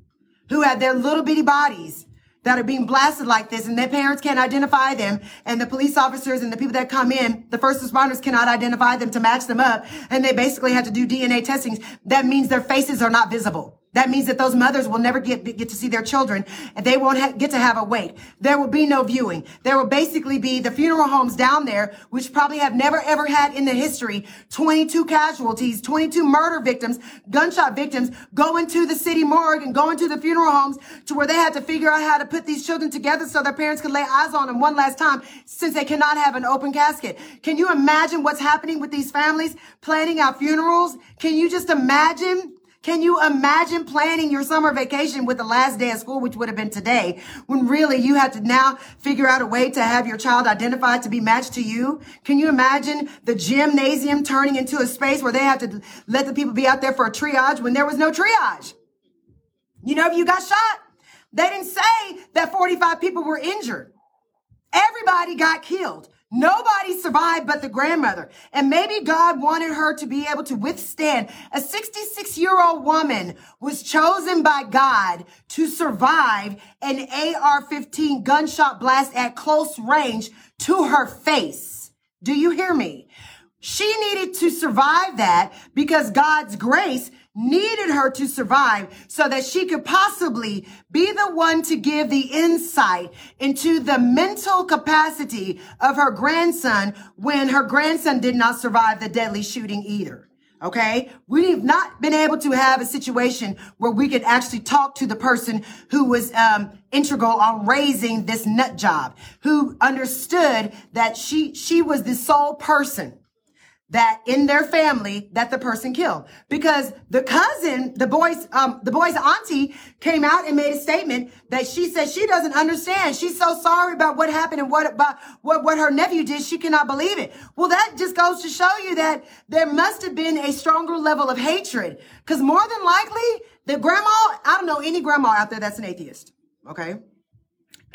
who have their little bitty bodies that are being blasted like this and their parents can't identify them and the police officers and the people that come in, the first responders cannot identify them to match them up and they basically have to do DNA testings, that means their faces are not visible. That means that those mothers will never get, get to see their children and they won't ha- get to have a wake. There will be no viewing. There will basically be the funeral homes down there, which probably have never ever had in the history 22 casualties, 22 murder victims, gunshot victims going to the city morgue and going to the funeral homes to where they had to figure out how to put these children together so their parents could lay eyes on them one last time since they cannot have an open casket. Can you imagine what's happening with these families planning out funerals? Can you just imagine? Can you imagine planning your summer vacation with the last day of school, which would have been today, when really you had to now figure out a way to have your child identified to be matched to you? Can you imagine the gymnasium turning into a space where they have to let the people be out there for a triage when there was no triage? You know, if you got shot, they didn't say that 45 people were injured. Everybody got killed. Nobody survived but the grandmother. And maybe God wanted her to be able to withstand. A 66 year old woman was chosen by God to survive an AR 15 gunshot blast at close range to her face. Do you hear me? She needed to survive that because God's grace needed her to survive so that she could possibly be the one to give the insight into the mental capacity of her grandson when her grandson did not survive the deadly shooting either. Okay. We've not been able to have a situation where we could actually talk to the person who was, um, integral on raising this nut job, who understood that she, she was the sole person that in their family that the person killed. Because the cousin the boy's um the boy's auntie came out and made a statement that she said she doesn't understand. She's so sorry about what happened and what about what what her nephew did. She cannot believe it. Well that just goes to show you that there must have been a stronger level of hatred. Because more than likely the grandma i don't know any grandma out there that's an atheist okay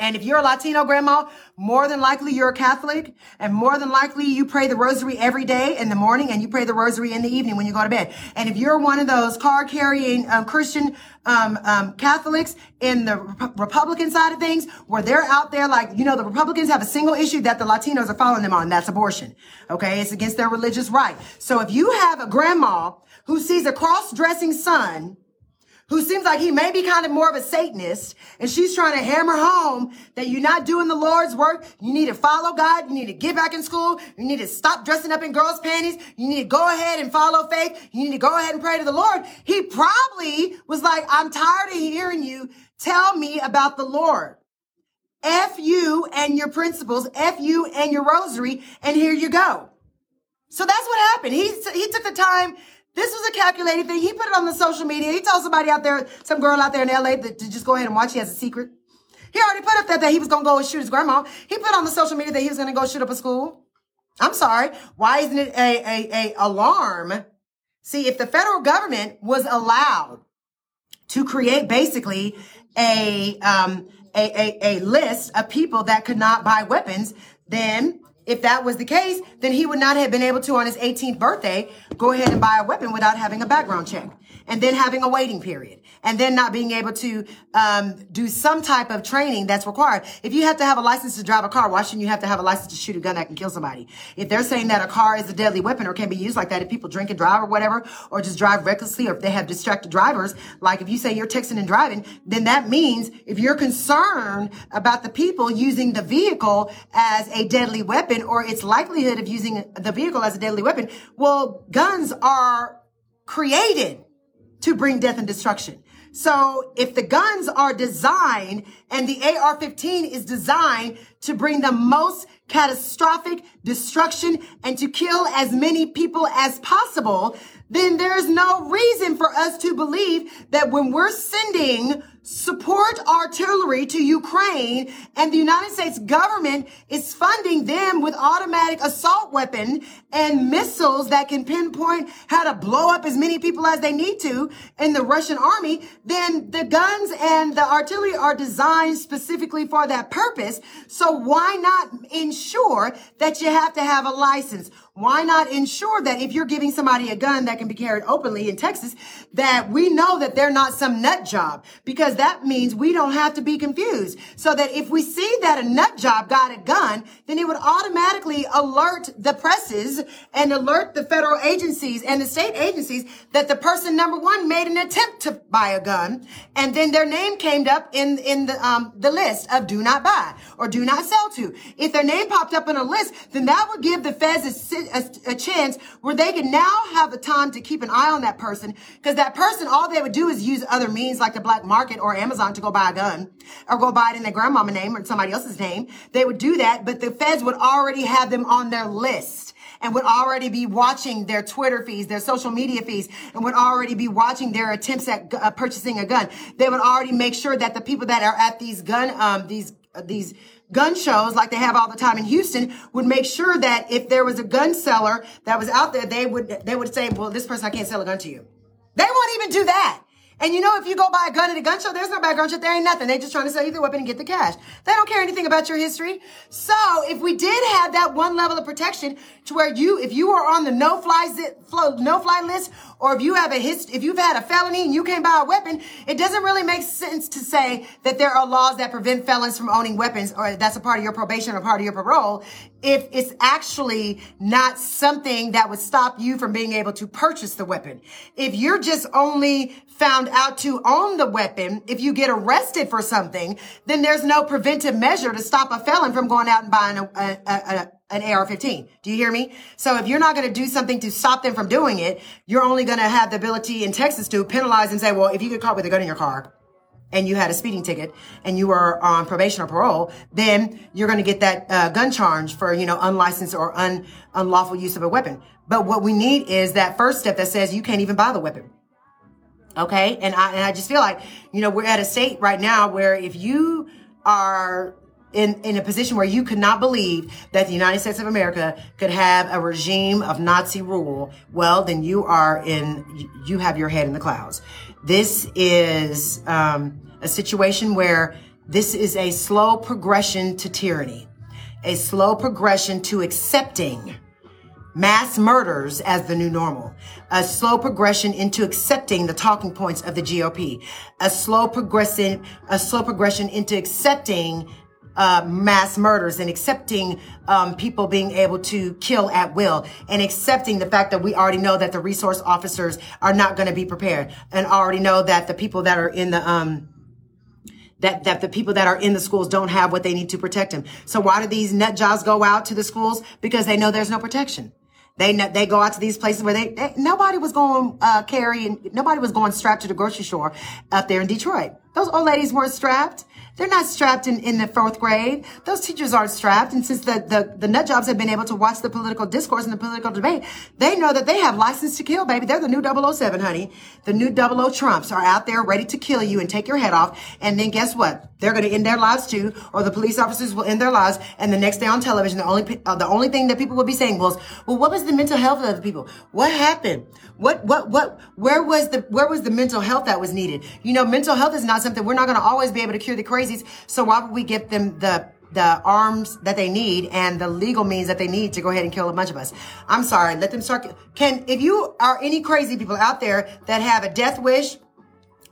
and if you're a Latino grandma, more than likely you're a Catholic, and more than likely you pray the rosary every day in the morning, and you pray the rosary in the evening when you go to bed. And if you're one of those card carrying um, Christian um, um, Catholics in the Rep- Republican side of things, where they're out there like you know the Republicans have a single issue that the Latinos are following them on, that's abortion. Okay, it's against their religious right. So if you have a grandma who sees a cross-dressing son who seems like he may be kind of more of a Satanist, and she's trying to hammer home that you're not doing the Lord's work. You need to follow God. You need to get back in school. You need to stop dressing up in girls' panties. You need to go ahead and follow faith. You need to go ahead and pray to the Lord. He probably was like, I'm tired of hearing you tell me about the Lord. F you and your principles, F you and your rosary, and here you go. So that's what happened. He, he took the time this was a calculated thing. He put it on the social media. He told somebody out there, some girl out there in LA that to just go ahead and watch. He has a secret. He already put up that, that he was going to go and shoot his grandma. He put on the social media that he was going to go shoot up a school. I'm sorry. Why isn't it a, a, a alarm? See, if the federal government was allowed to create basically a, um, a, a, a list of people that could not buy weapons, then if that was the case, then he would not have been able to, on his 18th birthday, go ahead and buy a weapon without having a background check and then having a waiting period and then not being able to um, do some type of training that's required. If you have to have a license to drive a car, why shouldn't you have to have a license to shoot a gun that can kill somebody? If they're saying that a car is a deadly weapon or can be used like that, if people drink and drive or whatever, or just drive recklessly, or if they have distracted drivers, like if you say you're texting and driving, then that means if you're concerned about the people using the vehicle as a deadly weapon or its likelihood of using the vehicle as a deadly weapon, well, guns are created to bring death and destruction. So if the guns are designed and the AR-15 is designed to bring the most catastrophic destruction and to kill as many people as possible, then there's no reason for us to believe that when we're sending support artillery to Ukraine and the United States government is funding them with automatic assault weapon and missiles that can pinpoint how to blow up as many people as they need to in the Russian army, then the guns and the artillery are designed specifically for that purpose. So why not ensure that you have to have a license? Why not ensure that if you're giving somebody a gun that can be carried openly in Texas, that we know that they're not some nut job because that means we don't have to be confused. So that if we see that a nut job got a gun, then it would automatically alert the presses and alert the federal agencies and the state agencies that the person number one made an attempt to buy a gun. And then their name came up in, in the, um, the list of do not buy or do not sell to. If their name popped up in a list, then that would give the feds a, a, a chance where they can now have the time to keep an eye on that person because that person, all they would do is use other means like the black market or Amazon to go buy a gun or go buy it in their grandmama name or somebody else's name. They would do that, but the feds would already have them on their list and would already be watching their Twitter feeds, their social media feeds, and would already be watching their attempts at uh, purchasing a gun. They would already make sure that the people that are at these gun, um, these, uh, these gun shows like they have all the time in Houston would make sure that if there was a gun seller that was out there, they would, they would say, well, this person, I can't sell a gun to you. They won't even do that. And you know, if you go buy a gun at a gun show, there's no background check. There ain't nothing. They just trying to sell you the weapon and get the cash. They don't care anything about your history. So if we did have that one level of protection to where you, if you are on the no fly, no fly list, or if you have a hist, if you've had a felony and you can't buy a weapon, it doesn't really make sense to say that there are laws that prevent felons from owning weapons or that's a part of your probation or part of your parole if it's actually not something that would stop you from being able to purchase the weapon. If you're just only found out to own the weapon, if you get arrested for something, then there's no preventive measure to stop a felon from going out and buying a, a, a, an AR-15. Do you hear me? So if you're not going to do something to stop them from doing it, you're only going to have the ability in Texas to penalize and say, well, if you get caught with a gun in your car, and you had a speeding ticket and you were on probation or parole, then you're going to get that uh, gun charge for, you know, unlicensed or un, unlawful use of a weapon. But what we need is that first step that says you can't even buy the weapon. Okay. And I, and I just feel like, you know, we're at a state right now where if you are in, in a position where you could not believe that the United States of America could have a regime of Nazi rule, well, then you are in, you have your head in the clouds. This is um, a situation where this is a slow progression to tyranny, a slow progression to accepting mass murders as the new normal, a slow progression into accepting the talking points of the GOP, a slow progression, a slow progression into accepting uh, mass murders and accepting um, people being able to kill at will and accepting the fact that we already know that the resource officers are not going to be prepared and already know that the people that are in the um, that, that the people that are in the schools don't have what they need to protect them. So why do these nut jobs go out to the schools? Because they know there's no protection. They they go out to these places where they, they nobody was going uh, carry and nobody was going strapped to the grocery store up there in Detroit. Those old ladies weren't strapped. They're not strapped in, in the fourth grade. Those teachers aren't strapped. And since the, the, the nut jobs have been able to watch the political discourse and the political debate, they know that they have license to kill, baby. They're the new 007, honey. The new 00 Trumps are out there ready to kill you and take your head off. And then guess what? They're going to end their lives too, or the police officers will end their lives. And the next day on television, the only, uh, the only thing that people will be saying was, well, what was the mental health of the people? What happened? What, what, what, where was the, where was the mental health that was needed? You know, mental health is not something. We're not going to always be able to cure the crazies. So why would we give them the the arms that they need and the legal means that they need to go ahead and kill a bunch of us. I'm sorry. Let them start. Can, if you are any crazy people out there that have a death wish,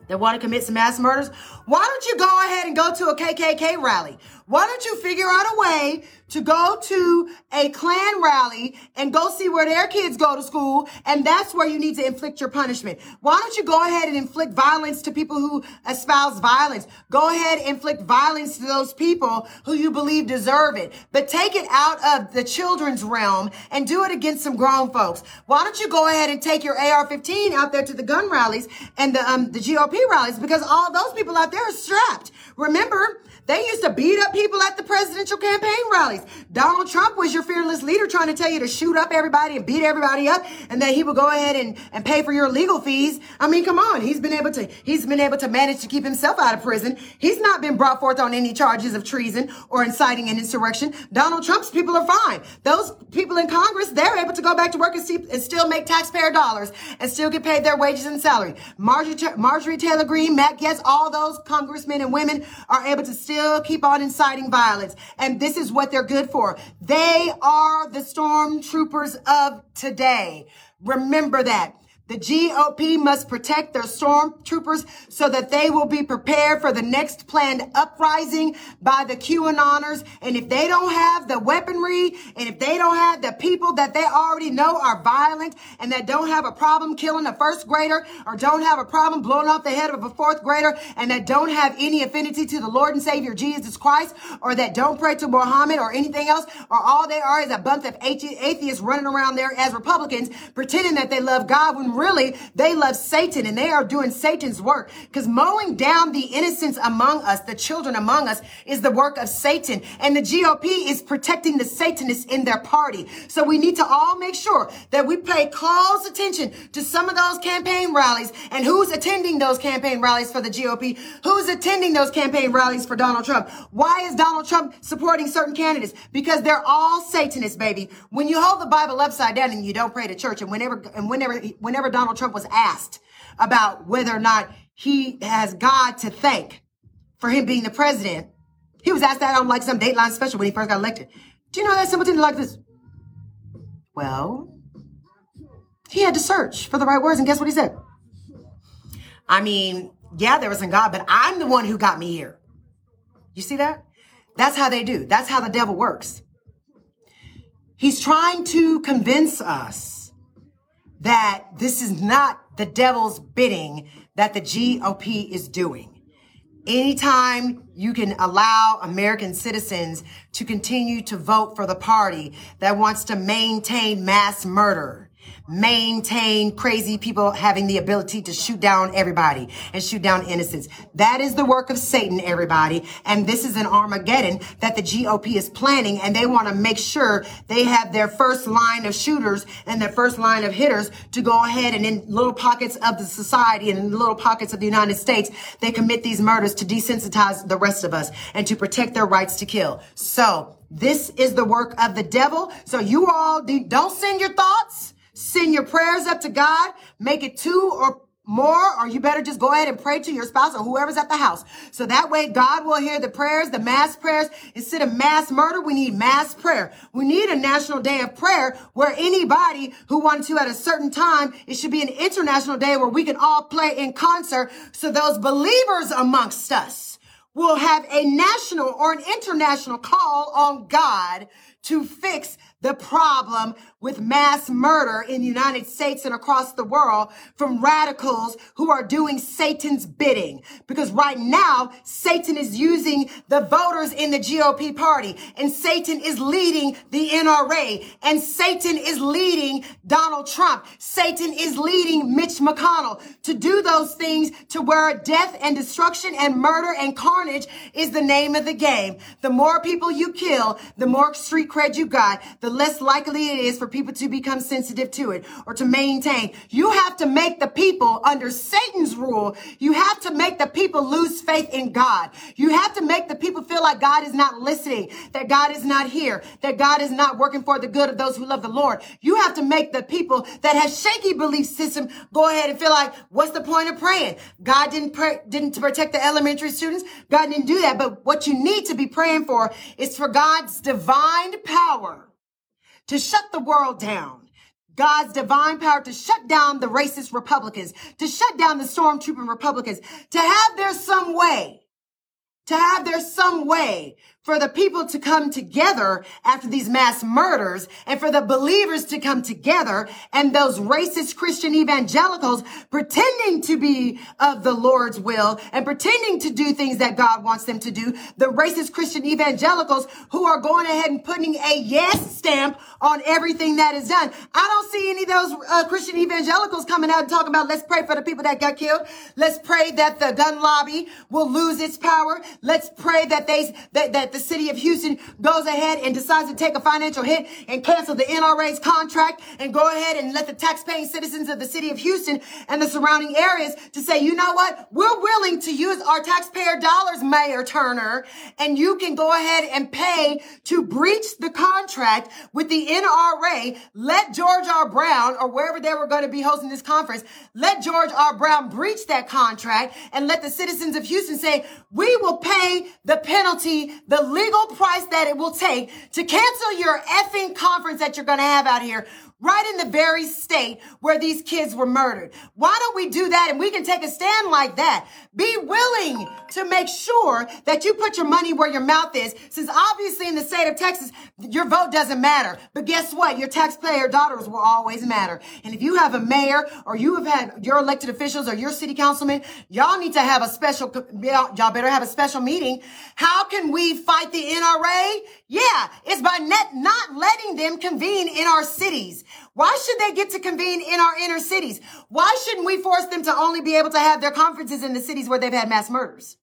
that want to commit some mass murders, why don't you go ahead and go to a KKK rally? Why don't you figure out a way to go to a Klan rally and go see where their kids go to school? And that's where you need to inflict your punishment. Why don't you go ahead and inflict violence to people who espouse violence? Go ahead and inflict violence to those people who you believe deserve it. But take it out of the children's realm and do it against some grown folks. Why don't you go ahead and take your AR-15 out there to the gun rallies and the, um, the GOP rallies? Because all those people out there are strapped. Remember, they used to beat up people at the presidential campaign rallies. Donald Trump was your fearless leader trying to tell you to shoot up everybody and beat everybody up and that he would go ahead and, and pay for your legal fees. I mean, come on. He's been able to, he's been able to manage to keep himself out of prison. He's not been brought forth on any charges of treason or inciting an insurrection. Donald Trump's people are fine. Those people in Congress, they're able to go back to work and, see, and still make taxpayer dollars and still get paid their wages and salary. Marjorie, Marjorie Taylor Greene, Matt Gaetz, all those congressmen and women are able to still keep on inciting violence. And this is what they're good for. They are the stormtroopers of today. Remember that. The GOP must protect their stormtroopers so that they will be prepared for the next planned uprising by the QAnoners. And if they don't have the weaponry and if they don't have the people that they already know are violent and that don't have a problem killing a first grader or don't have a problem blowing off the head of a fourth grader and that don't have any affinity to the Lord and Savior Jesus Christ or that don't pray to Muhammad or anything else or all they are is a bunch of atheists running around there as Republicans pretending that they love God when really they love Satan and they are doing Satan's work because mowing down the innocents among us, the children among us is the work of Satan. And the GOP is protecting the Satanists in their party. So we need to all make sure that we pay close attention to some of those campaign rallies and who's attending those campaign rallies for the GOP, who's attending those campaign rallies for Donald Trump. Why is Donald Trump supporting certain candidates? Because they're all Satanists, baby. When you hold the Bible upside down and you don't pray to church and whenever, and whenever, whenever Donald Trump was asked about whether or not he has God to thank for him being the president, he was asked that on like some Dateline special when he first got elected. Do you know that simple thing like this? Well, he had to search for the right words, and guess what he said? I mean, yeah, there was a God, but I'm the one who got me here. You see that? That's how they do. That's how the devil works. He's trying to convince us that this is not the devil's bidding that the GOP is doing. Anytime you can allow American citizens to continue to vote for the party that wants to maintain mass murder, maintain crazy people having the ability to shoot down everybody and shoot down innocents. That is the work of Satan, everybody. And this is an Armageddon that the GOP is planning. And they want to make sure they have their first line of shooters and their first line of hitters to go ahead and in little pockets of the society and in little pockets of the United States, they commit these murders to desensitize the rest of us and to protect their rights to kill. So this is the work of the devil. So you all do, don't send your thoughts. Send your prayers up to God. Make it two or more, or you better just go ahead and pray to your spouse or whoever's at the house. So that way God will hear the prayers, the mass prayers. Instead of mass murder, we need mass prayer. We need a national day of prayer where anybody who wants to at a certain time, it should be an international day where we can all play in concert. So those believers amongst us will have a national or an international call on God to fix the problem with mass murder in the United States and across the world from radicals who are doing Satan's bidding. Because right now, Satan is using the voters in the GOP party and Satan is leading the NRA and Satan is leading Donald Trump. Satan is leading Mitch McConnell to do those things to where death and destruction and murder and carnage is the name of the game. The more people you kill, the more street cred you got, the less likely it is for people to become sensitive to it or to maintain. You have to make the people under Satan's rule. You have to make the people lose faith in God. You have to make the people feel like God is not listening, that God is not here, that God is not working for the good of those who love the Lord. You have to make the people that have shaky belief system go ahead and feel like, what's the point of praying? God didn't pray, didn't protect the elementary students. God didn't do that. But what you need to be praying for is for God's divine power to shut the world down. God's divine power to shut down the racist Republicans, to shut down the stormtrooping Republicans, to have their some way, to have their some way for the people to come together after these mass murders and for the believers to come together and those racist Christian evangelicals pretending to be of the Lord's will and pretending to do things that God wants them to do. The racist Christian evangelicals who are going ahead and putting a yes stamp on everything that is done. I don't see any of those uh, Christian evangelicals coming out and talking about let's pray for the people that got killed. Let's pray that the gun lobby will lose its power. Let's pray that they that, that the city of Houston goes ahead and decides to take a financial hit and cancel the NRA's contract and go ahead and let the taxpaying citizens of the city of Houston and the surrounding areas to say, you know what? We're willing to use our taxpayer dollars, Mayor Turner, and you can go ahead and pay to breach the contract with the NRA. Let George R. Brown or wherever they were going to be hosting this conference, let George R. Brown breach that contract and let the citizens of Houston say, we will pay the penalty, the legal price that it will take to cancel your effing conference that you're going to have out here right in the very state where these kids were murdered. Why don't we do that and we can take a stand like that? Be willing to make sure that you put your money where your mouth is, since obviously in the state of Texas, your vote doesn't matter. But guess what? Your taxpayer dollars will always matter. And if you have a mayor or you have had your elected officials or your city councilman, y'all need to have a special, y'all better have a special meeting. How can we fight the NRA? Yeah, it's by net, not letting them convene in our cities. Why should they get to convene in our inner cities? Why shouldn't we force them to only be able to have their conferences in the cities where they've had mass murders?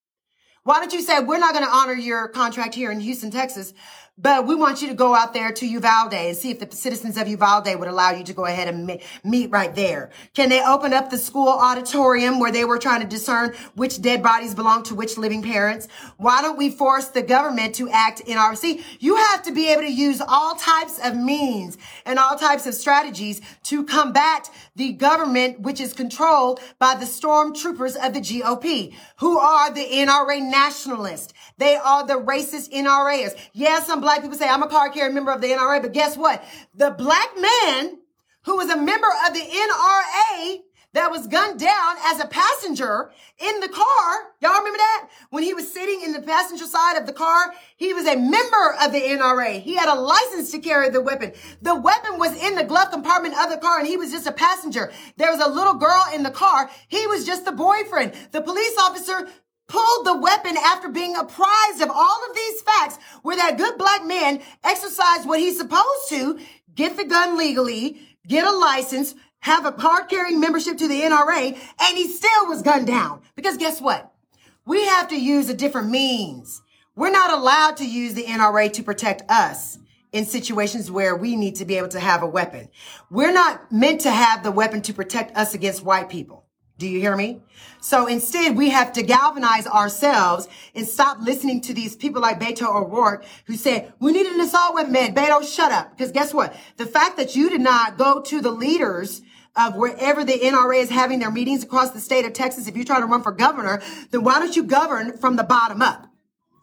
Why don't you say, we're not going to honor your contract here in Houston, Texas, but we want you to go out there to Uvalde and see if the citizens of Uvalde would allow you to go ahead and meet right there. Can they open up the school auditorium where they were trying to discern which dead bodies belong to which living parents? Why don't we force the government to act in our, see, you have to be able to use all types of means and all types of strategies to combat the government, which is controlled by the stormtroopers of the GOP, who are the NRA nationalists. They are the racist NRAs. Yes, some black people say I'm a card carrying member of the NRA, but guess what? The black man who was a member of the NRA that was gunned down as a passenger in the car. Y'all remember that? When he was sitting in the passenger side of the car, he was a member of the NRA. He had a license to carry the weapon. The weapon was in the glove compartment of the car and he was just a passenger. There was a little girl in the car. He was just the boyfriend. The police officer pulled the weapon after being apprised of all of these facts where that good black man exercised what he's supposed to, get the gun legally, get a license, have a card carrying membership to the NRA, and he still was gunned down. Because guess what? We have to use a different means. We're not allowed to use the NRA to protect us in situations where we need to be able to have a weapon. We're not meant to have the weapon to protect us against white people. Do you hear me? So instead, we have to galvanize ourselves and stop listening to these people like Beto O'Rourke who say, we need an assault weapon man. Beto, shut up. Because guess what? The fact that you did not go to the leaders of wherever the NRA is having their meetings across the state of Texas, if you try to run for governor, then why don't you govern from the bottom up?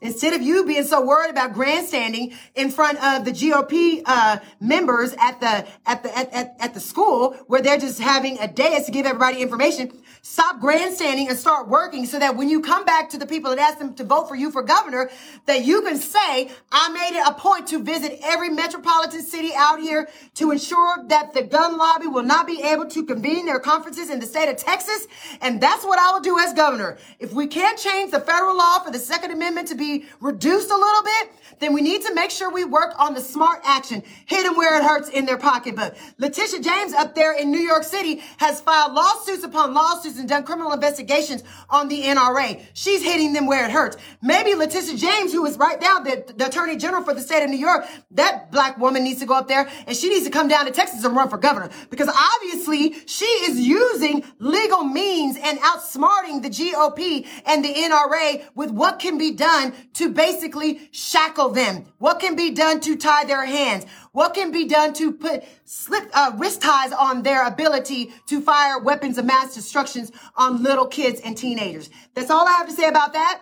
Instead of you being so worried about grandstanding in front of the GOP uh, members at the at the at, at, at the school where they're just having a dais to give everybody information, Stop grandstanding and start working so that when you come back to the people that ask them to vote for you for governor, that you can say, I made it a point to visit every metropolitan city out here to ensure that the gun lobby will not be able to convene their conferences in the state of Texas. And that's what I will do as governor. If we can't change the federal law for the Second Amendment to be reduced a little bit, then we need to make sure we work on the smart action. Hit them where it hurts in their pocketbook. Letitia James up there in New York City has filed lawsuits upon lawsuits and done criminal investigations on the NRA. She's hitting them where it hurts. Maybe Letitia James, who is right now the, the Attorney General for the state of New York, that black woman needs to go up there and she needs to come down to Texas and run for governor because obviously she is using legal means and outsmarting the GOP and the NRA with what can be done to basically shackle them. What can be done to tie their hands? What can be done to put slip uh, wrist ties on their ability to fire weapons of mass destructions on little kids and teenagers? That's all I have to say about that.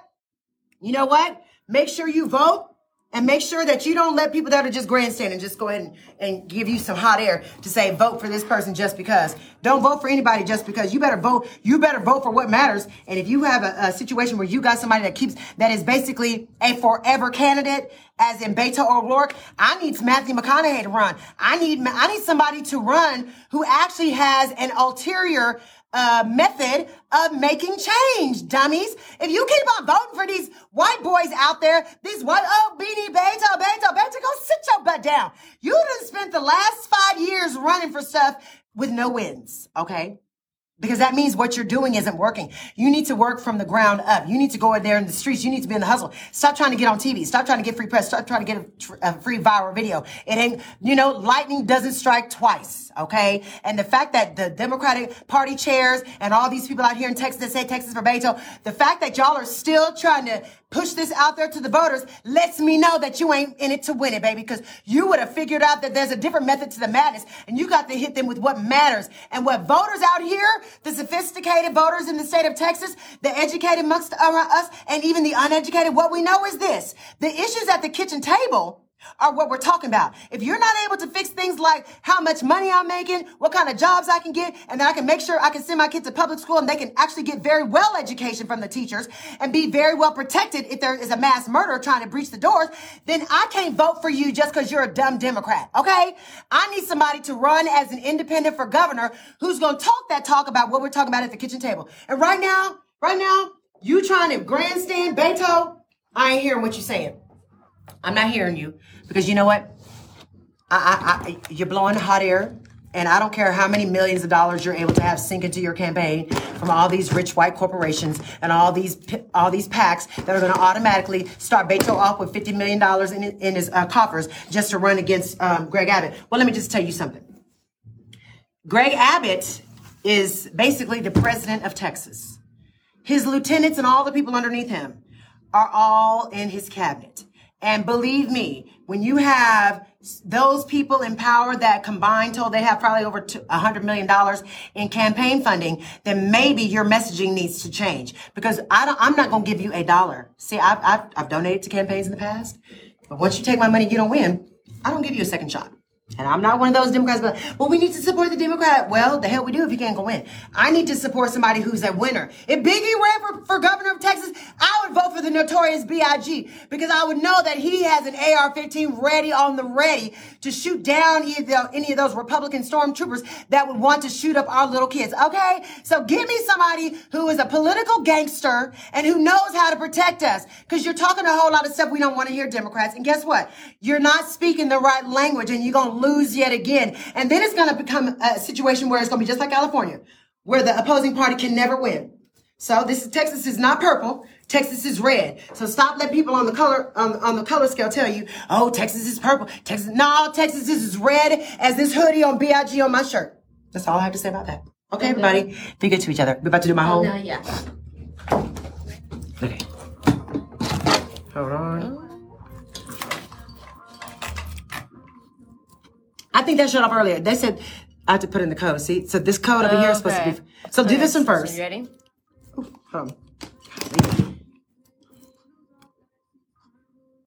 You know what? Make sure you vote and make sure that you don't let people that are just grandstanding just go ahead and, and give you some hot air to say vote for this person just because. Don't vote for anybody just because. You better vote. You better vote for what matters. And if you have a, a situation where you got somebody that keeps that is basically a forever candidate, as in Beto O'Rourke, I need Matthew McConaughey to run. I need I need somebody to run who actually has an ulterior uh, method of making change, dummies. If you keep on voting for these white boys out there, these white, oh, Beanie Beto, Beto, Beto, go sit your butt down. You done spent the last five years running for stuff with no wins, okay? Because that means what you're doing isn't working. You need to work from the ground up. You need to go in there in the streets. You need to be in the hustle. Stop trying to get on TV. Stop trying to get free press. Stop trying to get a, a free viral video. It ain't, you know, lightning doesn't strike twice. Okay. And the fact that the Democratic Party chairs and all these people out here in Texas that say Texas for Beto, the fact that y'all are still trying to push this out there to the voters lets me know that you ain't in it to win it, baby, because you would have figured out that there's a different method to the madness and you got to hit them with what matters. And what voters out here, the sophisticated voters in the state of Texas, the educated amongst us, and even the uneducated, what we know is this. The issues at the kitchen table are what we're talking about. If you're not able to fix things like how much money I'm making, what kind of jobs I can get, and then I can make sure I can send my kids to public school and they can actually get very well education from the teachers and be very well protected if there is a mass murder trying to breach the doors, then I can't vote for you just because you're a dumb Democrat. Okay? I need somebody to run as an independent for governor who's to talk that talk about what we're talking about at the kitchen table. And right now, right now, you trying to grandstand Beto, I ain't hearing what you're saying. I'm not hearing you because you know what? I, I, I, you're blowing hot air, and I don't care how many millions of dollars you're able to have sink into your campaign from all these rich white corporations and all these all these PACs that are going to automatically start Beto off with 50 million dollars in, in his uh, coffers just to run against um, Greg Abbott. Well, let me just tell you something. Greg Abbott is basically the president of Texas. His lieutenants and all the people underneath him are all in his cabinet. And believe me, when you have those people in power that combined told they have probably over a hundred million dollars in campaign funding, then maybe your messaging needs to change. Because I I'm not going to give you a dollar. See, I've, I've, I've donated to campaigns in the past, but once you take my money, you don't win. I don't give you a second shot. And I'm not one of those Democrats, but well, we need to support the Democrat. Well, the hell we do if you can't go in. I need to support somebody who's a winner. If Biggie ran for, for governor of Texas, I would vote for the notorious B.I.G. because I would know that he has an AR-15 ready on the ready to shoot down either, any of those Republican stormtroopers that would want to shoot up our little kids. Okay, so give me somebody who is a political gangster and who knows how to protect us. Because you're talking a whole lot of stuff we don't want to hear, Democrats. And guess what? You're not speaking the right language, and you're gonna lose yet again. And then it's going to become a situation where it's going to be just like California, where the opposing party can never win. So this is Texas is not purple. Texas is red. So stop letting people on the color on, on the color scale tell you, oh, Texas is purple. Texas, no, Texas is as red as this hoodie on BIG on my shirt. That's all I have to say about that. Okay, everybody, be good to each other. We're about to do my oh, whole. No, yeah. Okay. Hold on. Oh. I think that showed up earlier. They said I have to put in the code. See, so this code over here is supposed to be. So do this one first. You ready? Hold on.